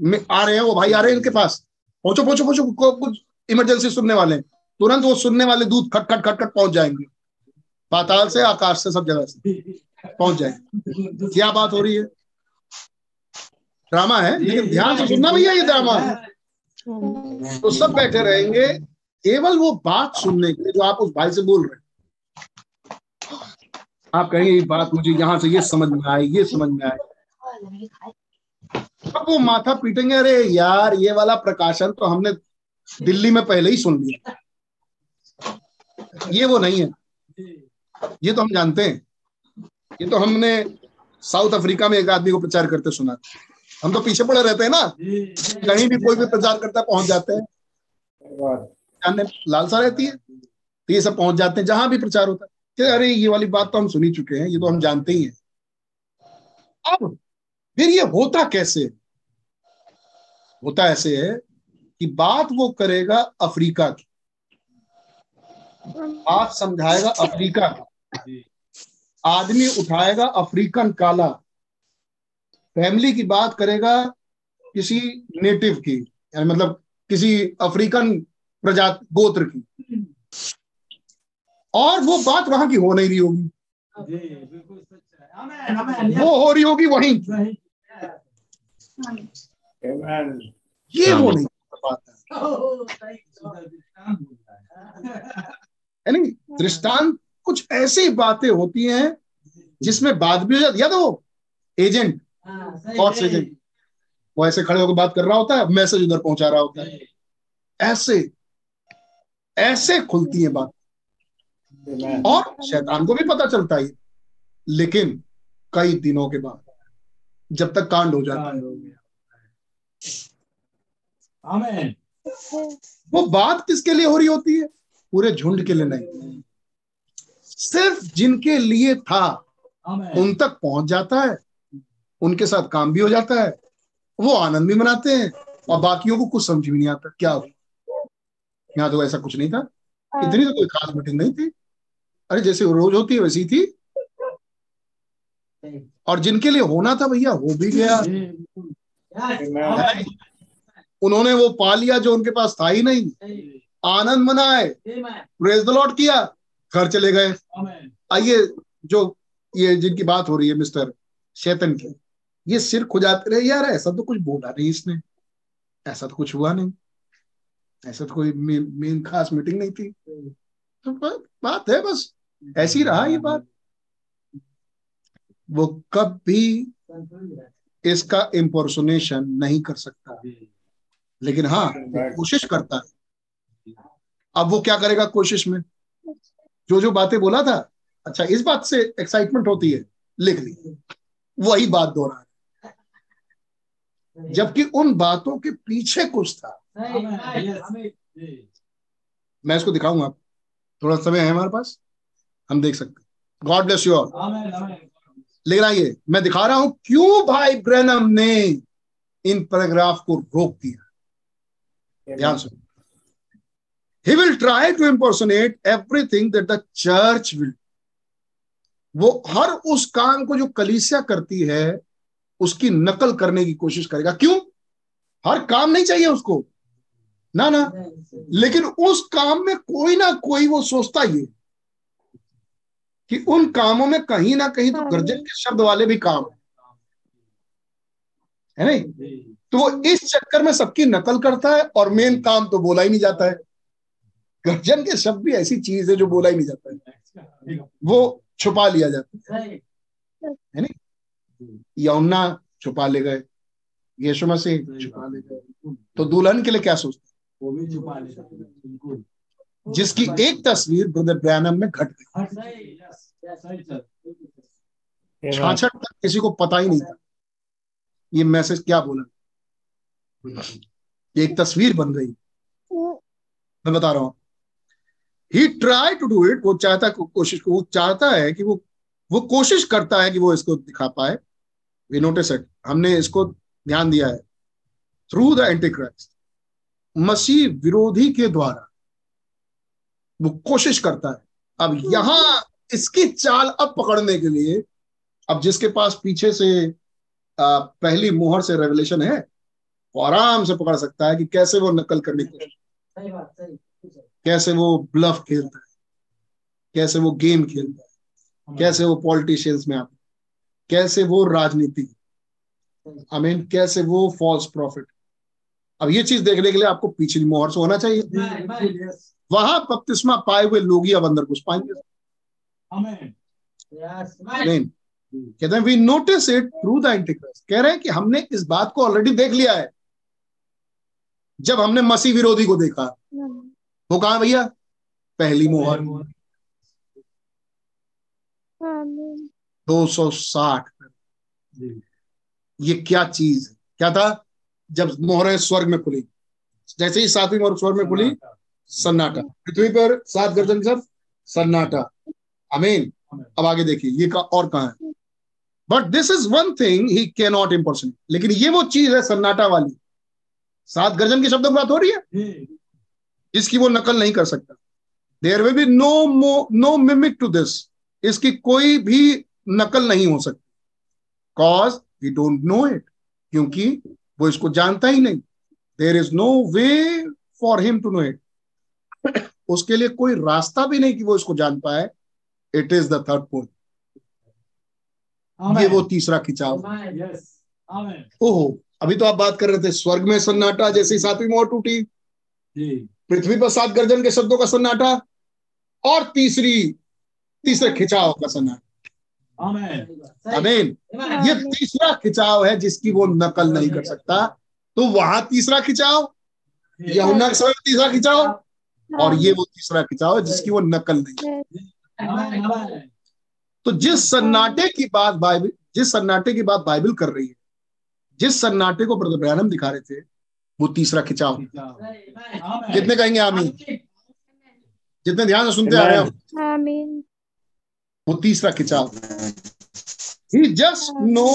में आ रहे हैं वो भाई आ रहे हैं इनके पास। पहुंचो पहुंचो पहुंचो कुछ इमरजेंसी सुनने वाले हैं। तुरंत वो सुनने वाले दूध खट खट खट खट पहुँच जाएँगे। पाताल से, आकाश से, सब जगह से पहुँच जाएँगे। क्या बात हो रही है? ड्रामा है, लेकिन ध्यान से सुनना भैया, ये ड्रामा है। तो सब बैठे रहेंगे, केवल वो बात सुनने के लिए जो आप उस भाई से बोल रहे हैं। आप कहेंगे, ये बात मुझे यहाँ से, ये समझ में आई, ये समझ में आई। अब वो माथा पीटेंगे, अरे यार, ये वाला प्रकाशन तो हमने दिल्ली में पहले ही सुन लिया। ये वो नहीं है। ये तो हम जानते हैं। ये तो हमने साउथ अफ्रीका में एक आदमी को प्रचार करते सुना। हम तो पीछे पड़े रहते हैं ना। कहीं भी कोई भी प्रचार करता है, पहुँच जाते हैं। जानने लालसा रहती है। तो ये सब पहुँच जाते हैं, जहाँ भी प्रचार होता है। अरे, ये वाली बात तो हम सुनी चुके हैं, ये तो हम जानते ही हैं। अब फिर ये होता कैसे? होता ऐसे है कि बात वो करेगा अफ्रीका की। बात समझाएगा अफ्रीका की। आदमी उठाएगा अफ्रीकन काला। फैमिली की बात करेगा किसी नेटिव की यानी मतलब किसी अफ्रीकन प्रजात गोत्र की। और वो बात वहाँ की हो नहीं रही होगी। वो हो रही होगी वहीं. ये वो नहीं बात पाता है नहीं? दृष्टांत कुछ ऐसी बातें होती हैं जिसमें बात भी हो जाती या तो एजेंट। गॉड्स एजेंट वो ऐसे खड़े होकर बात कर रहा होता है मैसेज उधर पहुँचा रहा होता है। ऐसे ऐसे खुलती है बात। और शैतान को भी पता चलता है। लेकिन कई दिनों के बाद जब तक कांड हो जाता है। वो बात किसके लिए हो रही होती है? पूरे झुंड के लिए नहीं। सिर्फ़ जिनके लिए था उन तक पहुँच जाता है उनके साथ काम भी हो जाता है वो आनंद भी मनाते हैं और बाकियों को कुछ समझ भी नहीं आता क्या हो यहाँ तो ऐसा कुछ नहीं था। इतनी तो कोई खास मीटिंग नहीं थी। अरे जैसे रोज होती है वैसी थी। और जिनके लिए होना था भैया हो भी गया। उन्होंने वो पा लिया जो उनके पास था ही नहीं। आनंद मनाए। प्रेज द लॉर्ड किया घर चले गए। आइए जो ये जिनकी बात हो रही है मिस्टर शैतन की ये सिर खुजाते रहे यार ऐसा तो कुछ बोला नहीं इसने। ऐसा तो कुछ हुआ नहीं। ऐसा तो कोई मेन, मेन खास मीटिंग नहीं थी। तो बात है बस ऐसी रहा ये बात। वो कभी इसका इम्पोर्सोनेशन नहीं कर सकता। लेकिन हाँ कोशिश करता है। अब वो क्या करेगा कोशिश में? जो जो बातें बोला था अच्छा इस बात से एक्साइटमेंट होती है लिख ली। वही बात दोहरा जबकि उन बातों के पीछे कुछ था। मैं इसको दिखाऊँगा थोड़ा समय है हमारे पास। हम देख सकते गॉड ब्लेस यू ऑल लेकिन आइए मैं दिखा रहा हूँ क्यों भाई ब्रैनम ने इन पैराग्राफ को रोक दिया? ध्यान सुनो he will try to impersonate everything that the church will. वो हर उस काम को जो कलीसिया करती है उसकी नकल करने की कोशिश करेगा। क्यों? हर काम नहीं चाहिए उसको। ना ना। लेकिन उस काम में कोई ना कोई वो सोचता ही है कि उन कामों में कहीं ना कहीं तो गर्जन के शब्द वाले भी काम है। है नहीं? तो वो इस चक्कर में सबकी नकल करता है और मेन काम तो बोला ही नहीं जाता है। गर्जन के शब्द भी ऐसी चीज़ है जो बोला ही नहीं जाता है। वो छुपा लिया जाता है। है नहीं? यमुना छुपा ले गए यीशु मसीह छुपा ले गए। तो दुल्हन के लिए क्या सोचते वो भी छुपा है जिसकी एक तस्वीर ब्रदर ब्रैनम में घट गई। सही यस सही सर। Amen. छाछठ तक किसी को पता ही नहीं था। ये मैसेज क्या बोला? एक तस्वीर बन गई। मैं बता रहा हूँ। He try to do it वो चाहता कोशिश वो चाहता है कि वो वो कोशिश करता है कि वो इसको दिखा पाए। वी नोटिस इट हमने इसको ध्यान दिया है। थ्रू द एंटी क्राइस्ट मसीह विरोधी के द्वारा वो कोशिश करता है। अब यहाँ इसकी चाल अब पकड़ने के लिए अब जिसके पास पीछे से आ, पहली मोहर से रेवलेशन है वो आराम से पकड़ सकता है कि कैसे वो नकल करने की कैसे वो ब्लफ खेलता है? कैसे वो गेम खेलता है? कैसे वो पॉलिटिशियंस में आता है? कैसे वो राजनीति? आई मीन कैसे वो फॉल्स प्रॉफिट अब ये चीज़ देखने के लिए आपको पीछे मोहर से होना चाहिए। वहाँ बपतिस्मा पाए हुए लोग ही अब अंदर घुस पाएँगे। Amen yes Amen. कहते हैं we notice it through the Antichrist कह रहे हैं कि हमने इस बात को ऑलरेडी देख लिया है। जब हमने मसीह विरोधी को देखा। वो कहा भैया? पहली मोहर। दो सौ साठ। ये क्या चीज़ है? क्या था? जब मोहरें स्वर्ग में खुली। जैसे ही सातवीं मोहर स्वर्ग में खुली सन्नाटा। पृथ्वी पर सात गर्जन सब सन्नाटा। अमीन अब आगे देखिए ये का और कहा है? But this is one thing he can not impersonate लेकिन ये वो चीज़ है सन्नाटा वाली। सात गर्जन के शब्दों की बात हो रही है? जिसकी वो नकल नहीं कर सकता। There will be no more no mimic to this इसकी कोई भी नकल नहीं हो सकती। Cause we don't know it क्योंकि वो इसको जानता ही नहीं। There is no way for him to know it उसके लिए कोई रास्ता भी नहीं कि वो इसको जान पाए। It is the third point ये वो तीसरा खिंचाव। ओहो अभी तो आप बात कर रहे थे स्वर्ग में सन्नाटा जैसे ही सातवीं मोहर टूटी। जी। पृथ्वी पर सात गर्जन के शब्दों का सन्नाटा और तीसरी तीसरे खिंचाव का सन्नाटा। अमीन ये तीसरा खिंचाव है जिसकी वो नकल नहीं कर सकता। तो वहाँ तीसरा खिंचाव यमुना के समय तीसरा खिंचाव और ये वो तीसरा खिंचाव है जिसकी वो नकल नहीं तो जिस सन्नाटे की बात बाइबल जिस सन्नाटे की बात बाइबल कर रही है जिस सन्नाटे को ब्रैनम दिखा रहे थे वो तीसरा खिंचाव। कितने कहेंगे आमीन। जितने ध्यान से सुनते आ रहे हो। आमीन। वो तीसरा खिंचाव। He. Just know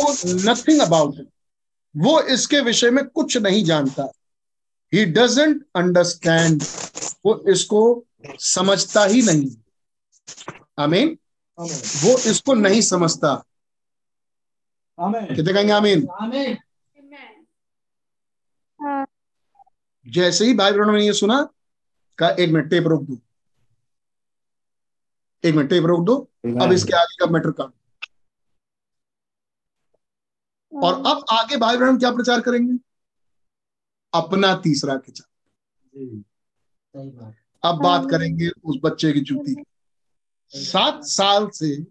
nothing about it वो इसके विषय में कुछ नहीं जानता। ही डजेंट अंडरस्टैंड वो इसको समझता ही नहीं। आमीन। वो इसको नहीं समझता। आमेन। कितने कहेंगे आमीन आमेन जैसे ही भाई बहनों ने ये सुना का एक मिनट टेप रोक दो। एक मिनट टेप रोक दो। अब इसके आगे का मैटर का और अब आगे भाई बहन क्या प्रचार करेंगे? अपना तीसरा खिंचा। अब बात करेंगे उस बच्चे की जूती की। सात साल से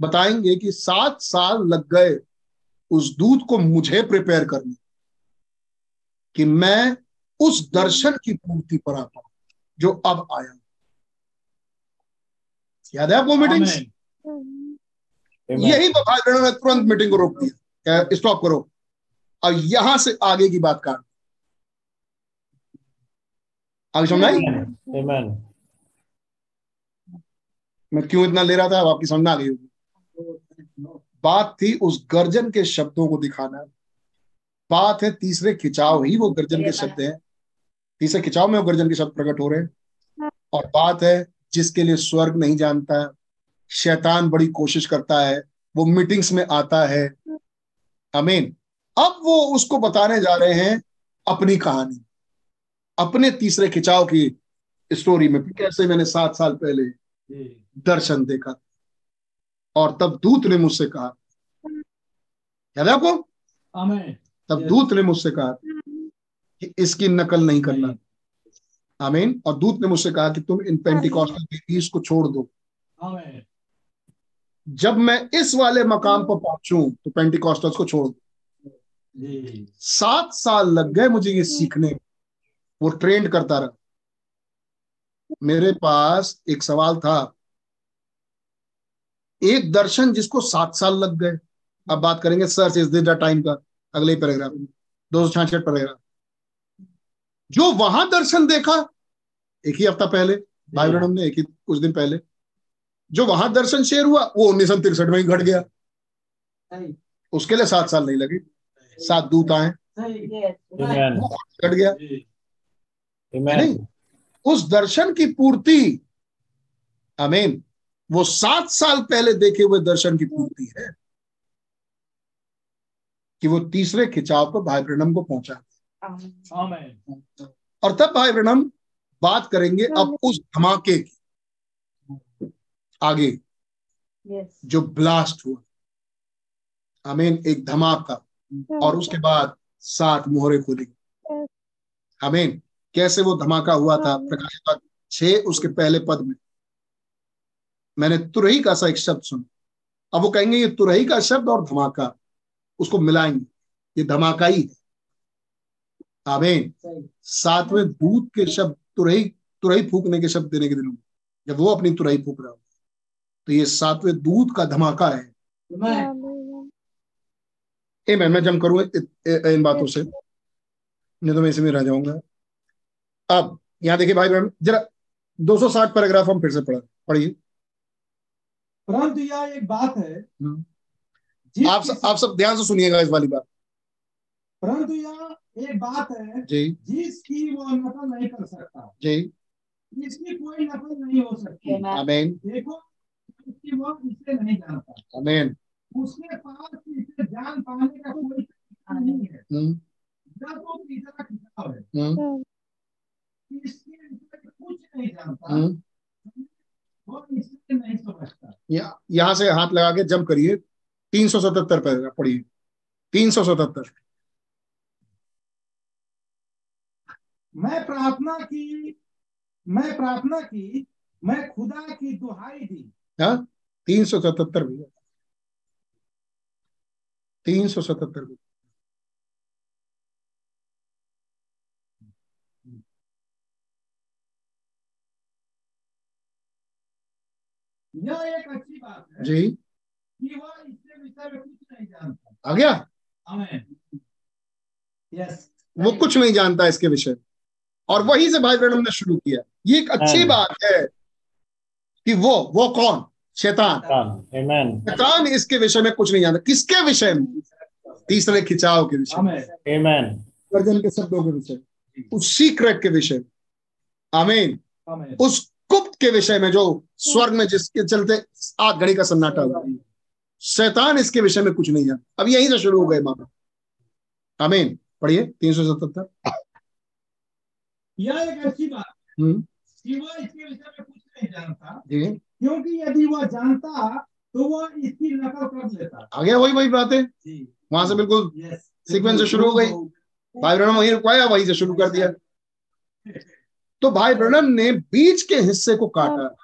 बताएँगे कि सात साल लग गए उस दूध को मुझे प्रिपेयर करने। कि मैं उस दर्शन की पूर्ति पर आ पाऊँ जो अब आया याद है आपको मीटिंग यही तो भाई बहनों ने तुरंत मीटिंग को रोक दिया। स्टॉप करो। अब यहाँ से आगे की बात कर। आगे समझ आई? मैं क्यों इतना ले रहा था? अब आपकी समझ आ गई होगी। बात थी उस गर्जन के शब्दों को दिखाना। बात है तीसरे खिंचाव ही वो गर्जन के शब्द हैं। तीसरे खिंचाव में वो गर्जन के शब्द प्रकट हो रहे हैं। और बात है जिसके लिए स्वर्ग नहीं जानता शैतान बड़ी कोशिश करता है वो मीटिंग्स में आता है। अमीन अब वो उसको बताने जा रहे हैं अपनी कहानी अपने तीसरे खिंचाव की स्टोरी में कैसे मैंने सात साल पहले दर्शन देखा और तब दूत ने मुझसे कहा। याद है आपको? तब दूत ने मुझसे कहा कि इसकी नकल नहीं करना। आमीन। और दूत ने मुझसे कहा कि तुम इन पेंटिकॉस्टल बेबीज को छोड़ दो। जब मैं इस वाले मकाम पर पहुंचूं तो पेंटिकॉस्टल्स को छोड़ दो। सात साल लग गए मुझे ये सीखने वो ट्रेंड करता रहा। मेरे पास एक सवाल था। एक दर्शन जिसको सात साल लग गए। अब बात करेंगे सर्च इज़ द टाइम का। अगले पैराग्राफ दो सौ छाछठ पैराग्राफ जो वहाँ दर्शन देखा एक ही हफ़्ता पहले भाई ब्रह्म ने एक ही कुछ दिन पहले जो वहाँ दर्शन शेयर हुआ वो उन्नीस सौ तिरसठ में ही घट गया। उसके लिए सात साल नहीं लगे। सात दूत आए। सही। Amen. वो घट गया। नहीं? उस दर्शन की पूर्ति अमीन वो सात साल पहले देखे हुए दर्शन की पूर्ति है कि वो तीसरे खिंचाव पर भाई ब्रनम को पहुँचा। और तब भाई ब्रनम बात करेंगे अब उस धमाके की। आगे। जो ब्लास्ट हुआ। अमीन एक धमाका। और उसके बाद सात मोहरे खुली। अमीन कैसे वो धमाका हुआ था? प्रकाश पद छह उसके पहले पद में। मैंने तुरही का सा एक शब्द सुना। अब वो कहेंगे ये तुरही का शब्द और धमाका उसको मिलाएँगे। ये धमाका ही है। आमीन। सातवें दूध के शब्द तुरही तुरही फूकने के शब्द देने के दिनों जब वो अपनी तुरही फूक रहा हो तो ये सातवें दूत का धमाका है। ए मैं मैं जम करूँगा इ- इन बातों से। नहीं तो मैं इसी में रह जाऊँगा। अब यहाँ देखिए भाई बहन जरा 260 पैराग्राफ हम फिर से पढ़। पढ़िए। परंतु यह एक बात है हम्म। आप सब, आप सब ध्यान से सुनिएगा इस वाली बात। परंतु यह एक बात है जी। जिसकी वो नकल नहीं कर सकता जी। इसकी कोई नकल नहीं हो सकती। आमीन देखो कि वो इसे नहीं जानता। आमीन उसके पास इसे जान पाने का कोई तरीका नहीं है। हम्म, जब वो तीसरा किताब है हम्म, इसके कुछ नहीं जानता। हम्म। वो इसे नहीं समझता। यहाँ यहाँ से हाथ लगा के जम करिए। तीन सौ सतहत्तर पैराग्राफ पढ़िए। तीन सौ सतहत्तर। मैं प्रार्थना की मैं प्रार्थना की मैं खुदा की दुहाई दी। हाँ? तीन सौ सतहत्तर भैया। तीन सौ सतहत्तर भी यह एक अच्छी बात है जी। कि वह इसके विषय में कुछ नहीं जानता। आ गया? यस वो कुछ नहीं जानता इसके विषय में। और वहीं से भाई ब्रहणम ने शुरू किया। ये एक अच्छी हाँ। बात है कि वो वो कौन? शैतान। शैतान। इसके विषय में कुछ नहीं जानता। किसके विषय में? तीसरे खिंचाव के विषय में. वर्जन के शब्दों के विषय उस सीक्रेट के विषय में। आमीन। उस गुप्त के विषय में जो स्वर्ग में जिसके चलते आठ घड़ी का सन्नाटा हुआ। शैतान इसके विषय में कुछ नहीं जानता। अब यहीं से शुरू हो गए मामा आमीन। पढ़िए। तीन सौ सतहत्तर। यह एक अच्छी बात हम्म। कि वह इसके विषय में कुछ नहीं जानता। जी। क्योंकि यदि वह जानता तो वह इसकी नकल कर लेता। आ गया वही वही बात? है वहाँ से बिल्कुल सीक्वेंस से शुरू हो गई। भाई ब्रहणम वहीं रुकवाया वहीं से शुरू कर दिया। तो भाई ब्रहणम ने बीच के हिस्से को काटा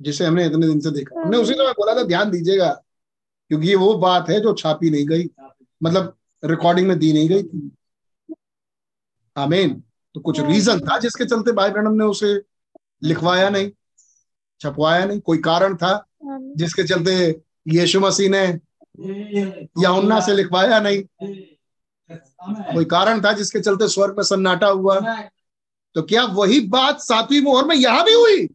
जिसे हमने इतने दिन से देखा। हमने उसी समय बोला था ध्यान दीजिएगा क्योंकि ये वो बात है जो छापी नहीं गई। मतलब रिकॉर्डिंग में दी नहीं गई थी। आमीन। तो कुछ रीजन था जिसके चलते भाई ब्रहणम ने उसे लिखवाया नहीं छपवाया नहीं कोई कारण था जिसके चलते यीशु मसीह ने यहुन्ना से लिखवाया नहीं? कोई कारण था जिसके चलते स्वर्ग में सन्नाटा हुआ? तो क्या वही बात सातवीं मोहर में यहाँ भी हुई?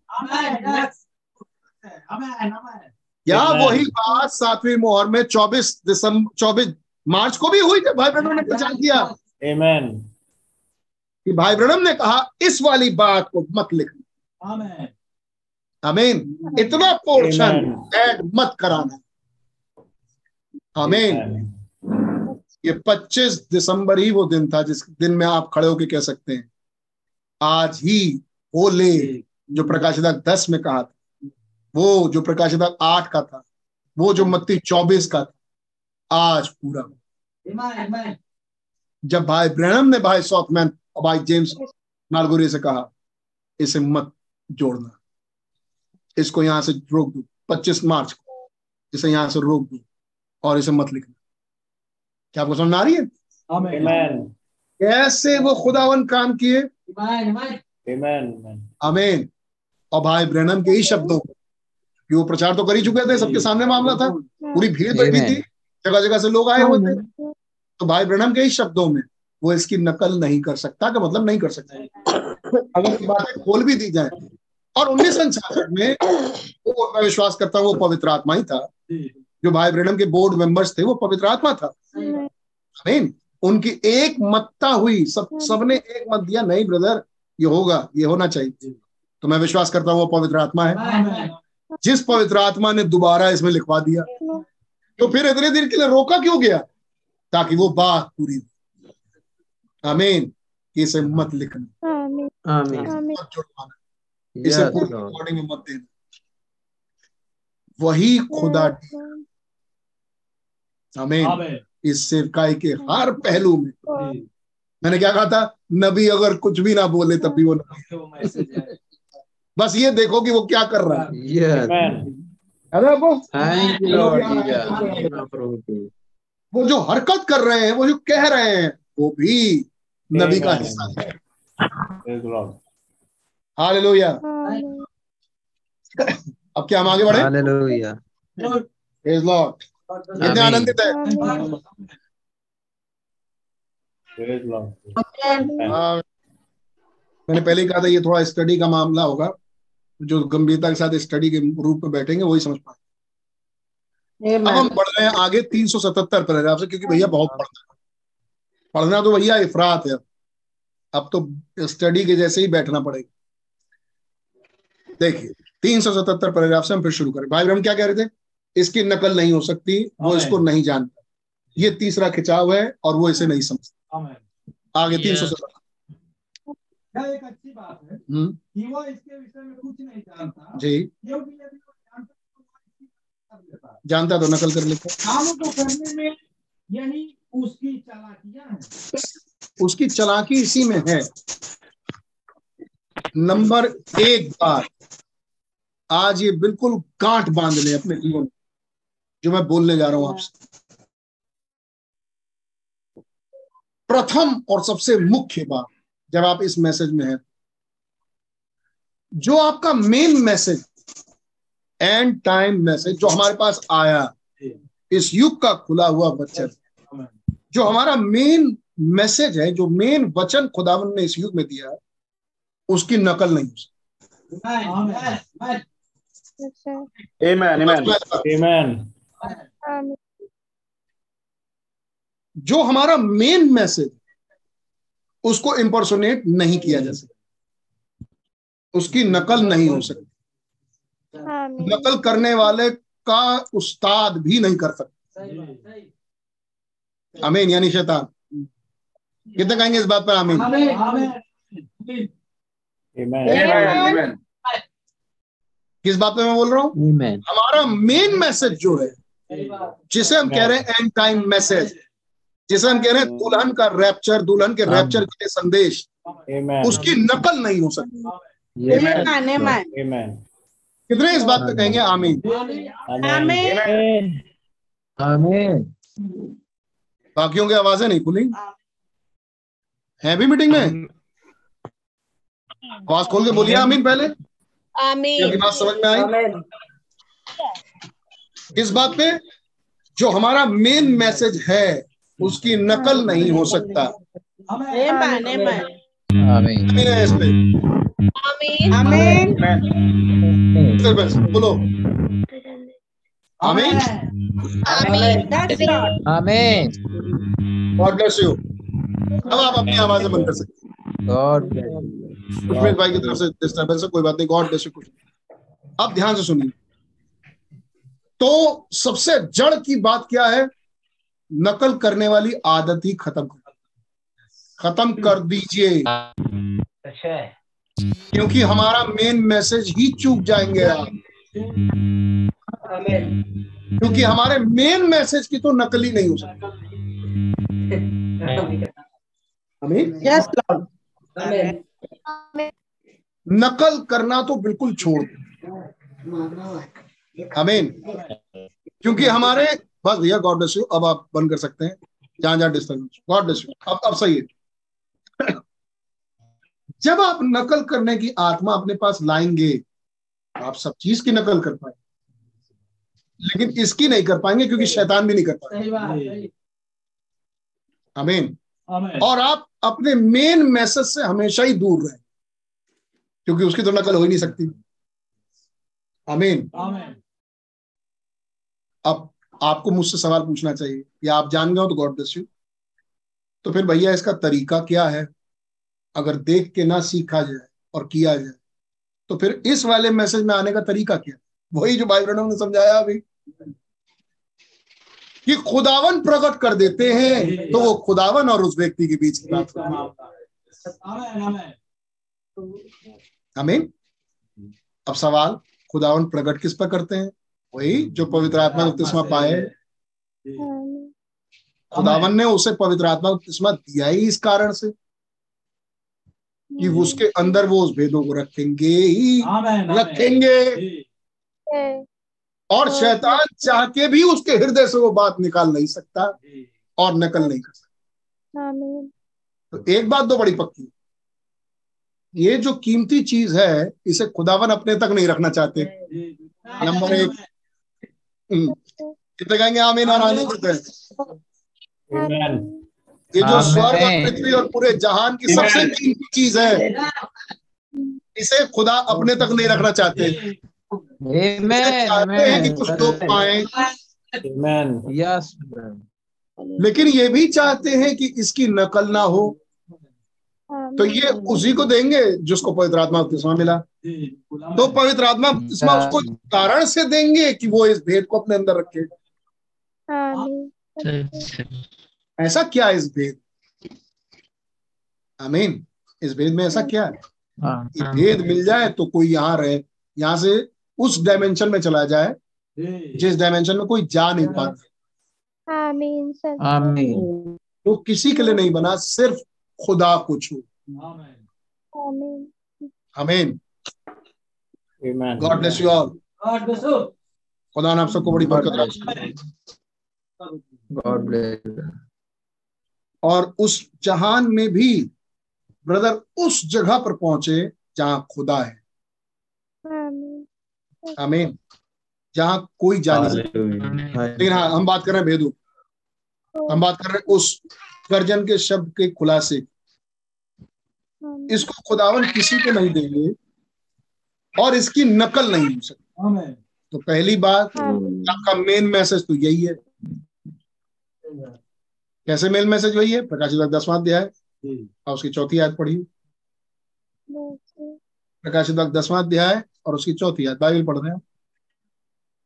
या Amen. वही बात सातवीं मोहर में 24 दिसंबर 24 मार्च को भी हुई जब भाई ब्रहणम ने प्रचार किया? Amen. कि भाई ब्रणम ने कहा इस वाली बात को मत लिखना आमेन आमीन इतना पोर्शन ऐड मत कराना। आमीन ये 25 दिसंबर ही वो दिन था जिस दिन में आप खड़े होकर कह सकते हैं। आज ही वो ले जो प्रकाशिता दस में कहा था वो जो प्रकाशिता आठ का था वो जो मत्ती चौबीस का था आज पूरा. जब भाई ब्रैनम ने भाई सॉथमैन और भाई जेम्स नालगोरी से कहा इसे मत जोड़ना। इसको यहाँ से रोक दो। 25 मार्च को इसे यहाँ से रोक दो और इसे मत लिखना। क्या आपको समझ में आ रही है? Amen. Amen. कैसे वो खुदावन काम किए. आमीन और भाई ब्रैनम के ही शब्दों में कि वो प्रचार तो कर ही चुके थे सबके सामने मामला था। पूरी भीड़ बैठी थी। जगह जगह से लोग आए हुए थे। तो भाई ब्रैनम के ही शब्दों में वो इसकी नकल नहीं कर सकता का मतलब नहीं कर सकता। अगर ये बातें खोल भी दी जाए। और उन्नीस सौ में वो मैं विश्वास करता हूँ वो पवित्र आत्मा ही था। जो। भाई ब्रैनम के बोर्ड मेंबर्स थे वो पवित्र आत्मा था। आमीन उनकी एक मत्ता हुई। सब सबने एक मत दिया नहीं ब्रदर ये होगा ये होना चाहिए। तो मैं विश्वास करता हूँ वो पवित्र आत्मा है। जिस पवित्र आत्मा ने दोबारा इसमें लिखवा दिया। तो फिर इतने दिन के लिए रोका क्यों गया? ताकि वो बात पूरी हो। आमीन। कि इसे मत लिखना। आमीन। मत जुड़वाना। इसे पूरी रिकॉर्डिंग में मत देना। वही खुदा आमीन। इस सेवकाई के हर पहलू में। मैंने क्या कहा था? नबी अगर कुछ भी ना बोले तब भी वो नबी। है बस ये देखो कि वो क्या कर रहा है। वो जो हरकत कर रहे हैं वो जो कह रहे हैं वो भी नबी का हिस्सा है। Lord. अब क्या हम आगे बढ़े? कितने आनंदित है. हाँ, मैंने पहले ही कहा था ये थोड़ा स्टडी का मामला होगा। जो गंभीरता के साथ स्टडी के रूप में बैठेंगे वही समझ पाए अब हम बढ़ रहे हैं आगे 377 पैराग्राफ से क्योंकि भैया बहुत पढ़ना है। पढ़ना तो भैया इफरात है। अब तो स्टडी के जैसे ही बैठना पड़ेगा। देखिए 377 पैराग्राफ से हम फिर शुरू करें। भाई हम क्या कह रहे थे? इसकी नकल नहीं हो सकती वो इसको नहीं जानता। ये तीसरा खिंचाव है और वो इसे नहीं समझता। आगे Yeah. 377 यह एक अच्छी बात है हम्म। कि वो इसके विषय में कुछ नहीं जानता। जी। क्योंकि यदि वो जानता तो वो कर लेता जानता तो नकल कर लेता कामों को करने में यही उसकी चालाकियाँ उसकी चलाकी इसी में है। नंबर एक बार आज ये बिल्कुल गांठ बाँध ले अपने जीवन। में जो मैं बोलने जा रहा हूँ आपसे। प्रथम और सबसे मुख्य बात जब आप इस मैसेज में हैं जो आपका main message end time message जो हमारे पास आया इस युग का खुला हुआ वचन Amen. जो हमारा मेन मैसेज है जो मेन वचन खुदावन ने इस युग में दिया है उसकी नकल नहीं हो सकती Amen. Amen. Amen. Amen. Amen. जो हमारा मेन मैसेज उसको इम्पर्सोनेट नहीं किया जा सकता उसकी नकल नहीं हो सकती नकल करने वाले का उस्ताद भी नहीं कर सकता सही बात, सही। अमीन यानी शैतान कितने कहेंगे इस बात पर आमीन Amen. Amen. Amen. Amen. किस बात पे मैं बोल रहा हूँ हमारा मेन मैसेज जो है जिसे हम कह रहे हैं एंड टाइम मैसेज जिसे हम कह रहे हैं दुल्हन का रैप्चर दुल्हन के रैप्चर के लिए संदेश उसकी नकल नहीं हो सकती कितने इस बात पे कहेंगे आमीन Amen. Amen. बाकियों की आवाज़ें नहीं खुली? है। भी मीटिंग में? आवाज़ खोल के बोलिए आमीन पहले। आपकी बात समझ में आई। इस बात पे जो हमारा मेन मैसेज है उसकी नकल नहीं हो सकता। Amen. Amen. Amen. That's right. Amen. God bless you अब आप अपनी आवाज़ें बंद कर सकते हैं। God bless you. उस्मेश भाई की तरफ़ से डिस्टर्बेंस है कोई बात नहीं गॉड ब्लेस यू कुछ अब ध्यान से सुनिए। तो सबसे जड़ की बात क्या है? नकल करने वाली आदत ही खत्म कर खत्म कर दीजिए। क्योंकि हमारा मेन मैसेज ही चूक जाएँगे आप। क्योंकि हमारे मेन मैसेज की तो नकल ही नहीं हो सकती। हमें Yes, नकल करना तो बिल्कुल छोड़ दो। अमीन क्योंकि हमारे बस भैया गॉड ब्लेस यू अब आप बंद कर सकते हैं। जहाँ जहाँ डिस्टर्बेंस गॉड ब्लेस यू अब अब सही है। जब आप नकल करने की आत्मा अपने पास लाएँगे आप सब चीज़ की नकल कर पाएँगे। लेकिन इसकी नहीं कर पाएँगे क्योंकि शैतान भी नहीं कर पाएँगे। अमीन और आप अपने मेन मैसेज से हमेशा ही दूर रहें क्योंकि उसकी तो नकल हो ही नहीं सकती। अमीन अब आपको मुझसे सवाल पूछना चाहिए या आप जान गए हो तो गॉड ब्लेस यू तो फिर भैया इसका तरीका क्या है? अगर देख के ना सीखा जाए और किया जाए तो फिर इस वाले मैसेज में आने का तरीका क्या है? वही जो भाई ब्रह्म ने समझाया अभी। कि खुदावन प्रकट कर देते हैं तो वो खुदावन और उस व्यक्ति के बीच है आमेन आमीन अब सवाल खुदावन प्रकट किस पर करते हैं? वही जो पवित्र आत्मा बपतिस्मा पाए। खुदावन ने उसे पवित्र आत्मा बपतिस्मा दिया ही इस कारण से कि उसके अंदर वो उस भेदों को रखेंगे ही। रखेंगे। और शैतान चाह के भी उसके हृदय से वो बात निकाल नहीं सकता और नकल नहीं कर सकता। तो एक बात तो बड़ी पक्की ये जो कीमती चीज़ है इसे खुदावन अपने तक नहीं रखना चाहते। जी, जी। नंबर एक। हम्म। कितने कहेंगे आमीन और आमीन? करते हैं ये जो स्वर्ग और पृथ्वी और पूरे जहान की सबसे कीमती चीज़ है इसे खुदा अपने तक नहीं रखना चाहते। Amen. चाहते हैं कि कुछ लोग पाए। Amen. Yes. लेकिन ये भी चाहते हैं कि इसकी नकल ना हो। तो ये उसी को देंगे जिसको पवित्र आत्मा बपतिस्मा मिला। तो पवित्र आत्मा बपतिस्मा उसको कारण से देंगे कि वो इस भेद को अपने अंदर रखे। ऐसा क्या है इस भेद? आमीन इस भेद में ऐसा क्या है? हाँ, भेद मिल जाए तो कोई यहाँ रहे। यहाँ से उस डायमेंशन में चला जाए जिस डायमेंशन में कोई जा नहीं पाता। आमीन तो किसी के लिए नहीं बना सिर्फ़ खुदा को छू। Amen. Amen. God bless you all God bless you. खुदा ने आप सबको बड़ी God बरकत bless रखे you. God bless you. और उस जहान में भी ब्रदर उस जगह पर पहुँचे जहाँ खुदा है। आमीन जहाँ कोई जा नहीं सकता। लेकिन हाँ हम बात कर रहे हैं भेदू। हम बात कर रहे हैं उस गर्जन के शब्द के खुलासे। इसको खुदावन किसी को नहीं देंगे और इसकी नकल नहीं हो सकती। तो पहली बात आपका मेन मैसेज तो यही है। कैसे मेन मैसेज वही है? प्रकाशित दसवां अध्याय। और उसकी चौथी आयत पढ़िए। प्रकाशित दसवां अध्याय। और उसकी चौथी आयत बाइबल पढ़ रहे हैं।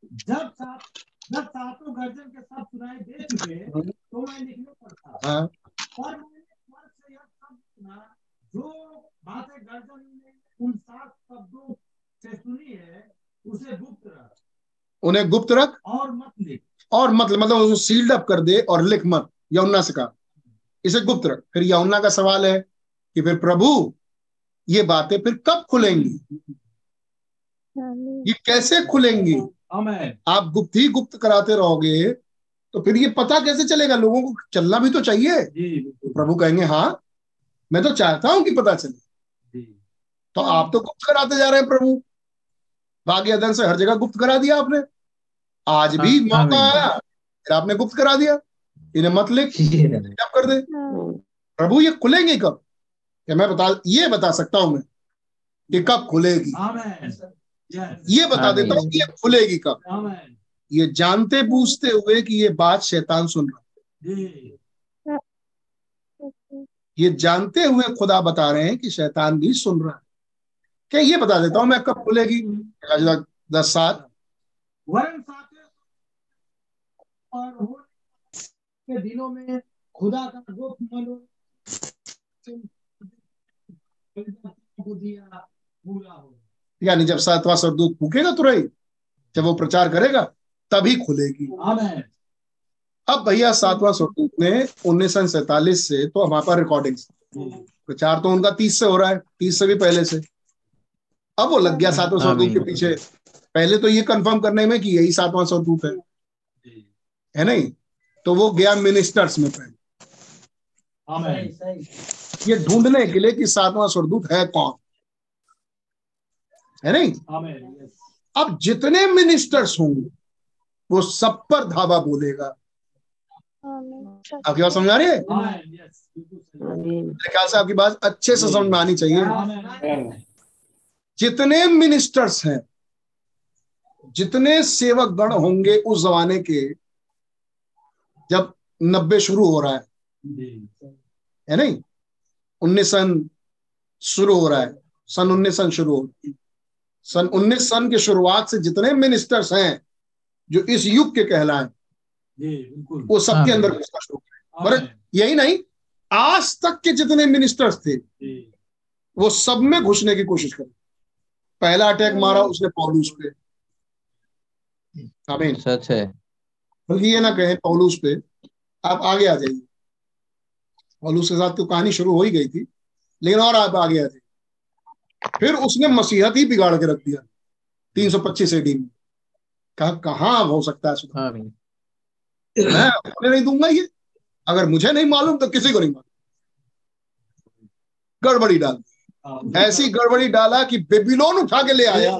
जब जब सातों गर्जन के सुनाई दे चुके तो मैं लिखने पर था। हाँ। और मैंने से यह शब्द सुना जो बातें गर्जन ने उन सात शब्दों से सुनी है उसे गुप्त रख। उन्हें गुप्त रख। और मत लिख। और मत मतलब उसको सील्ड अप कर दे और लिख मत यमुना से कहा। इसे गुप्त रख। फिर यमुना का सवाल है कि फिर प्रभु ये बातें फिर कब खुलेंगी? ये कैसे खुलेंगी? आप गुप्त ही गुप्त कराते रहोगे तो फिर ये पता कैसे चलेगा? लोगों को चलना भी तो चाहिए। जी प्रभु कहेंगे हाँ मैं तो चाहता हूँ कि पता चले। जी। तो आप तो गुप्त कराते जा रहे हैं प्रभु। भाग्य अदन से हर जगह गुप्त करा दिया आपने। आज भी हाँ, मौका आया फिर आपने गुप्त करा दिया। इन्हें मत लिख कब कर दे। प्रभु ये खुलेंगे कब? क्या मैं बता ये बता सकता हूँ मैं कि कब खुलेगी? ये बता देता हूँ कि ये खुलेगी कब? ये जानते बूझते हुए कि ये बात शैतान सुन रहा है। ये जानते हुए खुदा बता रहे हैं कि शैतान भी सुन रहा है। क्या ये बता देता हूँ मैं कब खुलेगी? दस सात। और हो के दिनों में खुदा का गुप्त मनो। दिया पूरा हो। यानी जब सातवां सरदूत फूकेगा तुरई जब वो प्रचार करेगा तभी खुलेगी। अब भैया सातवां सरदूत ने उन्नीस सौ सैतालीस से तो हमारे पास रिकॉर्डिंग प्रचार तो उनका तीस से हो रहा है तीस से भी पहले से। अब वो लग गया सातवां सरदूत के पीछे। पहले तो ये कंफर्म करने में कि यही सातवां सरदूत है। है नहीं? तो वो गया मिनिस्टर्स में पहले। ये ढूँढने के लिए कि सातवां सरदूत है कौन? है नहीं? अब जितने मिनिस्टर्स होंगे वो सब पर धावा बोलेगा। आपकी बात समझ आ रही है? ख्याल से आपकी बात अच्छे से समझ में आनी चाहिए। जितने मिनिस्टर्स हैं जितने सेवक गण होंगे उस जमाने के जब नब्बे शुरू हो रहा है। जी। है नहीं? उन्नीस सन शुरू हो रहा है। सन उन्नीस सन शुरू हो रही है। सन उन्नीस सन की शुरुआत से जितने मिनिस्टर्स हैं जो इस युग के कहलाए वो सबके। अंदर घुसना शुरू हो यही नहीं आज तक के जितने मिनिस्टर्स थे वो सब में घुसने की कोशिश करी पहला अटैक मारा उसने पौलूस पे। आमीन। सच है। बल्कि ये ना कहें पौलूस पे आप आगे आ जाइए। पौलूस के साथ तो कहानी शुरू हो ही गई थी लेकिन और आप आगे आ जाइए। फिर उसने मसीहत ही बिगाड़ के रख दिया। 325 एडी में। कहा कहाँ हो सकता है सुधार? मैं अपने नहीं दूँगा ये। अगर मुझे नहीं मालूम तो किसी को नहीं मालूम। गड़बड़ी डाल। ऐसी गड़बड़ी डाला कि बेबीलोन उठा के ले आया।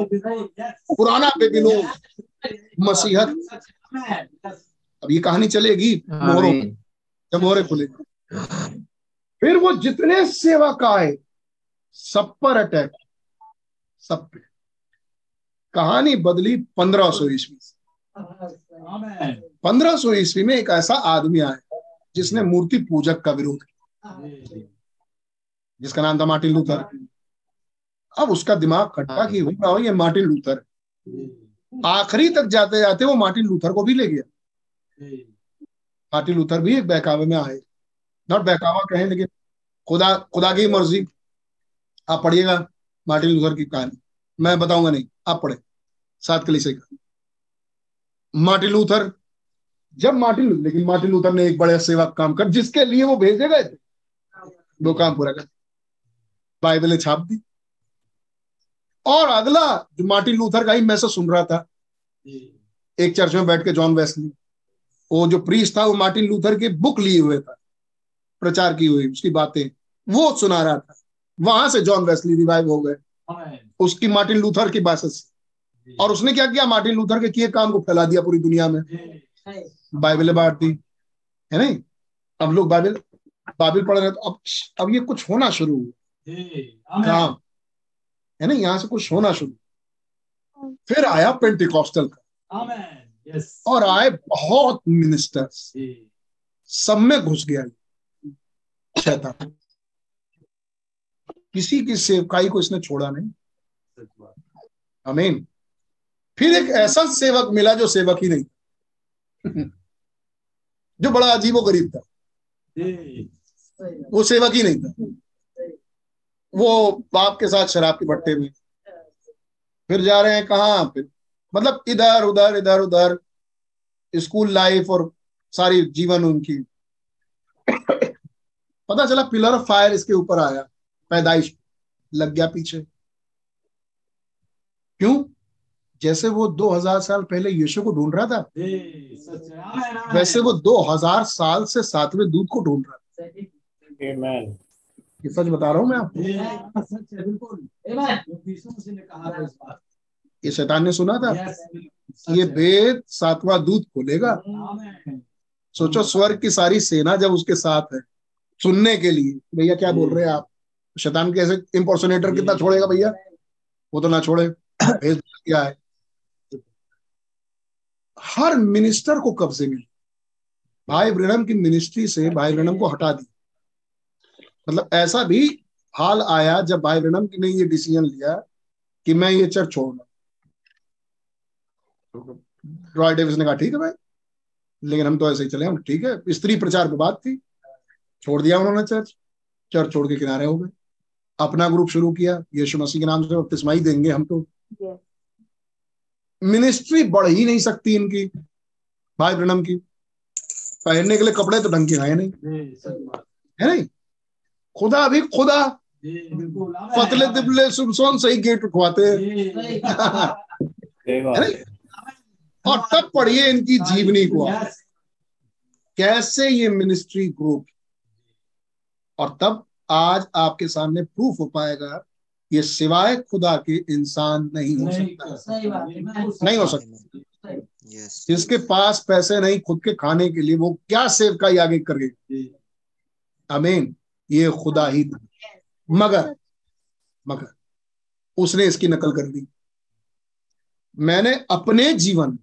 पुराना बेबीलोन। मसीहत अब ये कहानी चलेगी मोहरों आमीन जब मोहरे खुलेगी। फिर वो जितने सेवक आए सब पर अटैक सब पे। कहानी बदली पंद्रह सौ ईस्वी से। पंद्रह सौ ईस्वी में एक ऐसा आदमी आया जिसने मूर्ति पूजक का विरोध किया। जिसका नाम था मार्टिन लूथर। अब उसका दिमाग खट्टा कि हुआ हो ये मार्टिन लूथर। आखिरी तक जाते जाते वो मार्टिन लूथर को भी ले गया। मार्टिन लूथर भी एक बहकावे में आए। नॉट बहकावा कहें लेकिन खुदा खुदा की मर्ज़ी। आप पढ़िएगा मार्टिन लूथर की कहानी। मैं बताऊँगा नहीं, आप पढ़े। सात कली से मार्टिन लूथर, जब मार्टिन, लेकिन मार्टिन लूथर ने एक बड़े सेवा काम कर, जिसके लिए वो भेजे गए थे, वो काम पूरा कर। बाइबलें छाप दी। और अगला, जो मार्टिन लूथर का ही मैसेज सुन रहा था, एक चर्च में बैठ के जॉन वेस्ली, वो जो प्रीस था, वो मार्टिन लूथर के बुक लिए हुए था, प्रचार की हुई उसकी बातें, वो सुना रहा था। वहाँ से जॉन वेस्ली रिवाइव हो गए। उसकी मार्टिन लूथर की बात से और उसने क्या किया? मार्टिन लूथर के किए काम को फैला दिया पूरी दुनिया में। बाइबलें बांट दी है नहीं? अब लोग बाइबल बाइबल पढ़ रहे तो अब अब ये कुछ होना शुरू। हुआ काम है। ना यहाँ से कुछ होना शुरू। फिर आया पेंटिकॉस्टल का। और आए बहुत मिनिस्टर्स। सब में घुस गया शैतान। किसी की सेवकाई को इसने छोड़ा नहीं। अमीन फिर एक ऐसा सेवक मिला जो सेवक ही नहीं जो बड़ा अजीबो गरीब था। वो सेवक ही नहीं था। वो बाप के साथ शराब के भट्टे में। फिर जा रहे हैं कहाँ फिर? मतलब इधर उधर इधर उधर। स्कूल लाइफ और सारी जीवन उनकी। पता चला पिलर ऑफ़ फायर इसके ऊपर आया। पैदाइश लग गया पीछे। क्यों? जैसे वो 2000 साल पहले यीशु को ढूंढ रहा था वैसे वो 2000 साल से सातवें दूध को ढूंढ रहा था। ये सच बता रहा हूँ मैं आपको। ये शैतान ने सुना था? ये वेद सातवां दूध खोलेगा। सोचो स्वर्ग की सारी सेना जब उसके साथ है सुनने के लिए। भैया क्या बोल रहे हैं आप? शैतान कैसे इम्पोर्सोनेटर कितना छोड़ेगा भैया? वो तो ना छोड़े। भेज क्या है? हर मिनिस्टर को कब्जे में भाई ब्रणम की मिनिस्ट्री से भाई ब्रणम को हटा दी। मतलब ऐसा भी हाल आया जब भाई ब्रणम ने ये डिसीज़न लिया कि मैं ये चर्च छोड़ूँगा रॉय डेविस ने कहा ठीक है भाई। लेकिन हम तो ऐसे ही चले हम ठीक है। स्त्री प्रचार की बात थी। छोड़ दिया उन्होंने चर्च चर्च छोड़ के किनारे हो गए। अपना ग्रुप शुरू किया यीशु मसीह के नाम से बपतिस्मा ही देंगे हम तो। मिनिस्ट्री बढ़ ही नहीं सकती इनकी भाई ब्रनम की। पहनने के लिए कपड़े तो ढंग के है नहीं। जी सही बात। है नहीं? खुदा भी खुदा। बिल्कुल। पतले तिबले सुनसोन सही गेट रखवाते हैं। जी सही बात। है और तब पढ़िए इनकी जीवनी को कैसे ये मिनिस्ट्री ग्रुप और तब आज आपके सामने प्रूफ हो पाएगा ये सिवाय खुदा के इंसान नहीं हो सकता। नहीं हो सकता। यस जिसके पास पैसे नहीं खुद के खाने के लिए वो क्या सेवकाई आगे करे जी। अमीन ये खुदा ही था। मगर मगर उसने इसकी नकल कर दी। मैंने अपने जीवन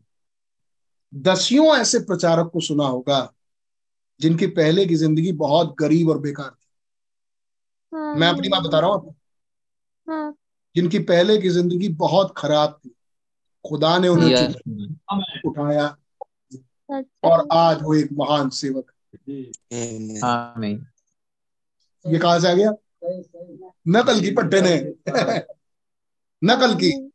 दसियों ऐसे प्रचारक को सुना होगा जिनकी पहले की ज़िंदगी बहुत गरीब और बेकार थी। मैं अपनी बात बता रहा हूँ आपको। हाँ। जिनकी पहले की ज़िंदगी बहुत खराब थी खुदा ने उन्हें उठाया। और आज वो एक महान सेवक जी। आमीन आमीन है। ये कहाँ से आ गया? नकल की पट्टे ने। नकल की।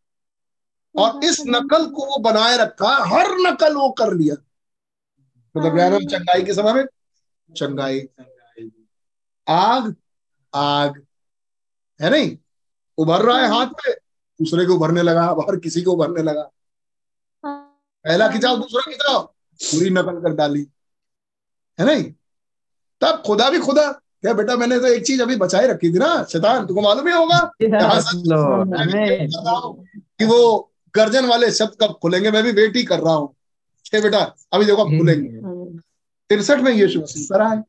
और इस नकल को। वो बनाए रखा हर नकल वो कर लिया। मतलब ब्रैनम चंगाई के समय में? चंगाई। आग आग है नहीं? उभर रहा है हाथ पे दूसरे को उभरने लगा हर किसी को उभरने लगा। पहला खिंचाओ दूसरा खिंचाओ पूरी नकल कर डाली। है नहीं? तब खुदा भी खुदा क्या बेटा मैंने तो एक चीज़ अभी बचाए रखी थी ना शैतान तुमको मालूम ही होगा? कि वो गर्जन वाले शब्द कब खुलेंगे? मैं भी वेट ही कर रहा हूँ। बेटा अभी देखो अब खुलेंगे। तिरसठ में यीशु मसीह पर आए।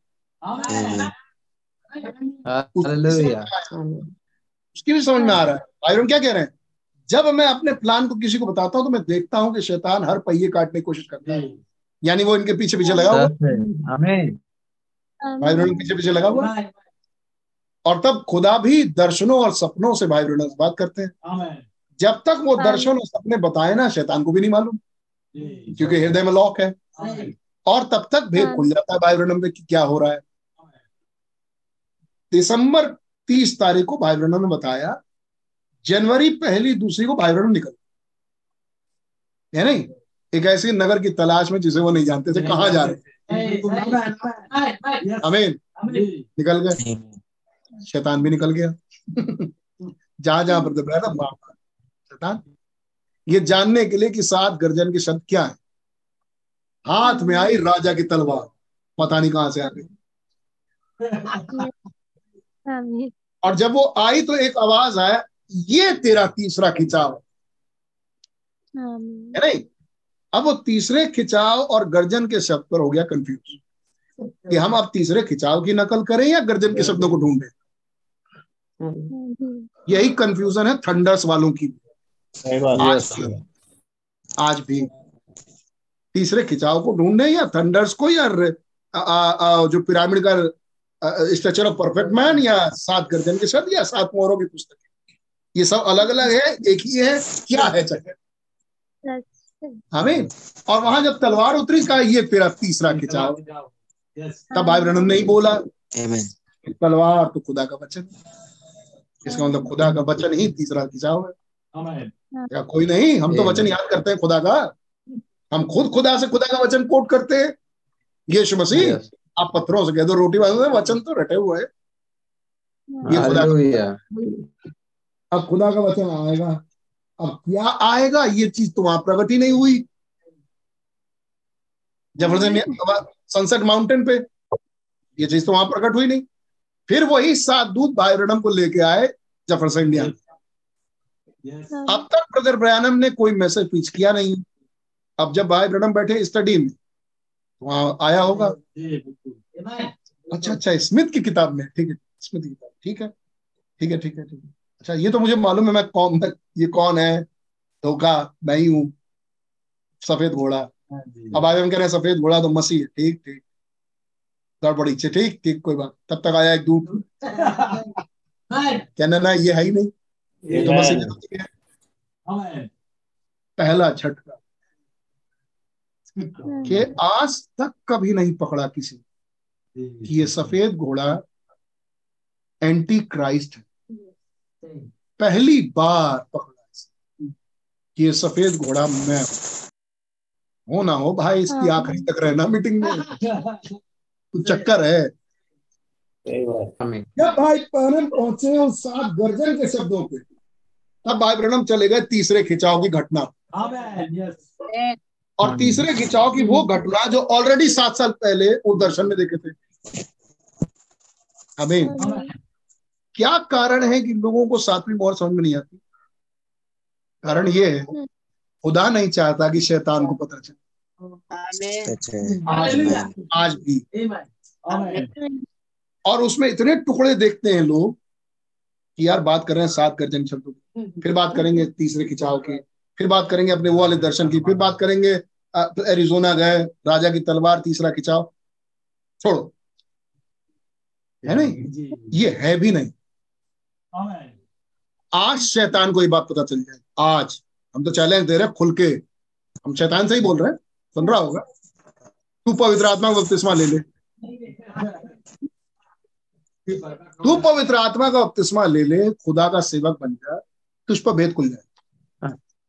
उसकी भी समझ में आ रहा है। आयरन क्या कह रहे हैं? जब मैं अपने प्लान को किसी को बताता हूँ तो मैं देखता हूँ कि शैतान हर पहिए काटने की कोशिश करता है। यानी वो इनके पीछे पीछे लगा हुआ है। भाई के पीछे पीछे लगा हुआ और तब खुदा भी दर्शनों और सपनों से भाई बहनों से बात करते हैं। जब तक वो दर्शन और सपने बताए ना शैतान को भी नहीं मालूम। क्योंकि हृदय में लॉक है। और तब तक भेद। खुल जाता है भाई बहनों में कि क्या हो रहा है। दिसंबर तीस तारीख को भाई बहनों ने बताया जनवरी पहली दूसरी को भाई बहनों निकल। है नहीं? एक ऐसी नगर की तलाश में जिसे वो नहीं जानते थे कहाँ जा रहे अमीन निकल गए। शैतान भी निकल गया। जहाँ जहाँ पर ना बाप। शैतान। ये जानने के लिए कि सात गर्जन के शब्द क्या है? हाथ में आई राजा की तलवार। पता नहीं कहाँ से आ गई। और जब वो आई तो एक आवाज़ आया ये तेरा तीसरा खिंचाव आमीन है नहीं? अब वो तीसरे खिंचाव और गर्जन के शब्द पर हो गया कंफ्यूज कि हम अब तीसरे खिंचाव की नकल करें या गर्जन के शब्दों को ढूंढें? यही कंफ्यूजन है थंडर्स वालों की। सही आज भी। आज भी। तीसरे खिंचाव को ढूंढे या थंडर्स को या आ, आ, आ, जो पिरामिड का स्ट्रक्चर ऑफ़ परफेक्ट मैन या सात गर्जन के शब्द या सात मोहरों की पुस्तक? ये सब अलग अलग है एक ही है क्या है जगह हमें और वहाँ जब तलवार उतरी कहा ये तेरा तीसरा खिंचाव तब भाई ब्रहण नहीं बोला। तलवार तो खुदा का वचन इसका मतलब खुदा का वचन ही तीसरा खिंचाव है। या कोई नहीं हम तो वचन याद करते हैं खुदा का। हम खुद खुदा से खुदा का वचन कोट करते हैं। यीशु मसीह Yes. आप पत्थरों से कह दो रोटी बांधो वचन तो रटे हुए है। ये खुदा का अब खुदा का वचन आएगा। अब क्या आएगा? ये चीज़ तो वहाँ प्रकट ही नहीं हुई। जफरसन सनसेट माउंटेन पे ये चीज़ तो वहाँ प्रकट हुई नहीं। फिर वही सात दूत भाई ब्रनम को लेके आए जफरसन इंडिया। अब तक ब्रदर ब्रयानम ने कोई मैसेज पीछ किया नहीं। अब जब भाई ब्रनम बैठे स्टडी में वहाँ आया होगा। अच्छा अच्छा स्मिथ की किताब में ठीक है स्मिथ की किताब ठीक है ठीक है ठीक है ठीक है। अच्छा ये तो मुझे मालूम है मैं कौन मैं ये कौन है? धोखा मैं ही हूँ। सफ़ेद घोड़ा। अब आगे हम कह रहे हैं सफ़ेद घोड़ा तो मसीह है ठीक ठीक। गड़बड़ी से ठीक ठीक कोई बात तब तक आया एक दूत। कहना ना ये है ही नहीं। ये तो मसीह है। पहला झटका। कि आज तक कभी नहीं पकड़ा किसी ने। कि ये सफ़ेद घोड़ा एंटी क्राइस्ट है पहली बार पकड़ा कि ये सफ़ेद घोड़ा मैं हो। ना हो भाई इसकी हाँ। आखिरी तक रहना मीटिंग में। कुछ चक्कर है। जब भाई ब्रहणम पहुँचे उस सात गर्जन के शब्दों पे? तब भाई प्रणम चले गए तीसरे खिंचाव की घटना। आमेन यस और तीसरे खिंचाव की वो घटना जो ऑलरेडी सात साल पहले वो दर्शन में देखे थे। अमीन क्या कारण है कि लोगों को सातवीं मोहर समझ में नहीं आती? कारण ये है खुदा नहीं चाहता कि शैतान को पता चले। है आज भी आज भी। और उसमें इतने टुकड़े देखते हैं लोग कि यार बात कर रहे हैं सात गर्जन शब्दों की। फिर बात करेंगे तीसरे खिंचाव की। फिर बात करेंगे अपने वो वाले दर्शन की फिर बात करेंगे एरिजोना गए राजा की तलवार तीसरा खिंचाव छोड़ो। है नहीं? ये है भी नहीं। आज शैतान को ये बात पता चल जाए। आज। हम तो चैलेंज दे रहे हैं खुल के। हम शैतान से ही बोल रहे हैं। सुन रहा होगा। तू पवित्र आत्मा का बपतिस्मा ले ले। तू पवित्र आत्मा का बपतिस्मा ले ले। खुदा का सेवक बन जा। तुझ पर भेद खुल जाए।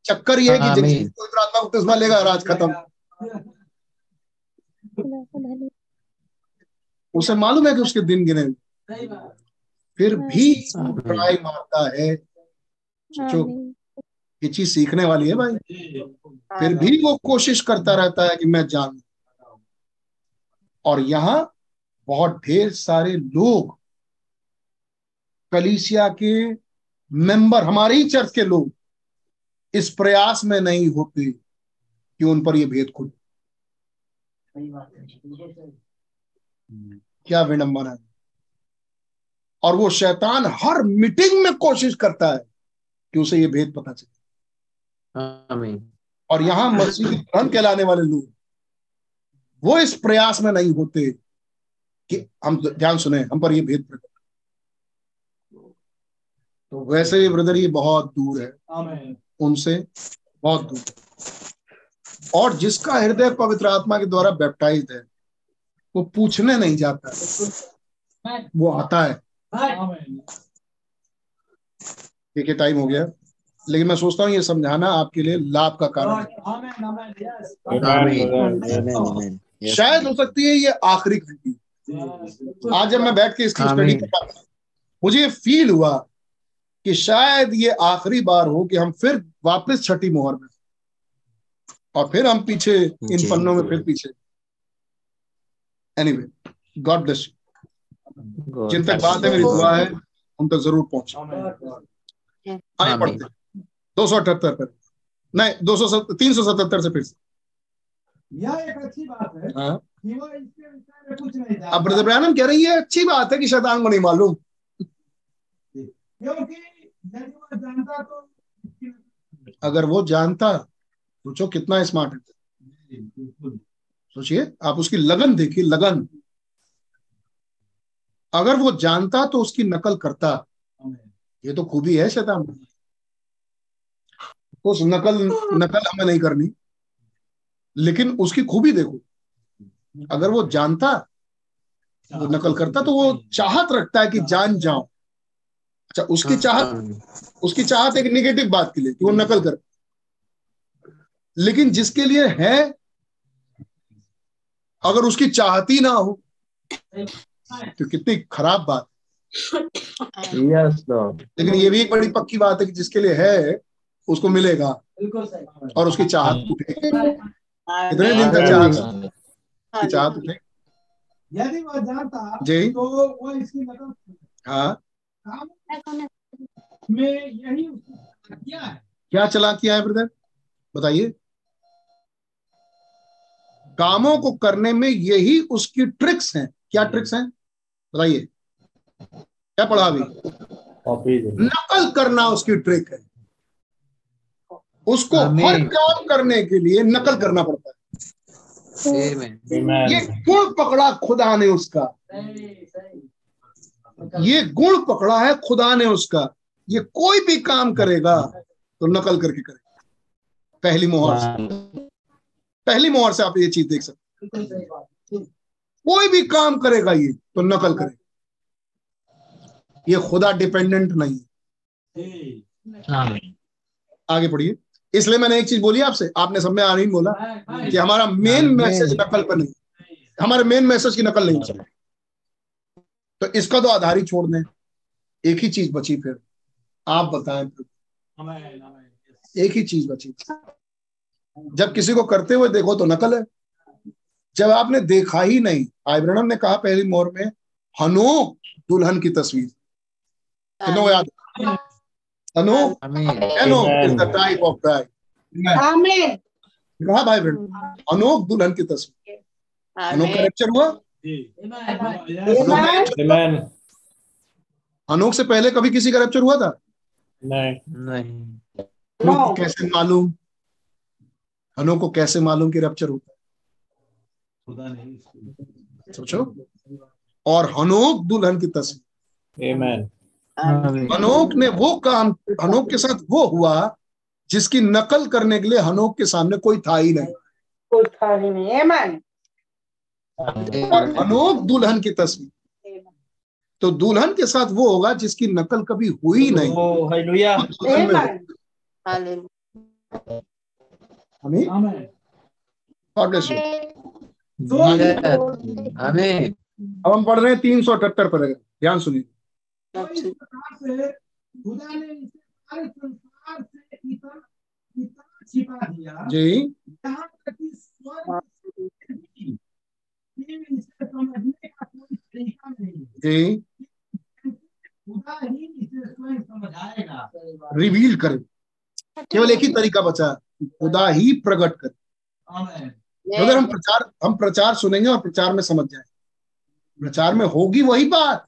चक्कर ये कि जिस पवित्र आत्मा का बपतिस्मा लेगा राज खत्म। उसे मालूम है कि उसके दिन गिने। फिर भी ट्राई मारता है। सोचो आमीन ये चीज़ सीखने वाली है भाई। फिर भी वो कोशिश करता रहता है कि मैं जान। और यहाँ बहुत ढेर सारे लोग कलीसिया के मेंबर हमारे ही चर्च के लोग इस प्रयास में नहीं होते कि उन पर ये भेद खुले। क्या विडंबना है? और वो शैतान हर मीटिंग में कोशिश करता है कि उसे ये भेद पता चले। और यहाँ मसीह धर्म कहलाने वाले लोग वो इस प्रयास में नहीं होते कि हम ध्यान सुने हम पर ये भेद प्रकट तो वैसे ही ब्रदर ये बहुत दूर है। आमेन। उनसे बहुत दूर। और जिसका हृदय पवित्र आत्मा के द्वारा बैप्टाइज है वो पूछने नहीं जाता है। वो आता है। आमेन देखिए टाइम हो गया। लेकिन मैं सोचता हूँ ये समझाना आपके लिए लाभ का कारण है। शायद हो सकती है ये आखिरी घंटी। आज जब मैं बैठ के इसकी स्टडी। कर रहा था मुझे फील हुआ कि शायद ये आखिरी बार हो कि हम फिर वापस छठी मोहर में और फिर हम पीछे इन। पन्नों में फिर पीछे। एनीवे गॉड ब्लेस God जिन तक बात है मेरी दुआ है उन तक ज़रूर पहुँचे। आगे। पढ़ते दो सौ अठहत्तर पर। नहीं दो सौ तीन सौ सतहत्तर से फिर से। यह एक अच्छी बात है। हाँ। कि वह इसके विषय में कुछ नहीं अब ब्रदर ब्रैनम कह रही है अच्छी बात है कि शैतान को नहीं मालूम। क्योंकि अगर वो जानता सोचो कितना स्मार्ट है। सोचिए, आप उसकी लगन देखिए, लगन। अगर वो जानता तो उसकी नकल करता। ये तो खूबी है, शैतान। उस नकल नकल हमें नहीं करनी। लेकिन उसकी खूबी देखो। अगर वो जानता, वो नकल करता तो वो चाहत रखता है कि जान जाओ उसकी चाहत आमीन। उसकी चाहत एक निगेटिव बात के लिए कि वो नकल कर। लेकिन जिसके लिए है अगर उसकी चाहती ना हो तो कितनी खराब बात। Yes, लेकिन ये भी एक बड़ी पक्की बात है कि जिसके लिए है उसको मिलेगा। और उसकी चाहत उठेगी। कितने दिन तक चाहत चाहत उठेगी। यदि वह जानता जी। तो वह इसकी नकल हाँ। में यही उसने है? क्या चला किया है ब्रदर? बताइए। कामों को करने में यही उसकी ट्रिक्स हैं। क्या ट्रिक्स हैं? बताइए। क्या पढ़ा अभी? नकल करना उसकी ट्रिक है। उसको। हर काम करने के लिए नकल करना पड़ता है। Amen. ये गुण पकड़ा खुदा ने उसका। सही सही। ये गुण पकड़ा है खुदा ने उसका। ये कोई भी काम करेगा तो नकल करके करेगा। पहली मोहर से। पहली मोहर से आप ये चीज़ देख सकते कोई भी काम करेगा ये तो नकल करेगा। ये खुदा डिपेंडेंट नहीं है। आगे पढ़िए। इसलिए मैंने एक चीज़ बोली आपसे। आपने सब में आ नहीं बोला कि हमारा मेन मैसेज नकल पर नहीं हमारे मेन मैसेज की नकल नहीं चले। तो इसका तो आधार ही छोड़ दें। एक ही चीज़ बची फिर। आप बताएँ फिर। एक ही चीज़ बची। जब किसी को करते हुए देखो तो नकल है। जब आपने देखा ही नहीं आइब्रनम ने कहा पहली मोर में हनोक दुल्हन की तस्वीर। को याद है? हनोक आमीन। Enoch is the type आमीन। कहा भाई बहन अनोख दुल्हन की तस्वीर। अनोख का हुआ. अनोख से पहले कभी किसी का रैप्चर हुआ था? नहीं। नहीं। अनोख को कैसे मालूम? अनोख को कैसे मालूम कि रैप्चर होता है सोचो। और हनोक दुल्हन की तस्वीर। हनोक ने वो काम हनोक के साथ वो हुआ जिसकी नकल करने के लिए हनोक के सामने कोई था ही नहीं। कोई था ही नहीं। और हनोक दुल्हन की तस्वीर। तो दुल्हन के साथ वो होगा जिसकी नकल कभी हुई नहीं। हमें. आमीन। अब हम पढ़ रहे हैं तीन सौ अठहत्तर पर ध्यान सुनिए। तो इस प्रकार से खुदा ने इसे सारे संसार से इतना इतना छिपा दिया। जी। जी। खुदा ही इसे स्वयं समझाएगा रिवील करे। केवल एक ही तरीका बचा। खुदा ही प्रकट करे। अगर हम प्रचार हम प्रचार सुनेंगे और प्रचार में समझ जाए। प्रचार में होगी वही बात।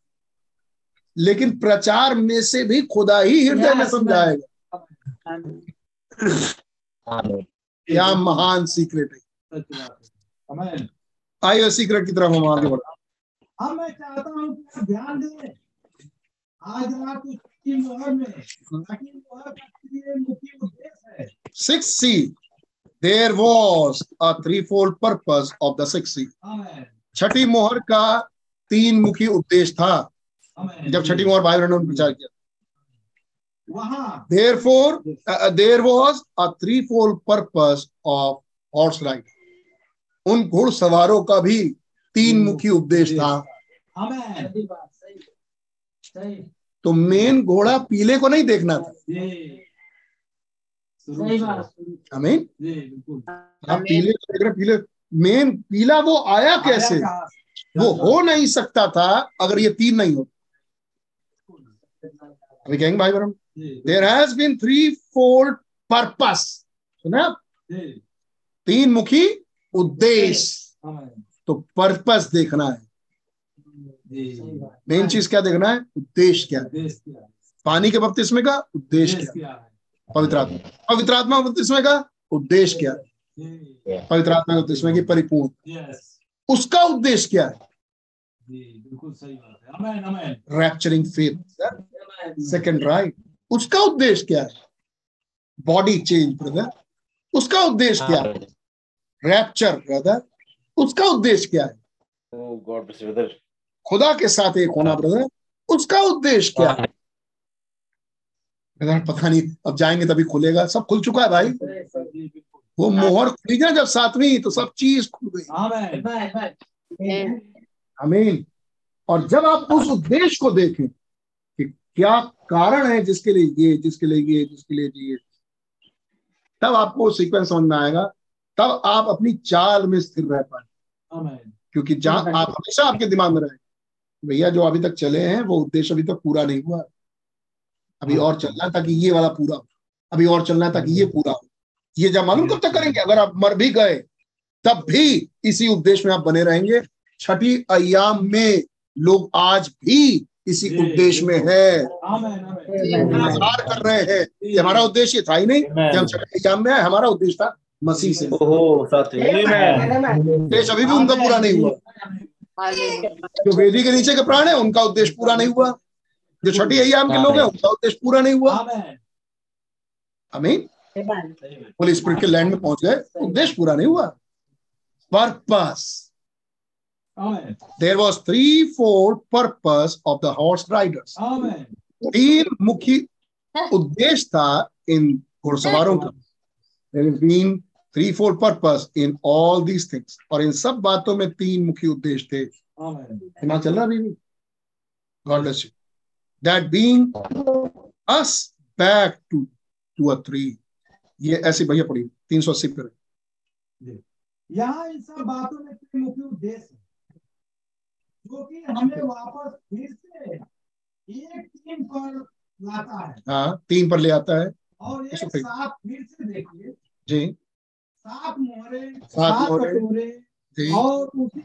लेकिन प्रचार में से भी खुदा ही हृदय में समझाएगा क्या महान सीक्रेट है। सच बात आमेन आइए सीक्रेट की तरफ़ हम आगे बढ़े अब मैं चाहता हूँ ध्यान दें आज रात उस की मोहर में ताकि मोहर का लिए मुख्य उद्देश्य है। Six seal there was a threefold purpose of the six seal छठी मोहर का तीन मुखी उद्देश्य था। जब छठी मोहर बाइबल ने प्रचार किया। वहाँ। Therefore there was a threefold purpose of horse ride उन घुड़सवारों का भी तीन मुखी उपदेश था। तो मेन घोड़ा पीले को नहीं देखना था। जी। हमें आप पीले को देख रहे पीले मेन पीला वो आया कैसे? वो हो नहीं सकता था अगर ये तीन नहीं हो। अभी कहेंगे भाई बहन there has been threefold purpose सुना? तीन मुखी उद्देश्य तो पर्पस देखना है। मेन चीज़ क्या देखना है? उद्देश्य क्या है? पानी के बपतिस्मे का उद्देश्य क्या है? पवित्र आत्मा। पवित्र आत्मा के बपतिस्मे का उद्देश्य क्या है? पवित्र आत्मा के बपतिस्मे की परिपूर्ण। उसका उद्देश्य क्या है? बिल्कुल सही बात है। रैप्चरिंग फेथ सेकंड राइट उसका उद्देश्य क्या है? बॉडी चेंज ब्रदर उसका उद्देश्य क्या है? रैप्चर ब्रदर उसका उद्देश्य क्या है? Oh, God. खुदा के साथ एक होना ब्रदर उसका उद्देश्य क्या है? ब्रदर पता नहीं अब जाएँगे तभी खुलेगा। सब खुल चुका है भाई? वो मोहर खुली ना जब सातवीं तो सब चीज़ खुल गई। अमीन और जब आप उस उद्देश्य को देखें कि क्या कारण है जिसके लिए ये जिसके लिए ये जिसके लिए ये तब आपको सीक्वेंस समझ में आएगा तब आप अपनी चाल में स्थिर रह पाए क्योंकि जहाँ आप हमेशा आपके दिमाग में रहे भैया जो अभी तक चले हैं वो उद्देश्य अभी तक पूरा नहीं हुआ। अभी और चलना है ताकि ये वाला पूरा हो। अभी और चलना है ताकि ये पूरा हो। ये जब मालूम कब तक करेंगे? अगर आप मर भी गए तब भी इसी उद्देश्य में आप बने रहेंगे। छठी अयाम में लोग आज भी इसी उद्देश्य में है। आमेन आमेन इंतज़ार कर रहे हैं। ये हमारा उद्देश्य था ही नहीं। कि हम छठी अयाम में हमारा उद्देश्य था मसीह से। साथी. Amen. उद्देश्य अभी भी उनका पूरा नहीं हुआ। जो वेदी के नीचे के प्राण है उनका उद्देश्य पूरा नहीं हुआ। जो छठी अयाम के लोग हैं उनका उद्देश्य पूरा नहीं हुआ। अमीन होली स्पिरिट के लैंड में पहुँच गए उद्देश्य पूरा नहीं हुआ. Amen. There was threefold purpose of the horse riders. Amen. तीन मुख्य उद्देश्य था इन घुड़सवारों का। There has been threefold purpose in all these things. और इन सब बातों में तीन मुख्य उद्देश्य थे. दिमाग चल रहा भी God bless you. That being us back to to a three. ये ऐसे भैया पढ़ी। तीन सौ अस्सी पर। यहाँ इन सब बातों में तीन मुख्य उद्देश्य जो कि हमें वापस फिर से एक टीम पर लाता है। हाँ तीन पर ले आता है। और एक साथ फिर से देखिए। जी। सात मोहरे सात कटोरे और उसी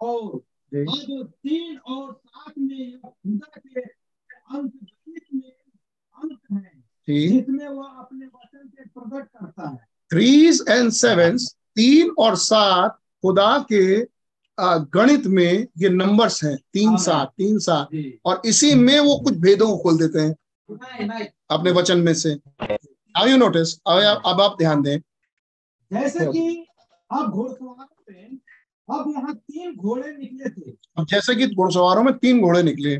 और जी। तीन और सात में खुदा के गणित में अंक है जिसमें वह अपने वचन से प्रकट करता है। थ्रीज एंड सेवेंस तीन और सात खुदा के गणित में ये नंबर्स हैं तीन। सात तीन सात। और इसी में वो कुछ भेदों को खोल देते हैं अपने वचन में से। यू नोटिस अब आप ध्यान दें। जैसे कि अब घोड़सवारों में अब यहाँ तीन घोड़े निकले थे। अब जैसे कि घुड़सवारों में तीन घोड़े निकले।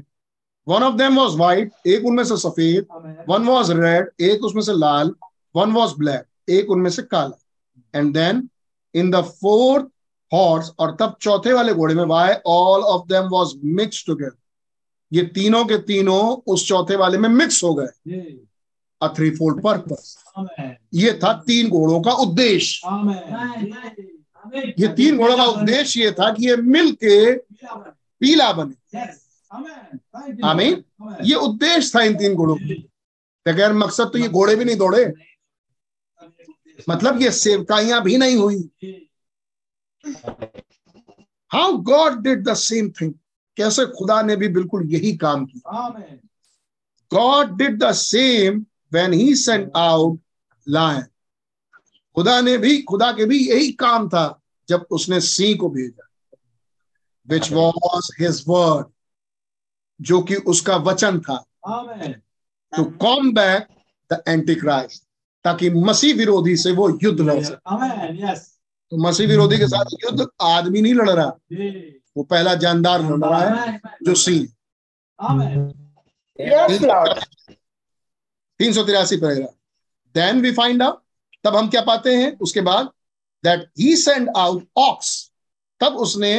One of them was white एक उनमें से सफ़ेद वन वाज रेड एक उसमें से लाल वन वाज ब्लैक एक उनमें से काला। And then in the fourth horse और तब चौथे वाले घोड़े में why all of them was mix together ये तीनों के तीनों उस चौथे वाले में मिक्स हो गए। थ्री फोल्ड आमेन ये था तीन घोड़ों का उद्देश्य। ये तीन घोड़ों का उद्देश्य ये था कि ये मिल के पीला बने। आमेन। यू उद्देश्य था इन तीन घोड़ों का बगैर मकसद तो ये घोड़े भी नहीं दौड़े। मतलब ये सेवकाइयाँ भी नहीं हुई। How God did the same thing कैसे खुदा ने भी बिल्कुल यही काम किया। God did the same when he sent out lion खुदा ने भी खुदा के भी यही काम था जब उसने सिंह को भेजा विच वॉज़ हिज वर्ड जो कि उसका वचन था। To combat the Antichrist ताकि मसीह विरोधी से वो युद्ध लड़ सके। तो मसीह विरोधी के साथ युद्ध आदमी नहीं लड़ रहा। वो पहला जानदार लड़ रहा है जो Lord. तीन सौ तिरासी paragraph then we find out तब हम क्या पाते हैं? उसके बाद that he send out ox तब उसने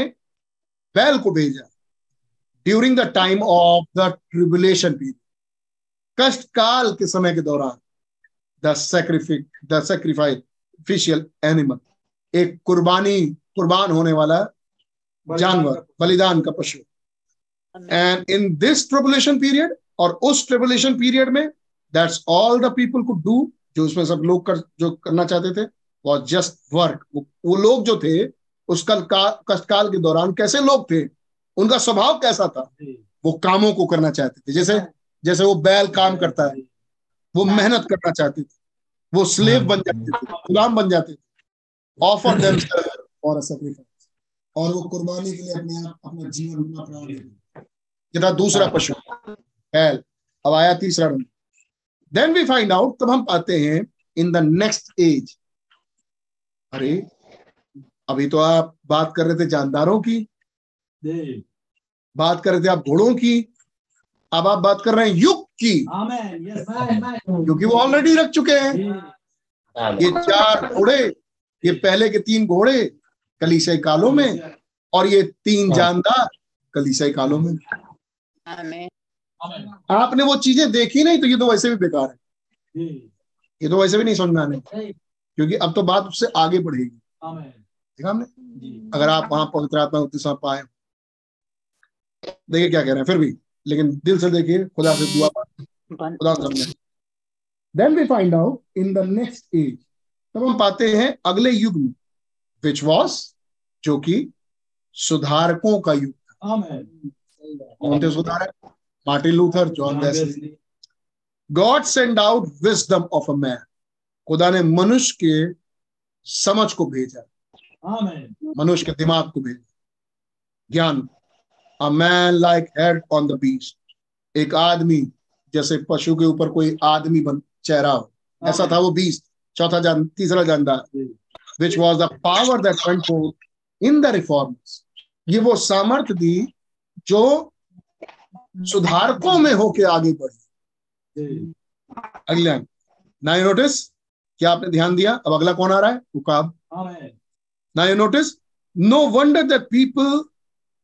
बैल को भेजा। During the time of the tribulation period कष्ट काल के समय के दौरान। The sacrifice the sacrificial animal एक कुर्बानी कुर्बान होने वाला जानवर बलिदान का पशु। And in this tribulation period और उस ट्रिबुलेशन पीरियड में that's all the people could do जो उसमें सब लोग कर जो करना चाहते थे वॉज़ जस्ट वर्क वो, लोग जो थे उस कल का कष्टकाल के दौरान कैसे लोग थे? उनका स्वभाव कैसा था? वो कामों को करना चाहते थे। जैसे जैसे वो बैल काम करता है वो मेहनत करना चाहते थे। वो स्लेव बन जाते थे गुलाम बन जाते थे। ऑफ़र देम और सैक्रिफाइस और वो कुर्बानी के लिए अपने अपना जीवन अपना प्राण देते दूसरा पशु। बैल। अब आया तीसरा number then we find out तब हम पाते हैं इन द नेक्स्ट एज अरे अभी तो आप बात कर रहे थे जानदारों की। बात कर रहे थे आप घोड़ों की। अब आप बात कर रहे हैं युग की। यस क्योंकि वो ऑलरेडी रख चुके हैं। ये चार घोड़े ये पहले के तीन घोड़े कलीसियाई कालों में और ये तीन जानदार कलीसियाई कालों में। आपने वो चीज़ें देखी नहीं तो ये तो वैसे भी बेकार है। ये तो वैसे भी नहीं समझ में आने क्योंकि अब तो बात उससे आगे बढ़ेगी। आमेन। देखा हमने? अगर आप वहाँ पवित्र आत्मा उत्साह पाए। देखिए क्या कह रहे हैं फिर भी। लेकिन दिल से देखिए खुदा से दुआ खुदा समझे then we find out in the next age तब हम पाते हैं अगले युग में विच वॉज़ जो कि सुधारकों का युग आमेन। कौन थे सुधारक? Martin Luther John Wesley God send out wisdom of a man खुदा ने मनुष्य के समझ को भेजा। मनुष्य के दिमाग को भेजा। ज्ञान। A man like head on the beast एक आदमी जैसे पशु के ऊपर कोई आदमी बन चेहरा हो। ऐसा था वो बीस चौथा जान तीसरा जानदार। Which was the power that forth in the reform ये वो सामर्थ्य दी जो सुधारकों में होके आगे बढ़ी। अगला ना यू नोटिस क्या आपने ध्यान दिया? अब अगला कौन आ रहा है? उकाब। Now you notice, no wonder that people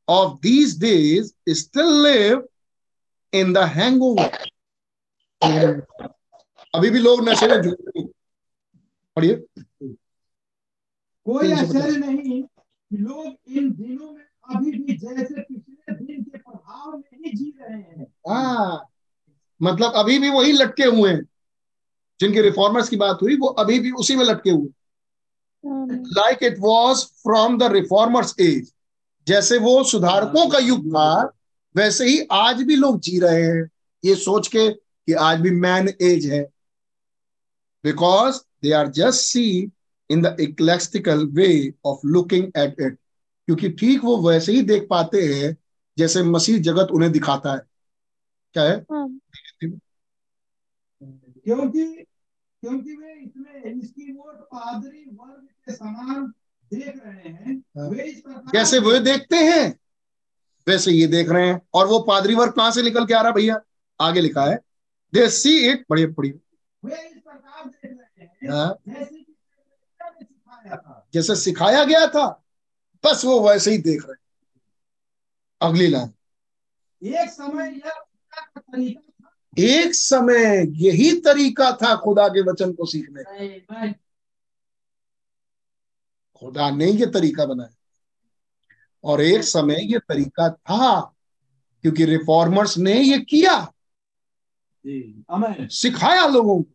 of these days still live in the hangover. अभी भी लोग नशे में हैं। पढ़िए। कोई आश्चर्य नहीं कि लोग इन दिनों में अभी भी जैसे पिछले दिन के प्रभाव में ही जी रहे हैं। हाँ मतलब अभी भी वही लटके हुए हैं। जिनके रिफॉर्मर्स की बात हुई वो अभी भी उसी में लटके हुए like it was from the reformers age जैसे वो सुधारकों का युग था वैसे ही आज भी लोग जी रहे हैं। ये सोच के कि आज भी मैन एज है। Because they are just see in the eclectical way of looking at it क्योंकि ठीक वो वैसे ही देख पाते हैं जैसे मसीह जगत उन्हें दिखाता है। क्या है? आमीन क्योंकि क्योंकि वे इसमें इसकी वोट पादरी वर्ग के समान देख रहे हैं। वे इस प्रकार जैसे वो देखते हैं वैसे ये देख रहे हैं। और वो पादरी वर्ग कहाँ से निकल के आ रहा है भैया? आगे लिखा है। दे सी इट पढ़िए पढ़िए वे इस प्रकार देख रहे हैं हाँ, जैसे सिखाया गया था बस वो वैसे ही देख रहे हैं। अगली लाइन। एक समय एक समय यही तरीका था खुदा के वचन को सीखने का। खुदा ने ये तरीका बनाया। और एक समय ये तरीका था क्योंकि रिफॉर्मर्स ने ये किया। सिखाया लोगों को।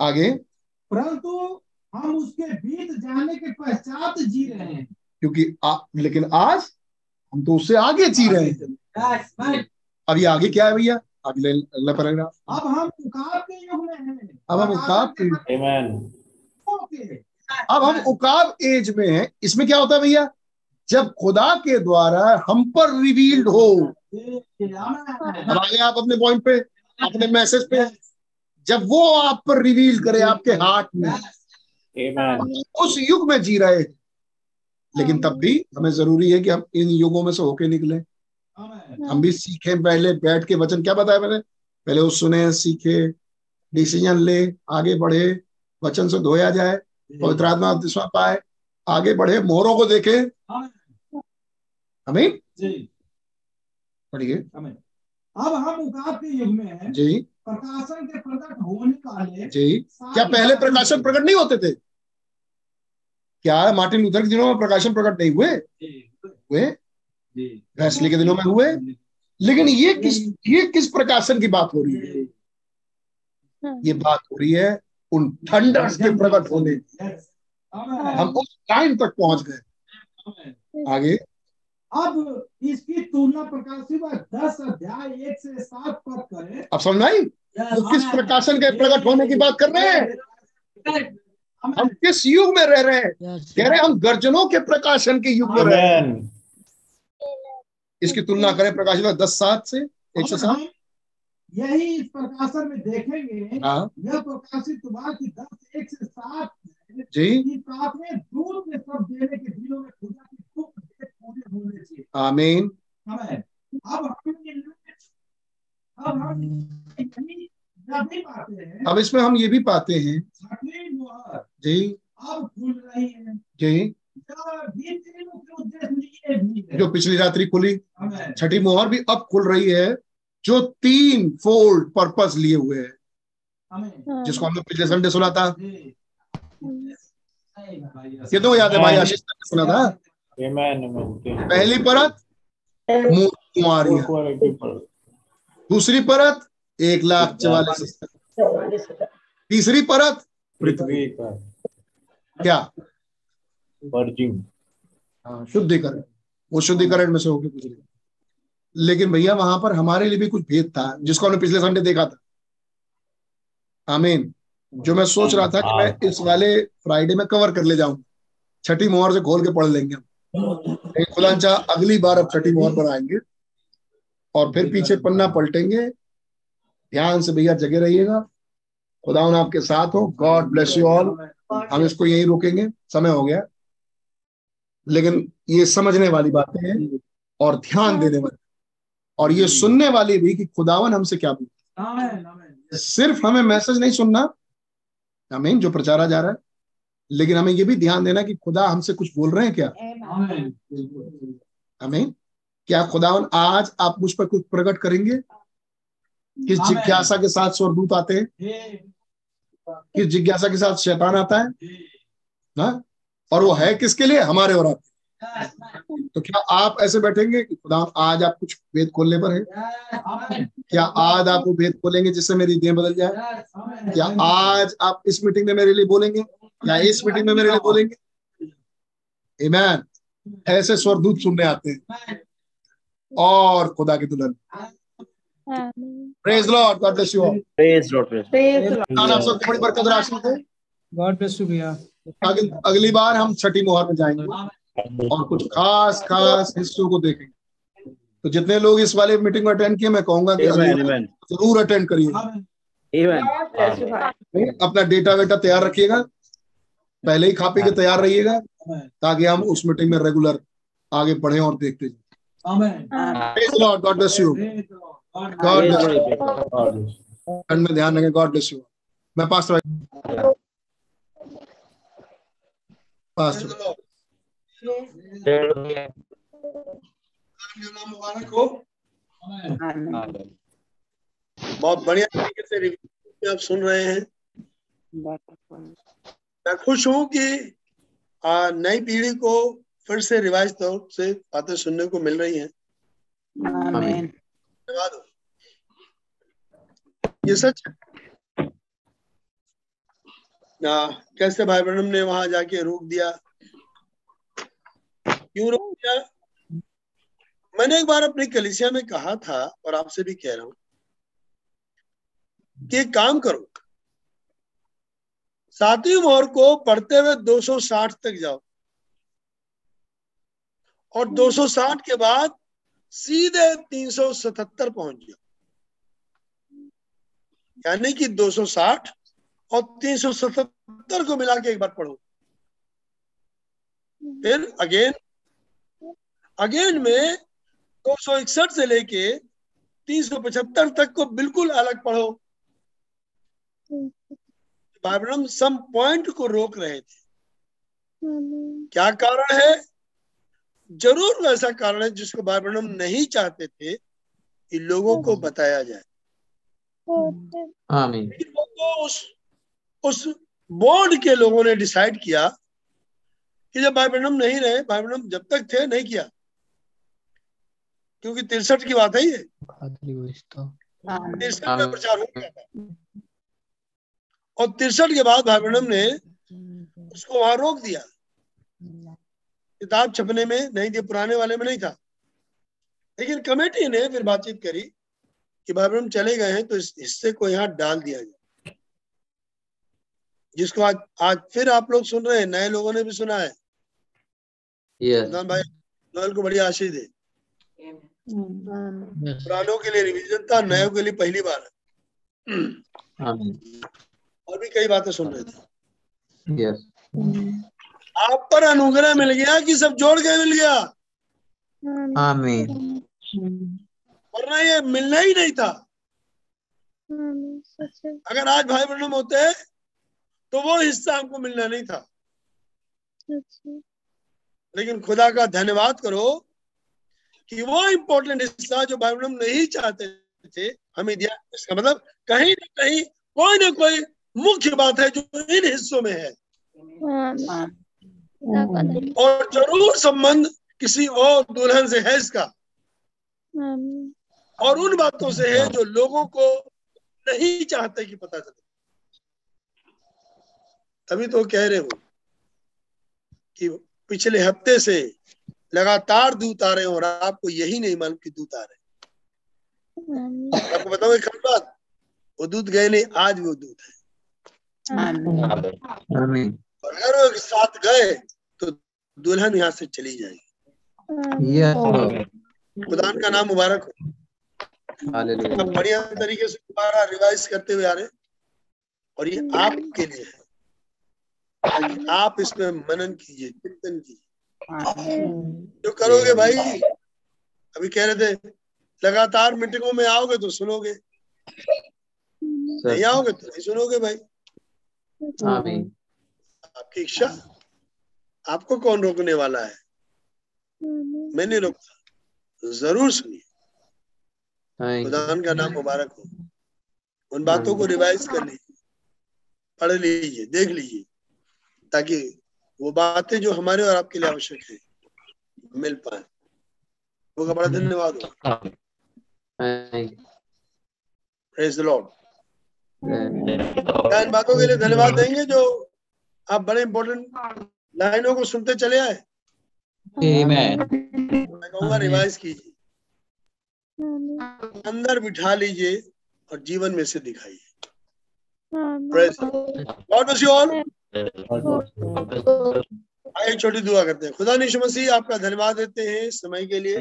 आगे। परंतु हम उसके बीत जाने के पश्चात जी रहे हैं। क्योंकि आ, लेकिन आज हम तो उससे आगे जी रहे हैं। अभी आगे क्या है भैया? अगले अगला पैराग्राफ अब हम उकाब के युग में हैं। अब हम उकाब के. अब हम उकाब एज में हैं। इसमें क्या होता है भैया? जब खुदा के द्वारा हम पर रिवील्ड हो। अब आगे आप अपने पॉइंट पे अपने मैसेज पे। जब वो आप पर रिवील करे आपके हार्ट में। उस युग में जी रहे हैं। लेकिन तब भी हमें ज़रूरी है कि हम इन युगों में से होके निकले। हम भी सीखे पहले बैठ के वचन। क्या बताया मैंने? पहले वो सुने सीखे डिसीज़न ले आगे बढ़े वचन से धोया जाए पवित्र आत्मा दिशा पाए आगे बढ़े मोहरों को देखे। हमें पढ़िए। अब हम के युग में हैं जी। प्रकाशन के प्रकट होने वाले जी। क्या पहले प्रकाशन प्रकट नहीं होते थे? क्या मार्टिन लूथर के दिनों में प्रकाशन प्रकट नहीं हुए? हुए? वेस्ली के दिनों में हुए? लेकिन ये किस ये किस प्रकाशन की बात हो रही है? ये बात हो रही है उन थंडर्स के प्रकट होने। की। हम उस टाइम तक पहुँच गए। आगे। अब इसकी तुलना प्रकाशित दस अध्याय एक से सात पद करें। अब समझ आई वो किस प्रकाशन के प्रकट होने की बात कर रहे हैं? हम किस युग में रह रहे हैं? कह रहे हम गर्जनों के प्रकाशन के युग में रह रहे हैं। इसकी तुलना करें प्रकाशित दस सात से एक से सात। यही इस प्रकाशन में देखेंगे हाँ। यह प्रकाशित कि दस एक से सात जी। कि प्राथमिक दूत में सब देने के दिनों में खुदा की भेद पूरे होने चाहिए आमीन। अब हम अब हम हैं अब इसमें हम ये भी पाते हैं। जी। अब खुल रही है। जी। है। जो पिछली रात्रि खुली छठी मोहर भी अब खुल रही है जो तीन फोल्ड पर्पस लिए हुए है। हमें जिसको हमने पिछले संडे सुना था। ये तो याद है भाई आशीष ने सुना था. पहली परत मूल कुमारियाँ दूसरी परत एक लाख चवालीस हज़ार। तीसरी परत? पृथ्वी का क्या? virgin. हाँ शुद्धिकरण। वो शुद्धिकरण में से होगी गुजरी। लेकिन भैया वहाँ पर हमारे लिए भी कुछ भेद था जिसको हमने पिछले संडे देखा था। आमीन। जो मैं सोच रहा था कि मैं इस वाले फ्राइडे में कवर कर ले जाऊँ। छठी मोहर से खोल के पढ़ लेंगे हम। चाहा अगली बार अब छठी मोहर पर आएँगे और फिर पीछे पन्ना पलटेंगे। ध्यान से भैया जगे रहिएगा। खुदा आपके साथ हो। गॉड ब्लेस यू ऑल हम इसको यही रोकेंगे। समय हो गया। लेकिन ये समझने वाली बातें हैं और ध्यान देने वाली। और ये सुनने वाली भी कि खुदावन हमसे क्या बोलता सिर्फ़ हमें मैसेज नहीं सुनना। हमें जो प्रचारा जा रहा है। लेकिन हमें ये भी ध्यान देना कि खुदा हमसे कुछ बोल रहे हैं क्या? आमीन। क्या खुदावन आज आप मुझ पर कुछ प्रकट करेंगे? किस जिज्ञासा के साथ स्वर्गदूत आते हैं? किस जिज्ञासा के साथ शैतान आता है? जी। हाँ? और वो है किसके लिए? हमारे और आपके तो क्या आप ऐसे बैठेंगे कि खुदा आज आप कुछ भेद खोलने पर है? क्या आज आप वो भेद खोलेंगे जिससे मेरी देह बदल जाए? क्या आज आप इस मीटिंग में मेरे लिए बोलेंगे? या इस मीटिंग में मेरे लिए बोलेंगे? ईमान ऐसे स्वरदूत सुनने आते हैं। और खुदा की दुल्हन। Praise Lord God bless you all Praise Lord. Praise. खुदा आप सबको बड़ी बरकत और आशीष दे। गॉड ब्लेस यू भैया। अगली अगली बार हम छठी मोहर में जाएँगे। और कुछ खास खास हिस्सों को देखेंगे। तो जितने लोग इस वाले मीटिंग में अटेंड किए मैं कहूँगा कि. ज़रूर अटेंड करिए। अपना डेटा वेटा तैयार रखिएगा। पहले ही खा पी के तैयार रहिएगा ताकि हम उस मीटिंग में रेगुलर आगे बढ़े और देखते जाएँ। गॉड. ठंड में ध्यान रखें गॉड ब्लेस यू मैं मुबारक हो बहुत बढ़िया तरीके से रिव्यू आप सुन रहे हैं। मैं खुश हूँ कि नई पीढ़ी को फिर से रिवाइज तौर से बातें सुनने को मिल रही हैं। धन्यवाद। हो ये सच? ना, कैसे भाई ब्रह्म ने वहाँ जाके रोक दिया? क्यों रोक दिया? मैंने एक बार अपनी कलिसिया में कहा था, और आपसे भी कह रहा हूँ, कि काम करो, सातवीं मोहर को पढ़ते हुए 260 तक जाओ, और 260 के बाद सीधे 377 पहुँच जाओ। यानी कि 260 और 377 को मिला के एक बार पढ़ो। फिर अगेन अगेन में 261 से लेके 375 तक को बिल्कुल अलग पढ़ो। बाइबलम सम पॉइंट को रोक रहे थे। क्या कारण है? ज़रूर वैसा कारण है जिसको बाइबलम नहीं चाहते थे कि लोगों को बताया जाए। आमीन। तो उस उस बोर्ड के लोगों ने डिसाइड किया कि जब भाई ब्रहणम नहीं रहे भाई ब्रहणम जब तक थे नहीं किया। क्योंकि तिरसठ की बात है ये। तिरसठ में प्रचार हो गया था। और तिरसठ के बाद भाई ब्रहणम ने उसको वहाँ रोक दिया। किताब छपने में नहीं थी पुराने वाले में नहीं था। लेकिन कमेटी ने फिर बातचीत करी। ब्रह्म चले गए हैं तो इस हिस्से को यहाँ डाल दिया जाए। जिसको आज आज फिर आप लोग सुन रहे हैं नए लोगों ने भी सुना है। यस भाई नोएल को बड़ी आशीष दे। पुरानों के लिए रिवीजन था नयों के लिए पहली बार है। और भी कई बातें सुन रहे थे। यस आप पर अनुग्रह मिल गया कि सब जोड़ के मिल गया? आमीन वरना ये मिलना ही नहीं था। है अगर आज भाई ब्रह्म होते तो वो हिस्सा हमको मिलना नहीं था। लेकिन खुदा का धन्यवाद करो कि वो इम्पोर्टेंट हिस्सा जो भाई ब्रह्म नहीं चाहते थे हमें दिया इसका मतलब कहीं ना कहीं कोई ना कोई मुख्य बात है जो इन हिस्सों में है। और ज़रूर संबंध किसी और दुल्हन से है इसका। और उन बातों से है जो लोगों को नहीं चाहते कि पता चले। तभी तो कह रहे हो कि पिछले हफ़्ते से लगातार दूत आ रहे हैं और आपको यही नहीं मालूम कि दूत आ रहे आपको बताओ एक खास बात? वो दूत गए नहीं आज वो दूत है। और अगर वो एक साथ गए तो दुल्हन यहाँ से चली जाएगी। आमीन। यस। खुदा का नाम मुबारक हो। हालेलुया बढ़िया तरीके से दोबारा रिवाइज करते हुए आ रहे और ये आपके लिए है। आप इसमें मनन कीजिए चिंतन कीजिए। जो करोगे भाई अभी कह रहे थे लगातार मीटिंगों में आओगे तो सुनोगे। नहीं आओगे तो नहीं सुनोगे भाई। आपकी इच्छा आपको कौन रोकने वाला है? मैं नहीं रोकता ज़रूर सुनिए। खुदा का नाम मुबारक हो। उन बातों को रिवाइज कर लीजिए पढ़ लीजिए देख लीजिए ताकि वो बातें जो हमारे और आपके लिए आवश्यक है मिल पाए। वो का बड़ा धन्यवाद हो। क्या इन बातों के लिए धन्यवाद देंगे जो आप बड़े इंपॉर्टेंट लाइनों को सुनते चले आए। मैं कहूँगा रिवाइज कीजिए। अंदर बिठा लीजिए और जीवन में से दिखाइए। गॉड ब्लेस यू ऑल आइए छोटी दुआ करते हैं। खुदा निशु मसीह आपका धन्यवाद देते हैं समय के लिए।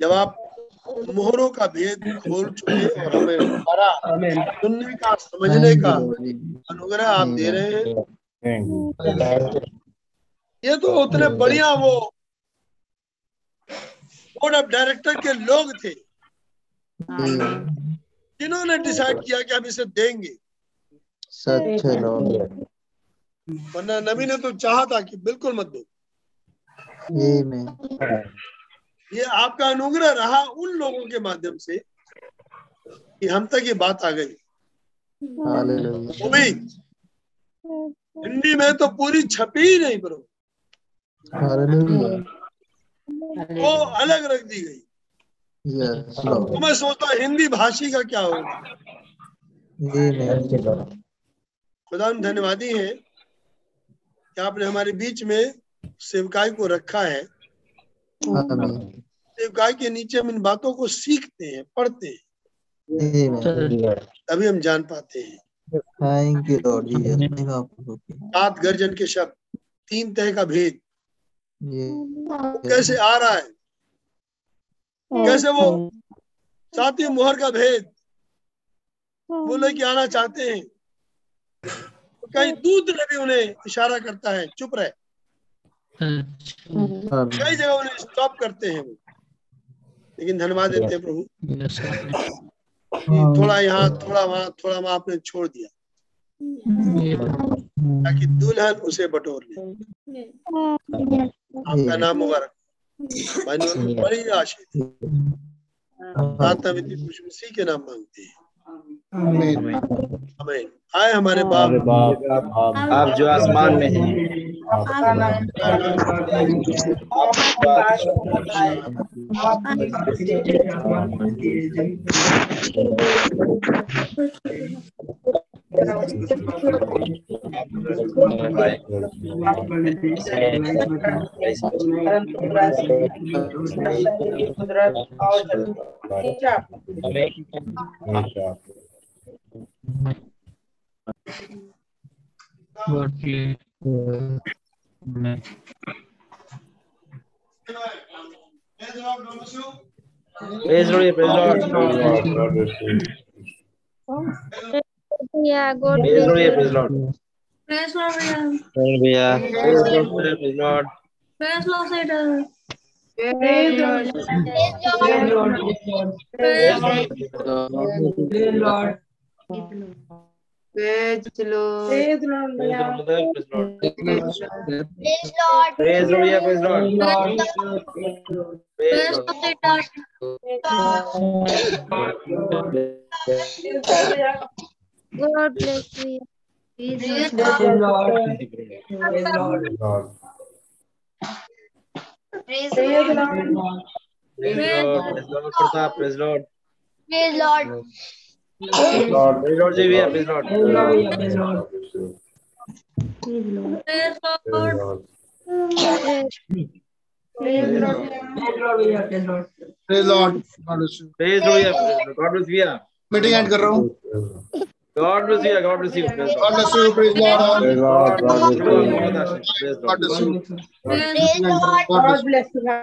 जब आप मोहरों का भेद खोल चुके और हमें दोबारा सुनने का समझने का अनुग्रह आप दे रहे हैं। ये तो उतने बढ़िया वो बोर्ड ऑफ़ डायरेक्टर के लोग थे। जिन्होंने डिसाइड किया कि हम इसे देंगे। सच वरना नबी ने तो चाहा था कि बिल्कुल मत दो। ये आपका अनुग्रह रहा उन लोगों के माध्यम से कि हम तक ये बात आ गई। हिंदी में तो पूरी छपी ही नहीं ब्रो। वो अलग रख दी गई। यस तो मैं सोचता हिंदी भाषी का क्या होगा? खुदा हम धन्यवादी हैं। कि आपने हमारे बीच में सेवकाई को रखा है? आमीन। सेवकाई के नीचे हम इन बातों को सीखते हैं पढ़ते हैं। तभी हम जान पाते हैं। थैंक यू लॉर्ड जीसस सात गर्जन के शब्द तीन तह का भेद। कैसे आ रहा है? कैसे वो सातवीं मोहर का भेद वो लेके आना चाहते हैं? तो कहीं दूत ने भी उन्हें इशारा करता है चुप रहे। कई जगह उन्हें स्टॉप करते हैं वो। लेकिन धन्यवाद देते हैं प्रभु। थोड़ा यहाँ थोड़ा वहाँ थोड़ा वहाँ आपने छोड़ दिया। ताकि दुल्हन उसे बटोर ले। आपका नाम मुबारक भाई बड़ी आशीष प्रार्थना विधि मसीह के नाम मांगते हैं आए हमारे बाप आप आप जो आसमान में हैं praise Lord praise Lord Yeah, God praise Lord. Praise Lord. Praise Lord. Praise Lord. Praise Lord. Praise Praise Lord. Praise Lord. Praise Lord. Praise Lord. Praise Lord. Praise Lord. Praise Lord. Praise Lord. Praise Lord. God bless you. Praise Praise praise Lord praise Lord Pratap praise Lord Praise Lord. Praise Lord जी भैया praise Lord Praise Lord. Praise Lord God bless you praise Lord या गॉड ब्लेस भैया मीटिंग एंड कर रहा हूँ God bless you. God bless you. God bless you. Praise Lord. Praise Lord. God bless you. God bless you. God bless you.